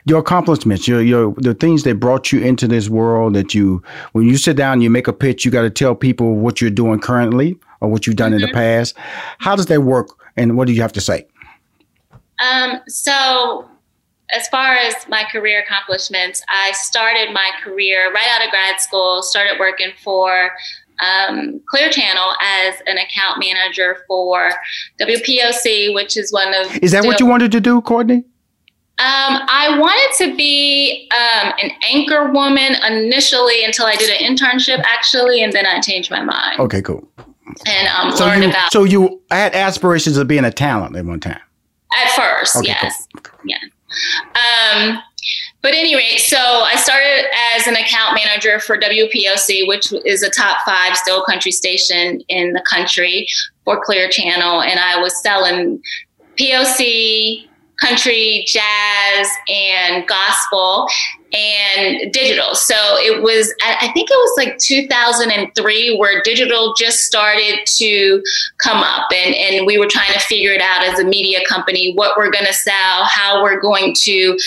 your accomplishments, your your the things that brought you into this world that you when you sit down you make a pitch, you got to tell people what you're doing currently or what you've done mm-hmm. in the mm-hmm. past. How does that work and what do you have to say? Um, so as far as my career accomplishments, I started my career right out of grad school, started working for um, Clear Channel as an account manager for WPOC, which is one of. Is that what you wanted to do, Courtney? Um, I wanted to be um, an anchor woman initially until I did an internship, actually, and then I changed my mind. Okay, cool. And um, so learned you, about. So you had aspirations of being a talent at one time. At first, okay, yes, cool. yeah. Um, but anyway, so I started as an account manager for WPOC, which is a top five still country station in the country for Clear Channel, and I was selling POC country, jazz, and gospel and digital. So it was, I think it was like 2003 where digital just started to come up and, and we were trying to figure it out as a media company, what we're going to sell, how we're going to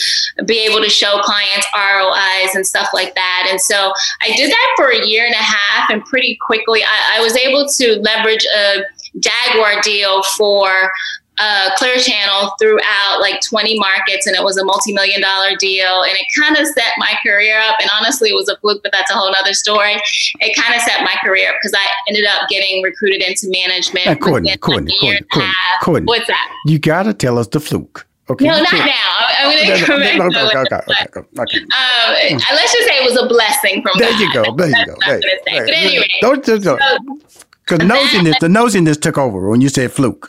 be able to show clients ROIs and stuff like that. And so I did that for a year and a half and pretty quickly I, I was able to leverage a Jaguar deal for uh, Clear Channel throughout like 20 markets, and it was a multi-million dollar deal. And it kind of set my career up. And honestly, it was a fluke, but that's a whole other story. It kind of set my career up because I ended up getting recruited into management. Uh, Courtney, Courtney, Courtney, Courtney, Courtney, What's that? You gotta tell us the fluke. Okay. No, not now. I'm going to come back. Okay, okay, okay, okay, okay. Um, let's just say it was a blessing from there God. You go, there you go. There you go. But anyway, don't, don't, don't. So, because nosiness, the nosiness took over when you said fluke.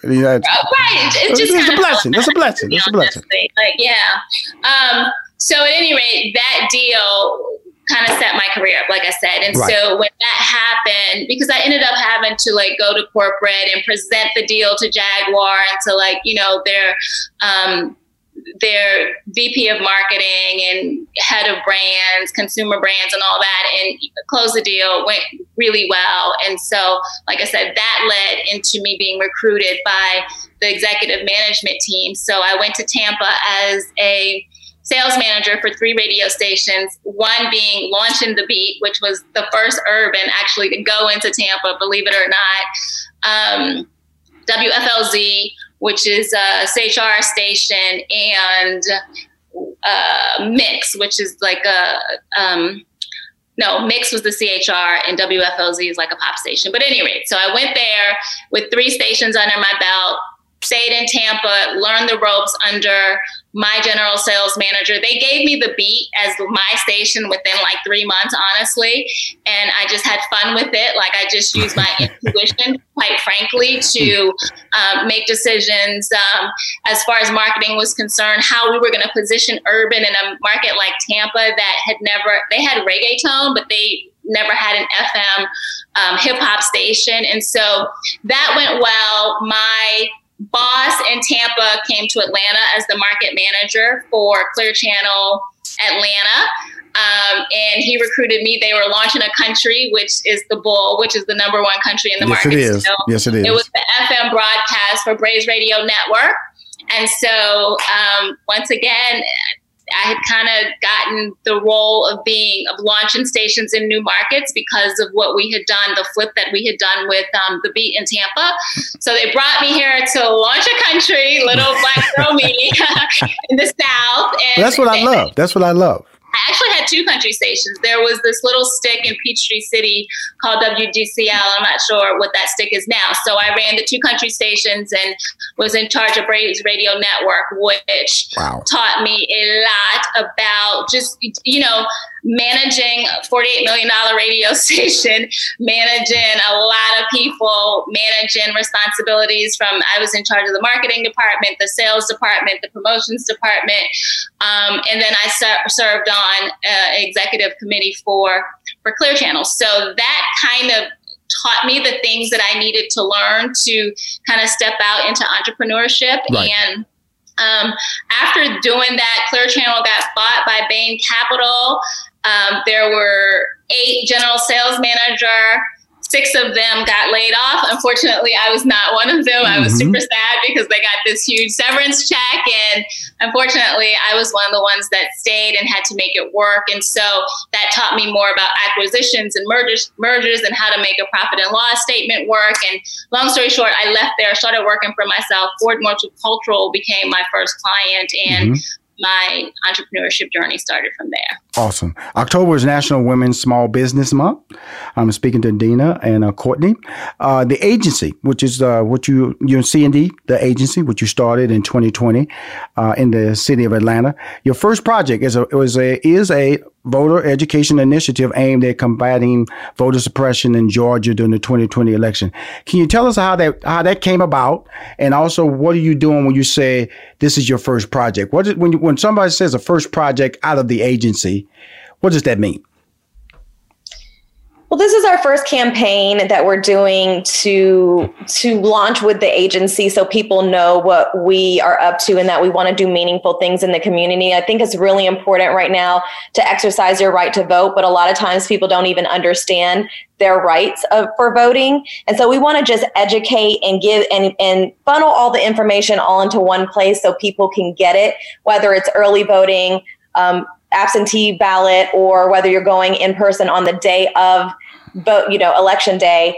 right. It's just it's a blessing. It's a blessing. It's a blessing. Like, yeah. Um, so at any rate, that deal kind of set my career up, like I said. And right. so when that happened, because I ended up having to like go to corporate and present the deal to Jaguar and to like, you know, their um, their VP of marketing and head of brands, consumer brands, and all that, and closed the deal. Went really well, and so, like I said, that led into me being recruited by the executive management team. So I went to Tampa as a sales manager for three radio stations, one being Launching the Beat, which was the first urban actually to go into Tampa, believe it or not. Um, WFLZ, which is a CHR station, and uh, Mix, which is like a um, no, Mix was the CHR and WFLZ is like a pop station. But anyway, so I went there with three stations under my belt, stayed in Tampa, learned the ropes under my general sales manager. They gave me the beat as my station within like three months, honestly. And I just had fun with it. Like I just used my intuition, quite frankly, to um, make decisions um, as far as marketing was concerned, how we were going to position urban in a market like Tampa that had never, they had reggaeton, but they never had an FM um, hip hop station. And so that went well. My boss in Tampa came to Atlanta as the market manager for Clear Channel Atlanta. Um, and he recruited me. They were launching a country, which is the Bull, which is the number one country in the yes, market. It is. So yes, it is. It was the FM broadcast for Braves Radio Network. And so, um, once again, I had kind of gotten the role of being of launching stations in new markets because of what we had done, the flip that we had done with um, the beat in Tampa. So they brought me here to launch a country, little black girl me in the South. And that's what I love. That's what I love. Had two country stations. There was this little stick in Peachtree City called WGCL. I'm not sure what that stick is now. So I ran the two country stations and was in charge of Braves Radio Network, which wow. taught me a lot about just, you know, managing a $48 million radio station, managing a lot of people, managing responsibilities from, I was in charge of the marketing department, the sales department, the promotions department. Um, and then I ser- served on uh, executive committee for, for Clear Channel. So that kind of taught me the things that I needed to learn to kind of step out into entrepreneurship right. and um, after doing that, Clear Channel got bought by Bain Capital. Um, there were eight general sales manager. Six of them got laid off. Unfortunately, I was not one of them. I was mm-hmm. super sad because they got this huge severance check. And unfortunately, I was one of the ones that stayed and had to make it work. And so that taught me more about acquisitions and mergers, mergers and how to make a profit and loss statement work. And long story short, I left there, started working for myself. Ford Multicultural became my first client. And mm-hmm my entrepreneurship journey started from there. Awesome. October is National Women's Small Business Month. I'm speaking to Dina and uh, Courtney. Uh, the agency, which is uh, what you you and C&D, the agency, which you started in 2020 uh, in the city of Atlanta. Your first project is a a is a voter education initiative aimed at combating voter suppression in Georgia during the 2020 election. Can you tell us how that how that came about, and also what are you doing when you say this is your first project? What is, when you, when somebody says a first project out of the agency, what does that mean? Well, this is our first campaign that we're doing to to launch with the agency so people know what we are up to and that we want to do meaningful things in the community. I think it's really important right now to exercise your right to vote, but a lot of times people don't even understand their rights of, for voting. And so we want to just educate and give and, and funnel all the information all into one place so people can get it, whether it's early voting, um, absentee ballot, or whether you're going in person on the day of vote, you know, election day,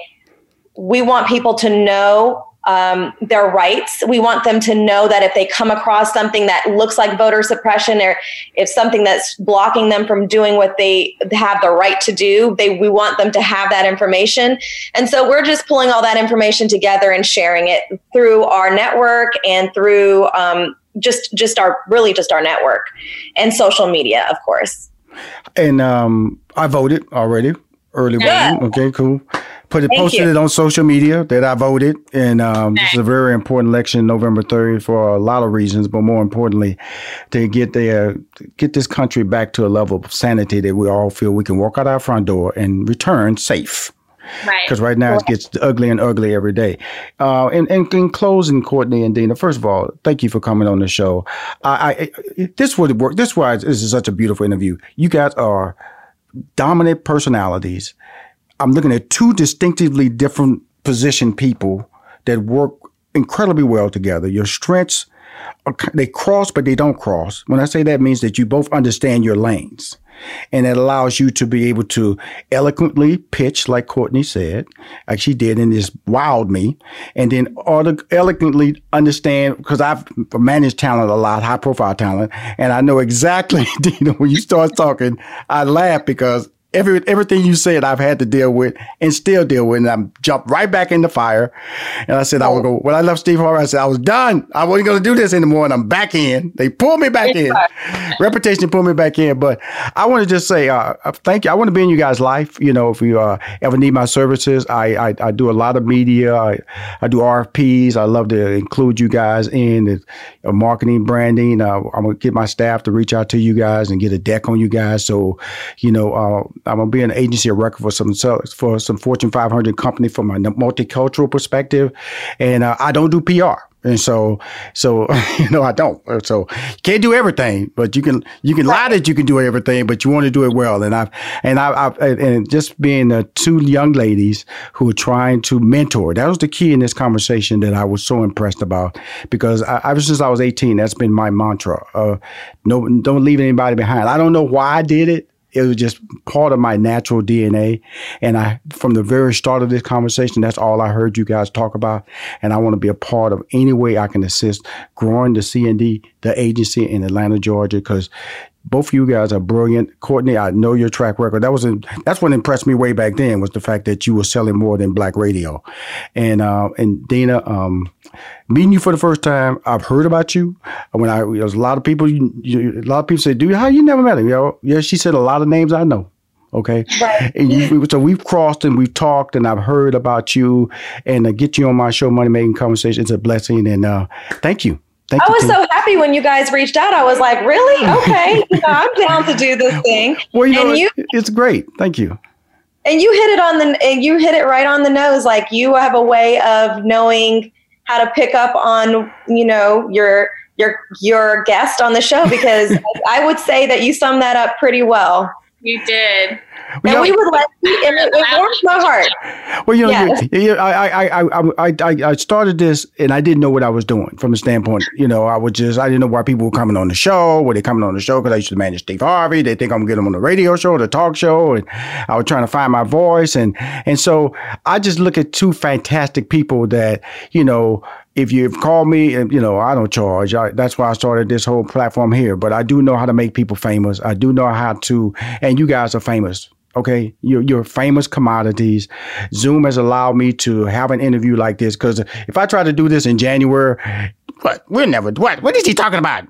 we want people to know um, their rights. We want them to know that if they come across something that looks like voter suppression or if something that's blocking them from doing what they have the right to do, they we want them to have that information. And so we're just pulling all that information together and sharing it through our network and through um, just just our really just our network and social media, of course. And um, I voted already early voting. Okay, cool. Put it, Thank posted you. it on social media that I voted, and um, this is a very important election, November third, for a lot of reasons, but more importantly, to get the get this country back to a level of sanity that we all feel we can walk out our front door and return safe. Because right. right. now it gets ugly and ugly every day. Uh, and, and, in closing, Courtney and Dina, first of all, thank you for coming on the show. I, I this would work. This why this is such a beautiful interview. You guys are dominant personalities. I'm looking at two distinctively different position people that work incredibly well together. Your strengths, they cross, but they don't cross. When I say that means that you both understand your lanes. And it allows you to be able to eloquently pitch, like Courtney said, like she did, and just wowed me. And then eloquently understand, because I've managed talent a lot, high profile talent, and I know exactly, you know, when you start talking, I laugh because every everything you said I've had to deal with and still deal with. And I'm jumped right back in the fire. And I said I would go when I left Steve Harvey, I said I was done. I wasn't gonna do this anymore. And I'm back in. They pulled me back in. Reputation pulled me back in. But I want to just say uh, uh, thank you. I want to be in you guys' life. You know, if you uh, ever need my services, I, I, I do a lot of media. I, I do RFPs. I love to include you guys in the uh, marketing, branding. Uh, I'm gonna get my staff to reach out to you guys and get a deck on you guys. So, you know, uh, I'm gonna be an agency of record for some for some Fortune 500 company from a multicultural perspective, and uh, I don't do PR. And so, so you know, I don't. So you can't do everything, but you can you can lie that you can do everything, but you want to do it well. And I've and I, have and just being the two young ladies who are trying to mentor. That was the key in this conversation that I was so impressed about because I, ever since I was 18, that's been my mantra. Uh, no, don't leave anybody behind. I don't know why I did it it was just part of my natural DNA. And I, from the very start of this conversation, that's all I heard you guys talk about. And I want to be a part of any way I can assist growing the C&D, the agency in Atlanta, Georgia, because both of you guys are brilliant. Courtney, I know your track record. That was that's what impressed me way back then was the fact that you were selling more than black radio. And uh, and Dina, um, meeting you for the first time, I've heard about you. When I there's a lot of people, you, you, a lot of people say, "Do you how you never met him?" You know, yeah, she said a lot of names I know. Okay, right. and you, so we've crossed and we've talked, and I've heard about you, and to get you on my show, Money Making Conversation, it's a blessing, and uh, thank you. Thank I was so happy when you guys reached out. I was like, really? Okay, you know, I'm down to do this thing. Well, you and know, you, it's great. Thank you. And you hit it on the, and you hit it right on the nose. Like you have a way of knowing how to pick up on, you know, your your your guest on the show because I would say that you sum that up pretty well. You did. And we would let you, and it, it warms my heart. Well, you know, yes. you, you, I, I, I, I, I started this and I didn't know what I was doing from the standpoint, you know, I was just, I didn't know why people were coming on the show. Were they coming on the show because I used to manage Steve Harvey? They think I'm going to get them on the radio show, the talk show. And I was trying to find my voice. And, and so I just look at two fantastic people that, you know, if you call me, you know, I don't charge. I, that's why I started this whole platform here. But I do know how to make people famous. I do know how to, and you guys are famous. Okay, you're, you're famous commodities. Zoom has allowed me to have an interview like this because if I try to do this in January, what we're never what what is he talking about?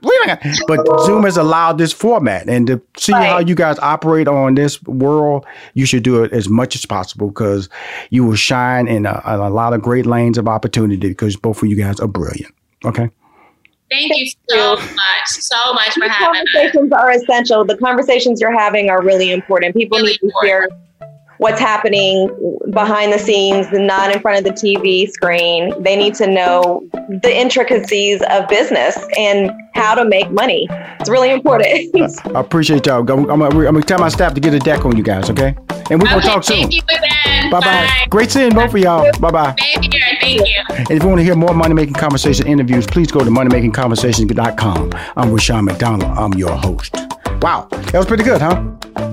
But Zoom has allowed this format, and to see right. how you guys operate on this world, you should do it as much as possible because you will shine in a, a lot of great lanes of opportunity because both of you guys are brilliant. Okay. Thank you so much, so much for having us. Conversations are essential. The conversations you're having are really important. People really need to important. hear what's happening behind the scenes, not in front of the TV screen. They need to know the intricacies of business and how to make money. It's really important. I appreciate y'all. I'm, I'm, I'm going to tell my staff to get a deck on you guys, okay? And we're going to talk soon. Bye bye. Great seeing both of y'all. Bye bye. Thank you. And if you want to hear more Money Making Conversation interviews, please go to moneymakingconversation.com. I'm Rushion McDonald. I'm your host. Wow, that was pretty good, huh?